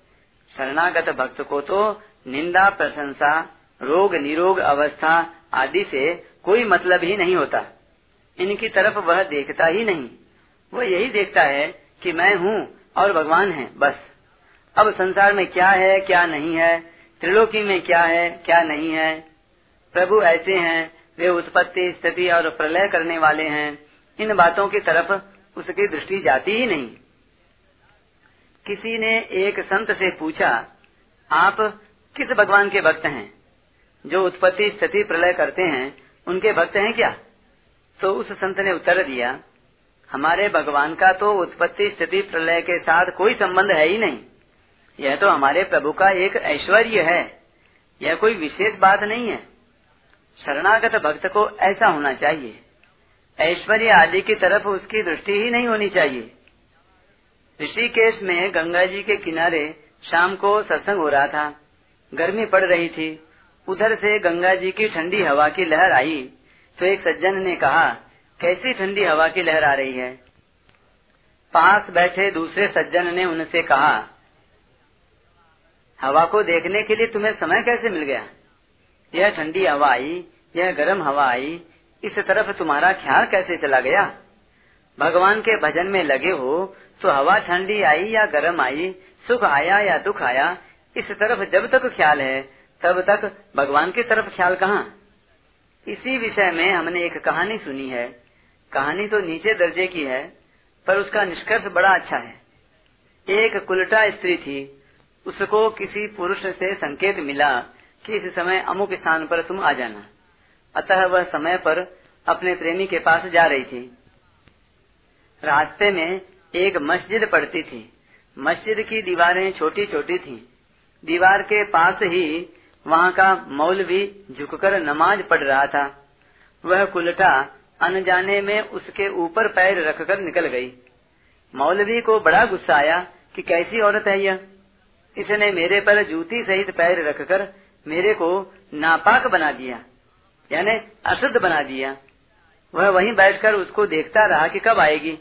शरणागत भक्त को तो निंदा, प्रशंसा, रोग, निरोग अवस्था आदि से कोई मतलब ही नहीं होता। इनकी तरफ़ वह देखता ही नहीं। वह यही देखता है कि मैं हूँ और भगवान है, बस। अब संसार में क्या है, क्या नहीं है? त्रिलोकी में क्या है, क्या नहीं है? प्रभु ऐसे हैं, वे उत्पत्ति, स्थिति और प्रलय करने वाले हैं। इन बातों की तरफ़ उसकी दृष्टि जाती ही नहीं। किसी ने एक संत से पूछा, आप किस भगवान के भक्त हैं? जो उत्पत्ति, स्थिति, प्रलय करते हैं, उनके भक्त हैं क्या? तो उस संत ने उत्तर दिया, हमारे भगवान का तो उत्पत्ति, स्थिति, प्रलय के साथ कोई संबंध है ही नहीं। यह तो हमारे प्रभु का एक ऐश्वर्य है। यह कोई विशेष बात नहीं है। शरणागत भक्त को ऐसा होना चाहिए। ऐश्वर्य आदि की तरफ़ उसकी दृष्टि ही नहीं होनी चाहिए। ऋषिकेश में गंगा जी के किनारे शाम को सत्संग हो रहा था। गर्मी पड़ रही थी। उधर से गंगा जी की ठंडी हवा की लहर आई। तो एक सज्जन ने कहा, कैसी ठंडी हवा की लहर आ रही है? पास बैठे दूसरे सज्जन ने उनसे कहा, हवा को देखने के लिए तुम्हें समय कैसे मिल गया? यह ठंडी हवा आई यह गर्म हवा आई इस तरफ़ तुम्हारा ख्याल कैसे चला गया? भगवान के भजन में लगे हो तो हवा ठंडी आई या गर्म आई, सुख आया या दुख आया, इस तरफ़ जब तक ख्याल है, तब तक भगवान की तरफ़ ख्याल कहाँ? इसी विषय में हमने एक कहानी सुनी है। कहानी तो नीचे दर्जे की है, पर उसका निष्कर्ष बड़ा अच्छा है। एक कुलटा स्त्री थी, उसको किसी पुरुष से संकेत मिला कि इस समय अमुक स्थान पर तुम आ जाना। अतः वह समय पर अपने प्रेमी के पास जा रही थी। रास्ते में एक मस्जिद पड़ती थी। मस्जिद की दीवारें छोटी छोटी थी। दीवार के पास ही वहाँ का मौलवी झुककर नमाज़ पढ़ रहा था। वह कुलटा अनजाने में उसके ऊपर पैर रखकर निकल गई। मौलवी को बड़ा गुस्सा आया कि कैसी औरत है यह? इसने मेरे पर जूती सहित पैर रखकर मेरे को नापाक बना दिया, यानी अशुद्ध बना दिया। वह वहीं बैठकर उसको देखता रहा कि कब आएगी।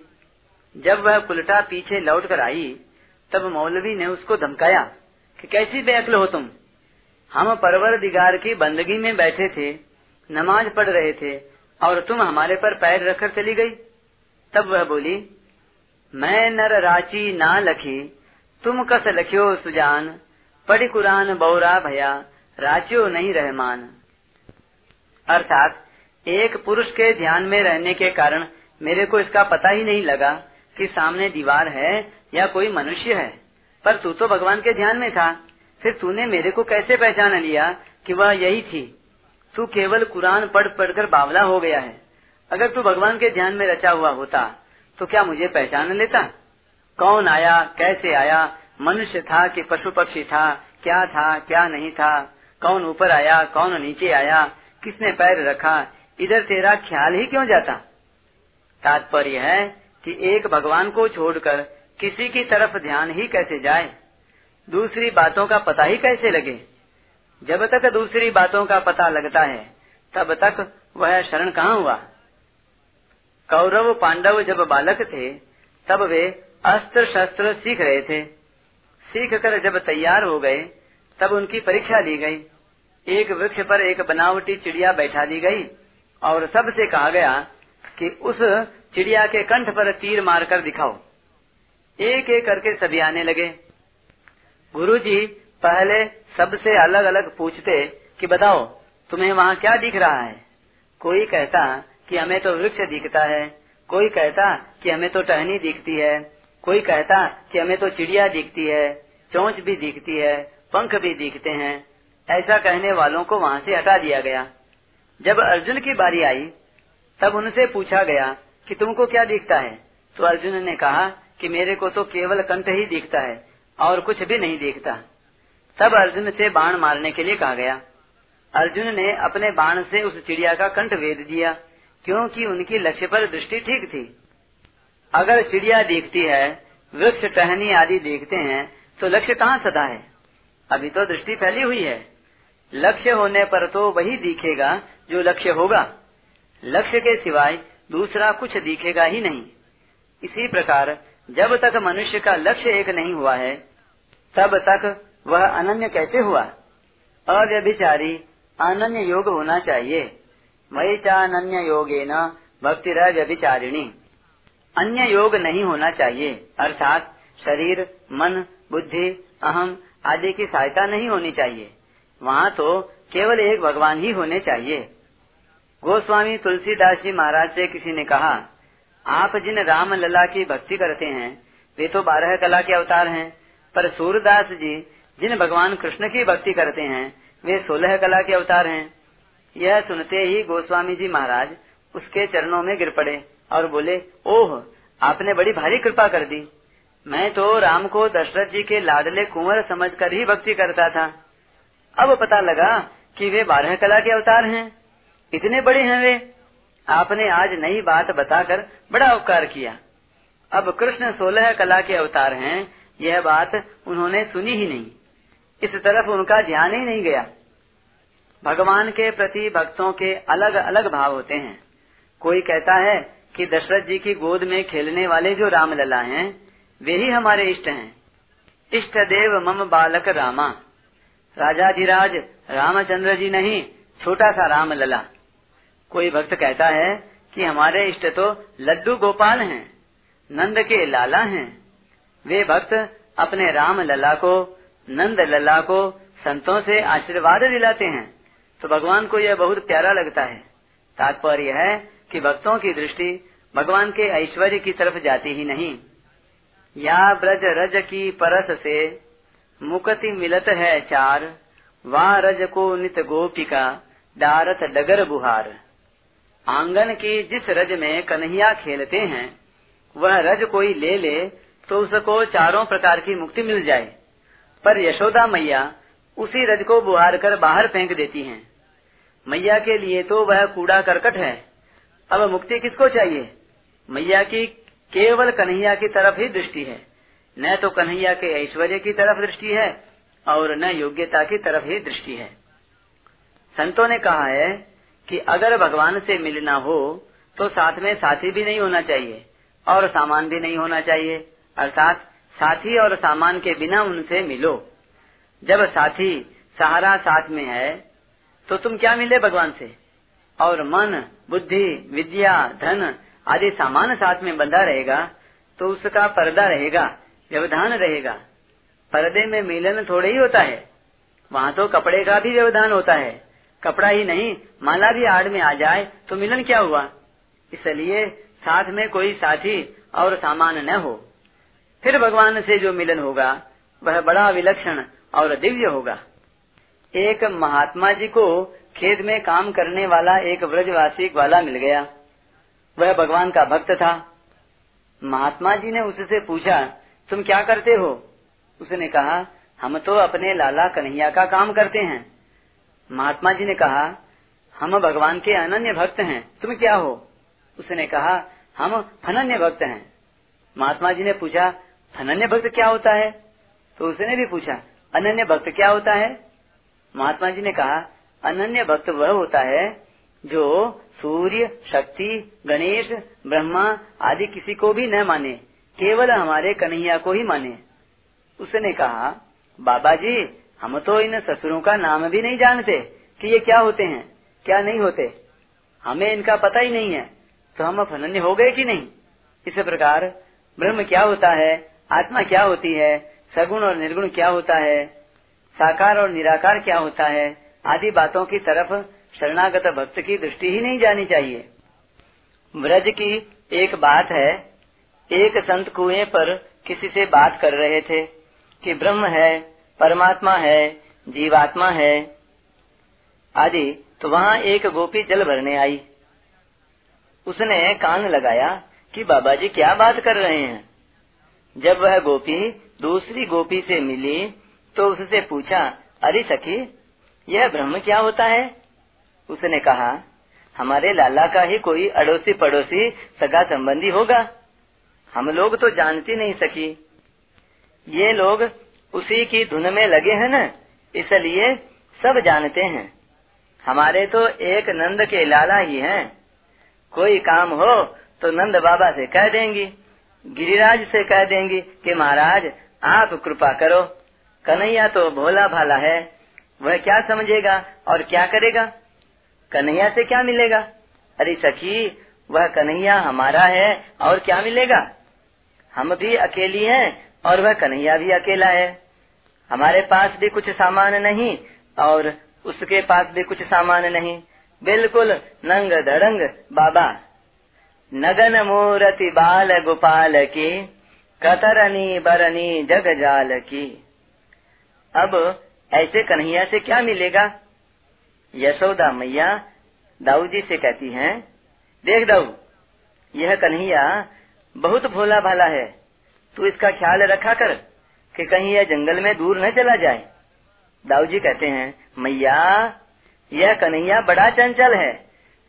जब वह उल्टा पीछे लौट कर आई, तब मौलवी ने उसको धमकाया कि कैसी बेअकल हो तुम? हम परवर दिगार की बंदगी में बैठे थे, नमाज़ पढ़ रहे थे, और तुम हमारे पर पैर रखकर चली गई। तब वह बोली, मैं नर राची ना लखी, तुम कस लखियो सुजान, पढ़ी कुरान बौरा भया राचियो नहीं रहमान। अर्थात, एक पुरुष के ध्यान में रहने के कारण मेरे को इसका पता ही नहीं लगा कि सामने दीवार है या कोई मनुष्य है। पर तू तो भगवान के ध्यान में था। फिर तूने मेरे को कैसे पहचान लिया कि वह यही थी? तू केवल कुरान पढ़ पढ़कर बावला हो गया है। अगर तू भगवान के ध्यान में रचा हुआ होता तो क्या मुझे पहचान लेता? कौन आया? कैसे आया? मनुष्य था कि पशु पक्षी था? क्या था? क्या नहीं था? कौन ऊपर आया, कौन नीचे आया, किसने पैर रखा, इधर तेरा ख्याल ही क्यों जाता? तात्पर्य है कि एक भगवान को छोड़कर किसी की तरफ़ ध्यान ही कैसे जाए? दूसरी बातों का पता ही कैसे लगे? जब तक दूसरी बातों का पता लगता है, तब तक वह शरण कहाँ हुआ? कौरव पांडव जब बालक थे, तब वे अस्त्र शस्त्र सीख रहे थे। सीख कर जब तैयार हो गए तब उनकी परीक्षा ली गई। एक वृक्ष पर एक बनावटी चिड़िया बैठा दी गई और सबसे कहा गया कि उस चिड़िया के कंठ पर तीर मारकर दिखाओ। एक एक करके सभी आने लगे। गुरु जी पहले सबसे अलग अलग पूछते कि बताओ, तुम्हें वहाँ क्या दिख रहा है? कोई कहता कि हमें तो वृक्ष दिखता है। कोई कहता कि हमें तो टहनी दिखती है। कोई कहता कि हमें तो चिड़िया दिखती है। चोंच भी दिखती है। पंख भी दिखते हैं। ऐसा कहने वालों को वहाँ से हटा दिया गया। जब अर्जुन की बारी आई, तब उनसे पूछा गया कि तुमको क्या दिखता है? तो अर्जुन ने कहा कि मेरे को तो केवल कंठ ही दिखता है और कुछ भी नहीं दिखता। तब अर्जुन से बाण मारने के लिए कहा गया। अर्जुन ने अपने बाण से उस चिड़िया का कंठ वेद दिया, क्योंकि उनकी लक्ष्य पर दृष्टि ठीक थी। अगर चिड़िया देखती है, वृक्ष टहनी आदि देखते हैं तो लक्ष्य कहाँ सदा है? अभी तो दृष्टि फैली हुई है। लक्ष्य होने पर तो वही दिखेगा जो लक्ष्य होगा। लक्ष्य के सिवाय दूसरा कुछ दिखेगा ही नहीं। इसी प्रकार जब तक मनुष्य का लक्ष्य एक नहीं हुआ है, तब तक वह अनन्य कैसे हुआ? अव्यभिचारी अनन्य योग होना चाहिए। मई चान्य योगे न भक्ति व्यभिचारिणी अन्य योग नहीं होना चाहिए। अर्थात शरीर, मन, बुद्धि अहम आदि की सहायता नहीं होनी चाहिए। वहाँ तो केवल एक भगवान ही होने चाहिए। गोस्वामी तुलसीदास जी महाराज से किसी ने कहा, आप जिन राम लला की भक्ति करते हैं, वे तो बारह कला के अवतार हैं, पर सूरदास जी जिन भगवान कृष्ण की भक्ति करते हैं, वे सोलह कला के अवतार हैं। यह सुनते ही गोस्वामी जी महाराज उसके चरणों में गिर पड़े और बोले, ओह, आपने बड़ी भारी कृपा कर दी। मैं तो राम को दशरथ जी के लाडले कुंवर समझकर ही भक्ति करता था। अब पता लगा कि वे बारह कला के अवतार हैं। इतने बड़े हैं वे। आपने आज नई बात बताकर बड़ा उपकार किया। अब कृष्ण सोलह कला के अवतार हैं, यह बात उन्होंने सुनी ही नहीं। इस तरफ़ उनका ध्यान ही नहीं गया। भगवान के प्रति भक्तों के अलग अलग भाव होते हैं। कोई कहता है कि दशरथ जी की गोद में खेलने वाले जो राम लला हैं वे ही हमारे इष्ट हैं। इष्ट देव मम बालक रामा। राजाधिराज रामचंद्र जी नहीं, छोटा सा राम लला कोई भक्त कहता है कि हमारे इष्ट तो लड्डू गोपाल हैं, नंद के लाला हैं। वे भक्त अपने राम लला को, नंद लला को संतों से आशीर्वाद दिलाते हैं। तो भगवान को यह बहुत प्यारा लगता है। तात्पर्य है कि भक्तों की दृष्टि भगवान के ऐश्वर्य की तरफ़ जाती ही नहीं। या ब्रज रज की परस से मुक्ति मिलत है चार वहाँ रज को नित गोपिका डारत डगर बुहार। आँगन की जिस रज में कन्हैया खेलते हैं, वह रज कोई ले ले तो उसको चारों प्रकार की मुक्ति मिल जाए। पर यशोदा मैया उसी रज को बुहार कर बाहर फेंक देती हैं। मैया के लिए तो वह कूड़ा करकट है। अब मुक्ति किसको चाहिए? मैया की केवल कन्हैया की तरफ़ ही दृष्टि है। न तो कन्हैया के ऐश्वर्य की तरफ़ दृष्टि है और न योग्यता की तरफ़ ही दृष्टि है। संतों ने कहा है कि अगर भगवान से मिलना हो तो साथ में साथी भी नहीं होना चाहिए और सामान भी नहीं होना चाहिए। अर्थात साथी और सामान के बिना उनसे मिलो। जब साथी सहारा साथ में है तो तुम क्या मिले भगवान से? और मन, बुद्धि, विद्या, धन आदि सामान साथ में बंधा रहेगा तो उसका पर्दा रहेगा, व्यवधान रहेगा। पर्दे में मिलन थोड़े ही होता है। वहाँ तो कपड़े का भी व्यवधान होता है। कपड़ा ही नहीं, माला भी आड़ में आ जाए तो मिलन क्या हुआ? इसलिए साथ में कोई साथी और सामान न हो। फिर भगवान से जो मिलन होगा, वह बड़ा विलक्षण और दिव्य होगा। एक महात्मा जी को खेत में काम करने वाला एक व्रजवासी ग्वाला मिल गया। वह भगवान का भक्त था। महात्मा जी ने उससे पूछा, तुम क्या करते हो? उसने कहा, हम तो अपने लाला कन्हैया का काम करते हैं। महात्मा जी ने कहा, हम भगवान के अनन्य भक्त हैं। तुम क्या हो? उसने कहा, हम फनन्य भक्त हैं। महात्मा जी ने पूछा फनन्य भक्त क्या होता है? तो उसने भी पूछा, अनन्य भक्त क्या होता है? महात्मा जी ने कहा, अनन्य भक्त वह होता है जो सूर्य, शक्ति, गणेश, ब्रह्मा आदि किसी को भी न माने, केवल हमारे कन्हैया को ही माने। उसने कहा, बाबा जी, हम तो इन ससुरों का नाम भी नहीं जानते कि ये क्या होते हैं, क्या नहीं होते। हमें इनका पता ही नहीं है तो हम फनन्य हो गए कि नहीं? इस प्रकार ब्रह्म क्या होता है, आत्मा क्या होती है, सगुण और निर्गुण क्या होता है, साकार और निराकार क्या होता है, आदि बातों की तरफ़ शरणागत भक्त की दृष्टि ही नहीं जानी चाहिए। ब्रज की एक बात है, एक संत कुएँ पर किसी से बात कर रहे थे कि ब्रह्म है, परमात्मा है, जीवात्मा है। आदि तो वहाँ एक गोपी जल भरने आई। उसने कान लगाया कि बाबा जी क्या बात कर रहे हैं। जब वह गोपी दूसरी गोपी से मिली तो उससे पूछा, अरे सखी, यह ब्रह्म क्या होता है? उसने कहा, हमारे लाला का ही कोई अड़ोसी पड़ोसी सगा संबंधी होगा? हम लोग तो जानती नहीं सकी। ये लोग उसी की धुन में लगे हैं न, इसलिए सब जानते हैं। हमारे तो एक नंद के लाला ही हैं। कोई काम हो तो नंद बाबा से कह देंगी, गिरिराज से कह देंगी कि महाराज, आप कृपा करो। कन्हैया तो भोला भाला है, वह क्या समझेगा और क्या करेगा? कन्हैया से क्या मिलेगा? अरे सखी, वह कन्हैया हमारा है, और क्या मिलेगा? हम भी अकेली हैं, और वह कन्हैया भी अकेला है। हमारे पास भी कुछ सामान नहीं, और उसके पास भी कुछ सामान नहीं। बिल्कुल नंग दड़ंग बाबा। नगन मूर्ति बाल गोपाल की, कतरनी बरनी जग जाल की। अब ऐसे कन्हैया से क्या मिलेगा? यशोदा मैया दाऊ जी से कहती हैं, देख दाऊ यह कन्हैया बहुत भोला भाला है। तू इसका ख्याल रखा कर कि कहीं यह जंगल में दूर न चला जाए। दाऊ जी कहते हैं, मैया, यह कन्हैया बड़ा चंचल है।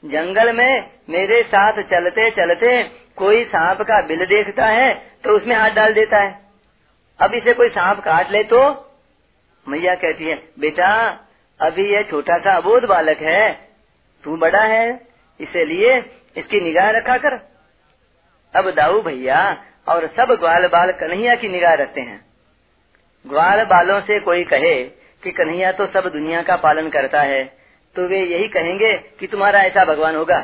जंगल में मेरे साथ चलते चलते कोई सांप का बिल देखता है तो उसमें हाथ डाल देता है। अब इसे कोई सांप काट ले तो? मैया कहती है, बेटा अभी यह छोटा सा अबोध बालक है। तू बड़ा है इसलिए इसकी निगाह रखा कर। अब दाऊ भैया और सब ग्वाल बाल कन्हैया की निगाह रखते हैं। ग्वाल बालों से कोई कहे कि कन्हैया तो सब दुनिया का पालन करता है तो वे यही कहेंगे कि तुम्हारा ऐसा भगवान होगा,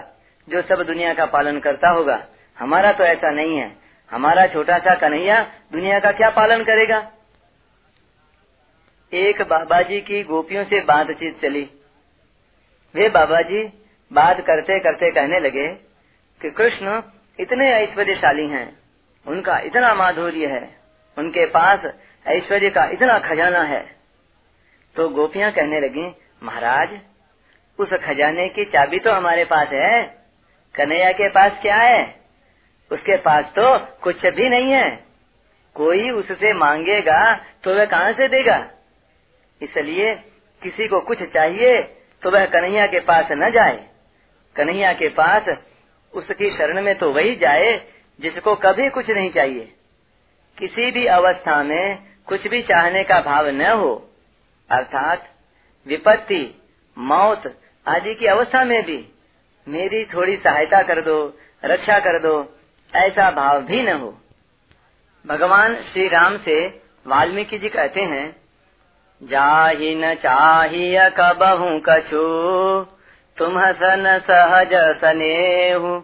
जो सब दुनिया का पालन करता होगा। हमारा तो ऐसा नहीं है। हमारा छोटा सा कन्हैया दुनिया का क्या पालन करेगा? एक बाबा जी की गोपियों से बातचीत चली। वे बाबा जी बात करते करते कहने लगे कि कृष्ण इतने ऐश्वर्यशाली हैं, उनका इतना माधुर्य है, उनके पास ऐश्वर्य का इतना खजाना है। तो गोपियाँ कहने लगी, महाराज, उस खजाने की चाबी तो हमारे पास है, कन्हैया के पास क्या है? उसके पास तो कुछ भी नहीं है। कोई उससे मांगेगा तो वह कहाँ से देगा? इसलिए किसी को कुछ चाहिए तो वह कन्हैया के पास न जाए। कन्हैया के पास उसकी शरण में तो वही जाए जिसको कभी कुछ नहीं चाहिए। किसी भी अवस्था में कुछ भी चाहने का भाव न हो, अर्थात विपत्ति, मौत आदि की अवस्था में भी मेरी थोड़ी सहायता कर दो, रक्षा कर दो, ऐसा भाव भी न हो। भगवान श्री राम से वाल्मीकि जी कहते हैं जाहि न चाहिए कबहू कछु तुम सन सहज सनेहु।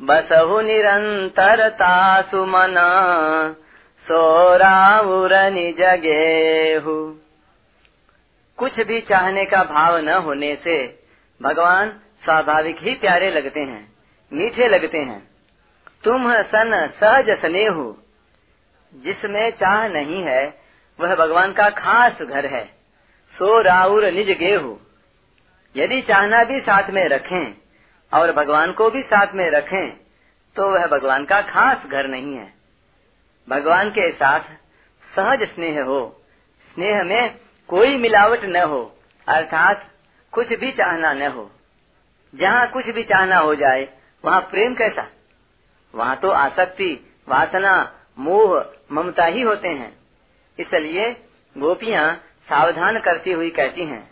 बसहु निरंतरता सुमना सोराउर निज गेहु। कुछ भी चाहने का भाव न होने से भगवान स्वाभाविक ही प्यारे लगते हैं, मीठे लगते हैं। तुम सन सहज स्नेह, जिसमें चाह नहीं है वह भगवान का खास घर है। सो राउर निज गेहू। यदि चाहना भी साथ में रखें और भगवान को भी साथ में रखें तो वह भगवान का खास घर नहीं है। भगवान के साथ सहज स्नेह हो। स्नेह में कोई मिलावट न हो, अर्थात कुछ भी चाहना न हो। जहाँ कुछ भी चाहना हो जाए, वहाँ प्रेम कैसा? वहाँ तो आसक्ति, वासना, मोह, ममता ही होते हैं। इसलिए गोपियाँ सावधान करती हुई कहती हैं,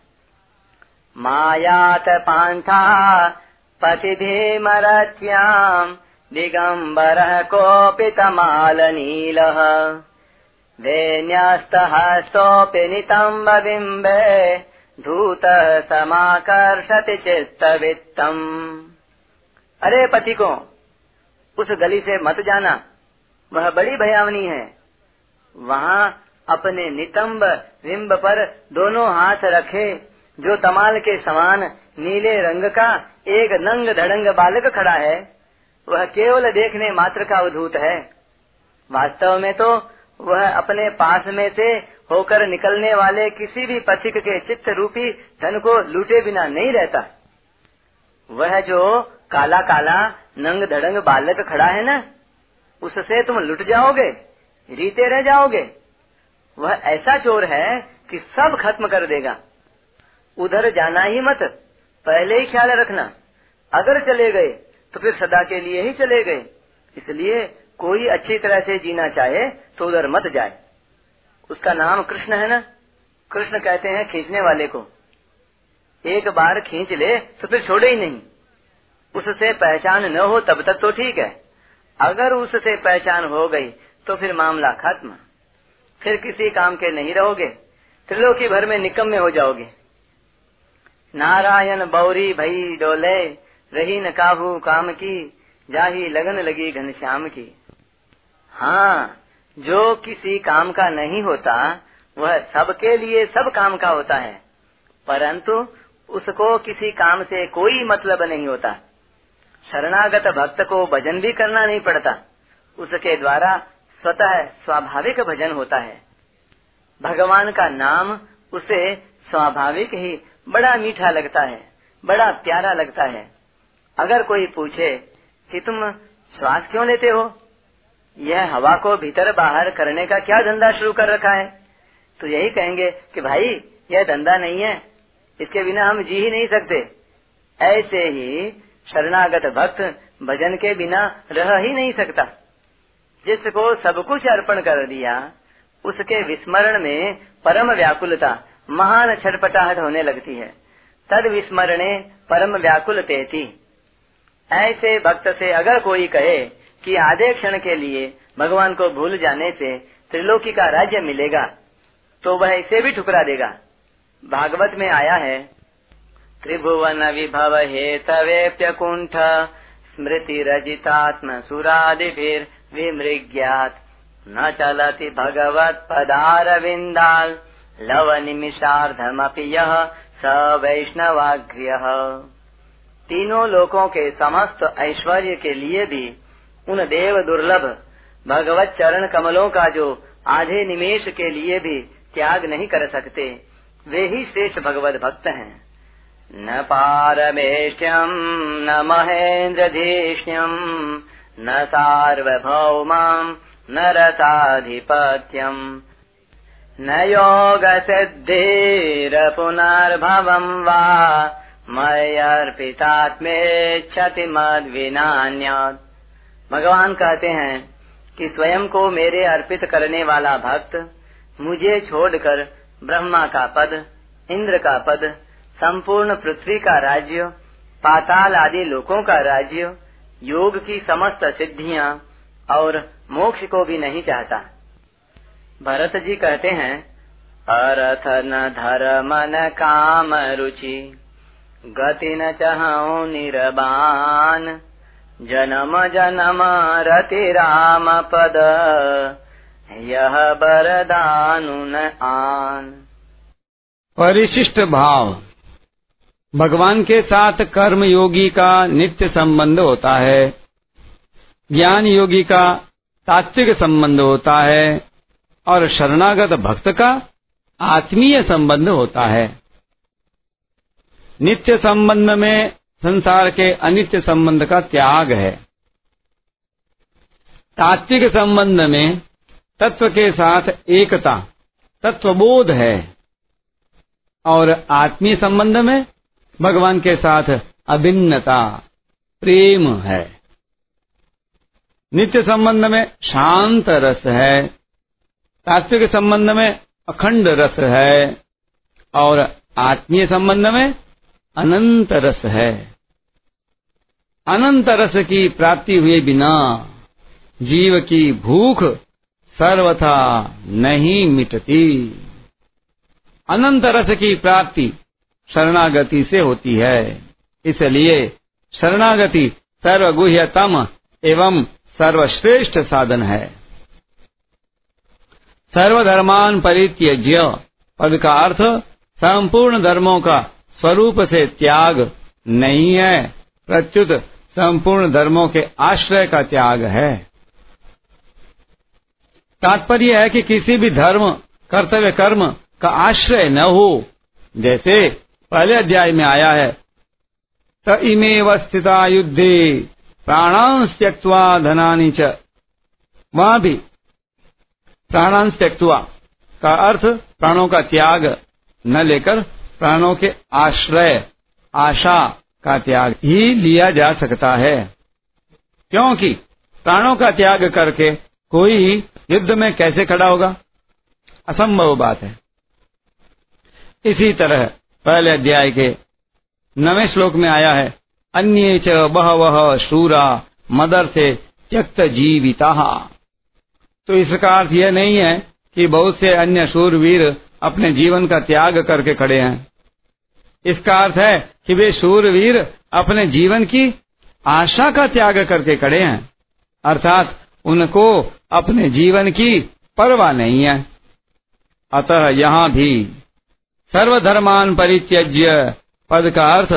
मायात पांथा पति मरत्याम दिगंबर कोपितमाल नील वेन्यस्तहस्तोऽपि धूत समाकर्षति चित्तवित्तम्। अरे पति को उस गली से मत जाना, वह बड़ी भयावनी है। वहाँ अपने नितंब बिंब पर दोनों हाथ रखे, जो तमाल के समान नीले रंग का एक नंग धड़ंग बालक खड़ा है, वह केवल देखने मात्र का अवधूत है। वास्तव में तो वह अपने पास में से होकर निकलने वाले किसी भी पथिक के चित्त रूपी धन को लूटे बिना नहीं रहता। वह जो काला काला नंग धड़ंग बालक खड़ा है ना, उससे तुम लुट जाओगे रीते रह जाओगे। वह ऐसा चोर है कि सब खत्म कर देगा। उधर जाना ही मत, पहले ही ख्याल रखना। अगर चले गए तो फिर सदा के लिए ही चले गए। इसलिए कोई अच्छी तरह से जीना चाहे तो उधर मत जाए। उसका नाम कृष्ण है ना? कृष्ण कहते हैं खींचने वाले को। एक बार खींच ले तो फिर छोड़े ही नहीं। उससे पहचान न हो, तब तक तो ठीक है। अगर उससे पहचान हो गई तो फिर मामला खत्म। फिर किसी काम के नहीं रहोगे, त्रिलोकी भर में निकम में हो जाओगे। नारायण बौरी भई डोले रही न काबू काम की, जाही लगन लगी घनश्याम की। हाँ जो किसी काम का नहीं होता, वह सबके लिए सब काम का होता है, परंतु उसको किसी काम से कोई मतलब नहीं होता। शरणागत भक्त को भजन भी करना नहीं पड़ता, उसके द्वारा स्वतः स्वाभाविक भजन होता है। भगवान का नाम उसे स्वाभाविक ही बड़ा मीठा लगता है, बड़ा प्यारा लगता है। अगर कोई पूछे कि तुम श्वास क्यों लेते हो? यह हवा को भीतर बाहर करने का क्या धंधा शुरू कर रखा है? तो यही कहेंगे कि भाई, यह धंधा नहीं है। इसके बिना हम जी ही नहीं सकते। ऐसे ही शरणागत भक्त भजन के बिना रह ही नहीं सकता। जिसको सब कुछ अर्पण कर दिया, उसके विस्मरण में परम व्याकुलता, महान छटपटाहट होने लगती है। तद विस्मरणे परम व्याकुल थी ऐसे भक्त से अगर कोई कहे कि आधे क्षण के लिए भगवान को भूल जाने से त्रिलोकी का राज्य मिलेगा तो वह इसे भी ठुकरा देगा। भागवत में आया है, त्रिभुवन विभव हे तवेप्य कुंठ स्मृति रजितात्म सुरादिभिर विमृग्यात न चलति भगवत पदार विंदाल लव निमिषार्धमपि यह स वैष्णवाग्र्य। तीनों लोकों के समस्त ऐश्वर्य के लिए भी उन देव दुर्लभ भगवत चरण कमलों का जो आधे निमेश के लिए भी त्याग नहीं कर सकते, वे ही श्रेष्ठ भगवत भक्त हैं। न पारमेष्यम न महेन्द्रधीष्यम न सार्वभौम न रसाधिपत्यम न योग पुनर्भवम् वा मद विनान्यात भगवान कहते हैं कि स्वयं को मेरे अर्पित करने वाला भक्त मुझे छोड़कर ब्रह्मा का पद, इंद्र का पद, संपूर्ण पृथ्वी का राज्य, पाताल आदि लोकों का राज्य योग की समस्त सिद्धियाँ और मोक्ष को भी नहीं चाहता। भरत जी कहते हैं, अर्थ न धर्म न काम रुचि, गति न चाहो निर्बान जन्म जन्म रति राम पद, यह बरदानु न आन। परिशिष्ट भाव। भगवान के साथ कर्म योगी का नित्य संबंध होता है। ज्ञान योगी का तात्विक संबंध होता है और शरणागत भक्त का आत्मीय संबंध होता है। नित्य संबंध में संसार के अनित्य संबंध का त्याग है। तात्विक संबंध में तत्व के साथ एकता, तत्वबोध है और आत्मीय संबंध में भगवान के साथ अभिन्नता, प्रेम है। नित्य संबंध में शांत रस है, तात्विक संबंध में अखंड रस है, और आत्मीय संबंध में अनंत रस है। अनंत रस की प्राप्ति हुए बिना जीव की भूख सर्वथा नहीं मिटती। अनंत रस की प्राप्ति शरणागति से होती है। इसलिए शरणागति सर्वगुह्यतम एवं सर्वश्रेष्ठ साधन है। सर्वधर्मान परित्यज्य पद का अर्थ संपूर्ण धर्मों का स्वरूप से त्याग नहीं है। प्रत्युत संपूर्ण धर्मों के आश्रय का त्याग है। तात्पर्य है कि किसी भी धर्म, कर्तव्य कर्म का आश्रय न हो। जैसे पहले अध्याय में आया है, त इमेव स्थिता युद्धे प्राणांश त्यक्वा धनानी च। वहाँ भी प्राणांश त्यक्वा का अर्थ प्राणों का त्याग न लेकर प्राणों के आश्रय, आशा का त्याग ही लिया जा सकता है। क्योंकि प्राणों का त्याग करके कोई युद्ध में कैसे खड़ा होगा? असंभव बात है। इसी तरह पहले अध्याय के नवे श्लोक में आया है, अन्य च बह वह शूरा मदर से त्यक्त जीविता। तो इसका अर्थ यह नहीं है कि बहुत से अन्य शूरवीर अपने जीवन का त्याग करके खड़े हैं। इसका अर्थ है कि वे शूरवीर अपने जीवन की आशा का त्याग करके खड़े हैं, अर्थात उनको अपने जीवन की परवाह नहीं है। अतः यहाँ भी सर्वधर्मान परित्यज्य। पद का अर्थ,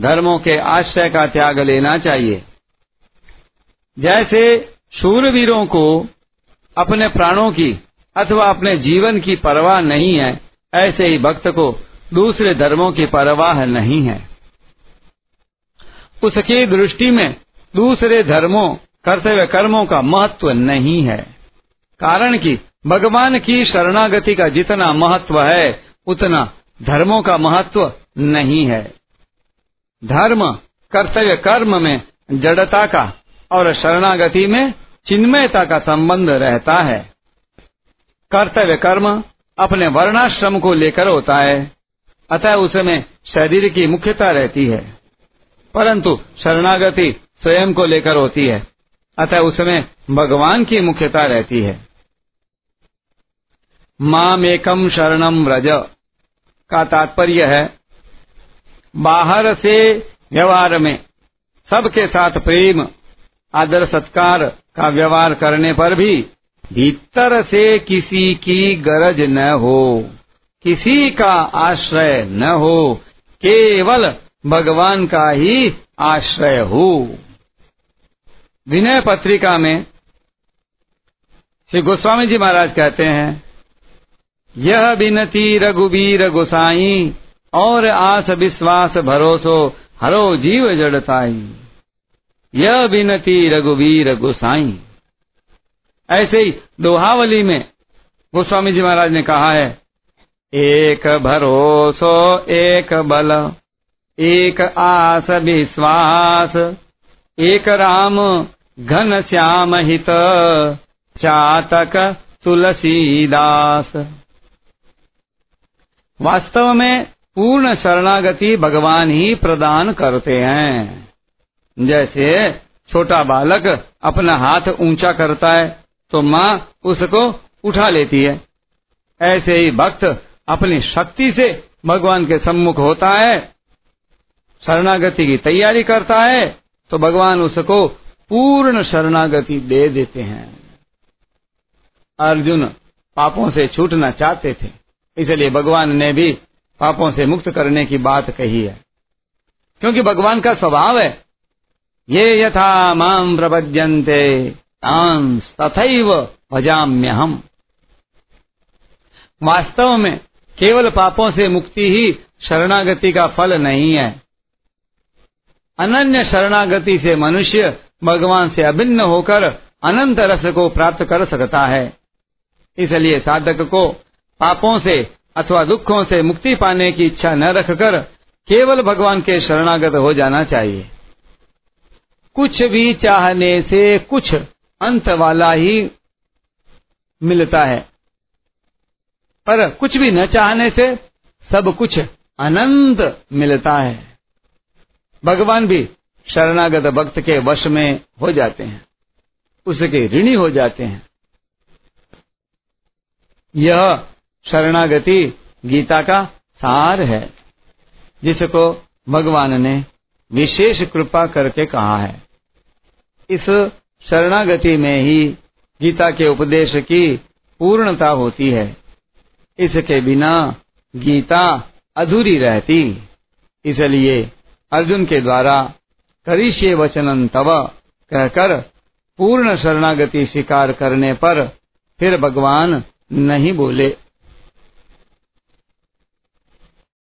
धर्मों के आश्रय का त्याग लेना चाहिए। जैसे शूरवीरों को अपने प्राणों की अथवा अपने जीवन की परवाह नहीं है, ऐसे ही भक्त को दूसरे धर्मों की परवाह नहीं है। उसकी दृष्टि में दूसरे धर्मों, कर्तव्य कर्मों का महत्व नहीं है। कारण कि भगवान की शरणागति का जितना महत्व है उतना धर्मों का महत्व नहीं है। धर्म कर्तव्य कर्म में जड़ता का और शरणागति में चिन्मयता का संबंध रहता है। कर्तव्य कर्म अपने वर्णाश्रम को लेकर होता है, अतः उसमें शरीर की मुख्यता रहती है, परंतु शरणागति स्वयं को लेकर होती है, अतः उसमें भगवान की मुख्यता रहती है। माम एकम शरणम रज का तात्पर्य है, बाहर से व्यवहार में सबके साथ प्रेम, आदर सत्कार का व्यवहार करने पर भी भीतर से किसी की गरज न हो, किसी का आश्रय न हो, केवल भगवान का ही आश्रय हो। विनय पत्रिका में श्री गोस्वामी जी महाराज कहते हैं यह बिनती रघुवीर गोसाई, और आस विश्वास भरोसो हरो जीव जड़ताई यह बिनती रघुवीर गोसाई। ऐसे ही दोहावली में गोस्वामी जी महाराज ने कहा है, एक भरोसो, एक बल, एक आस विश्वास, एक राम घन श्याम हित, चातक तुलसीदास। वास्तव में पूर्ण शरणागति भगवान ही प्रदान करते हैं। जैसे छोटा बालक अपना हाथ ऊँचा करता है तो माँ उसको उठा लेती है। ऐसे ही भक्त अपनी शक्ति से भगवान के सम्मुख होता है, शरणागति की तैयारी करता है तो भगवान उसको पूर्ण शरणागति दे देते हैं। अर्जुन पापों से छूटना चाहते थे। इसलिए भगवान ने भी पापों से मुक्त करने की बात कही है। क्योंकि भगवान का स्वभाव है, ये यथा माम प्रपद्यन्ते तथैव भजाम्य हम वास्तव में केवल पापों से मुक्ति ही शरणागति का फल नहीं है। अनन्य शरणागति से मनुष्य भगवान से अभिन्न होकर अनंत रस को प्राप्त कर सकता है। इसलिए साधक को पापों से अथवा दुखों से मुक्ति पाने की इच्छा न रखकर केवल भगवान के शरणागत हो जाना चाहिए। कुछ भी चाहने से कुछ अंत वाला ही मिलता है। पर कुछ भी न चाहने से सब कुछ अनंत मिलता है। भगवान भी शरणागत भक्त के वश में हो जाते हैं। उसके ऋणी हो जाते हैं। यह शरणागति गीता का सार है, जिसको भगवान ने विशेष कृपा करके कहा है। इस शरणागति में ही गीता के उपदेश की पूर्णता होती है। इसके बिना गीता अधूरी रहती। इसलिए अर्जुन के द्वारा करिष्य वचनन तव कहकर पूर्ण शरणागति स्वीकार करने पर फिर भगवान नहीं बोले।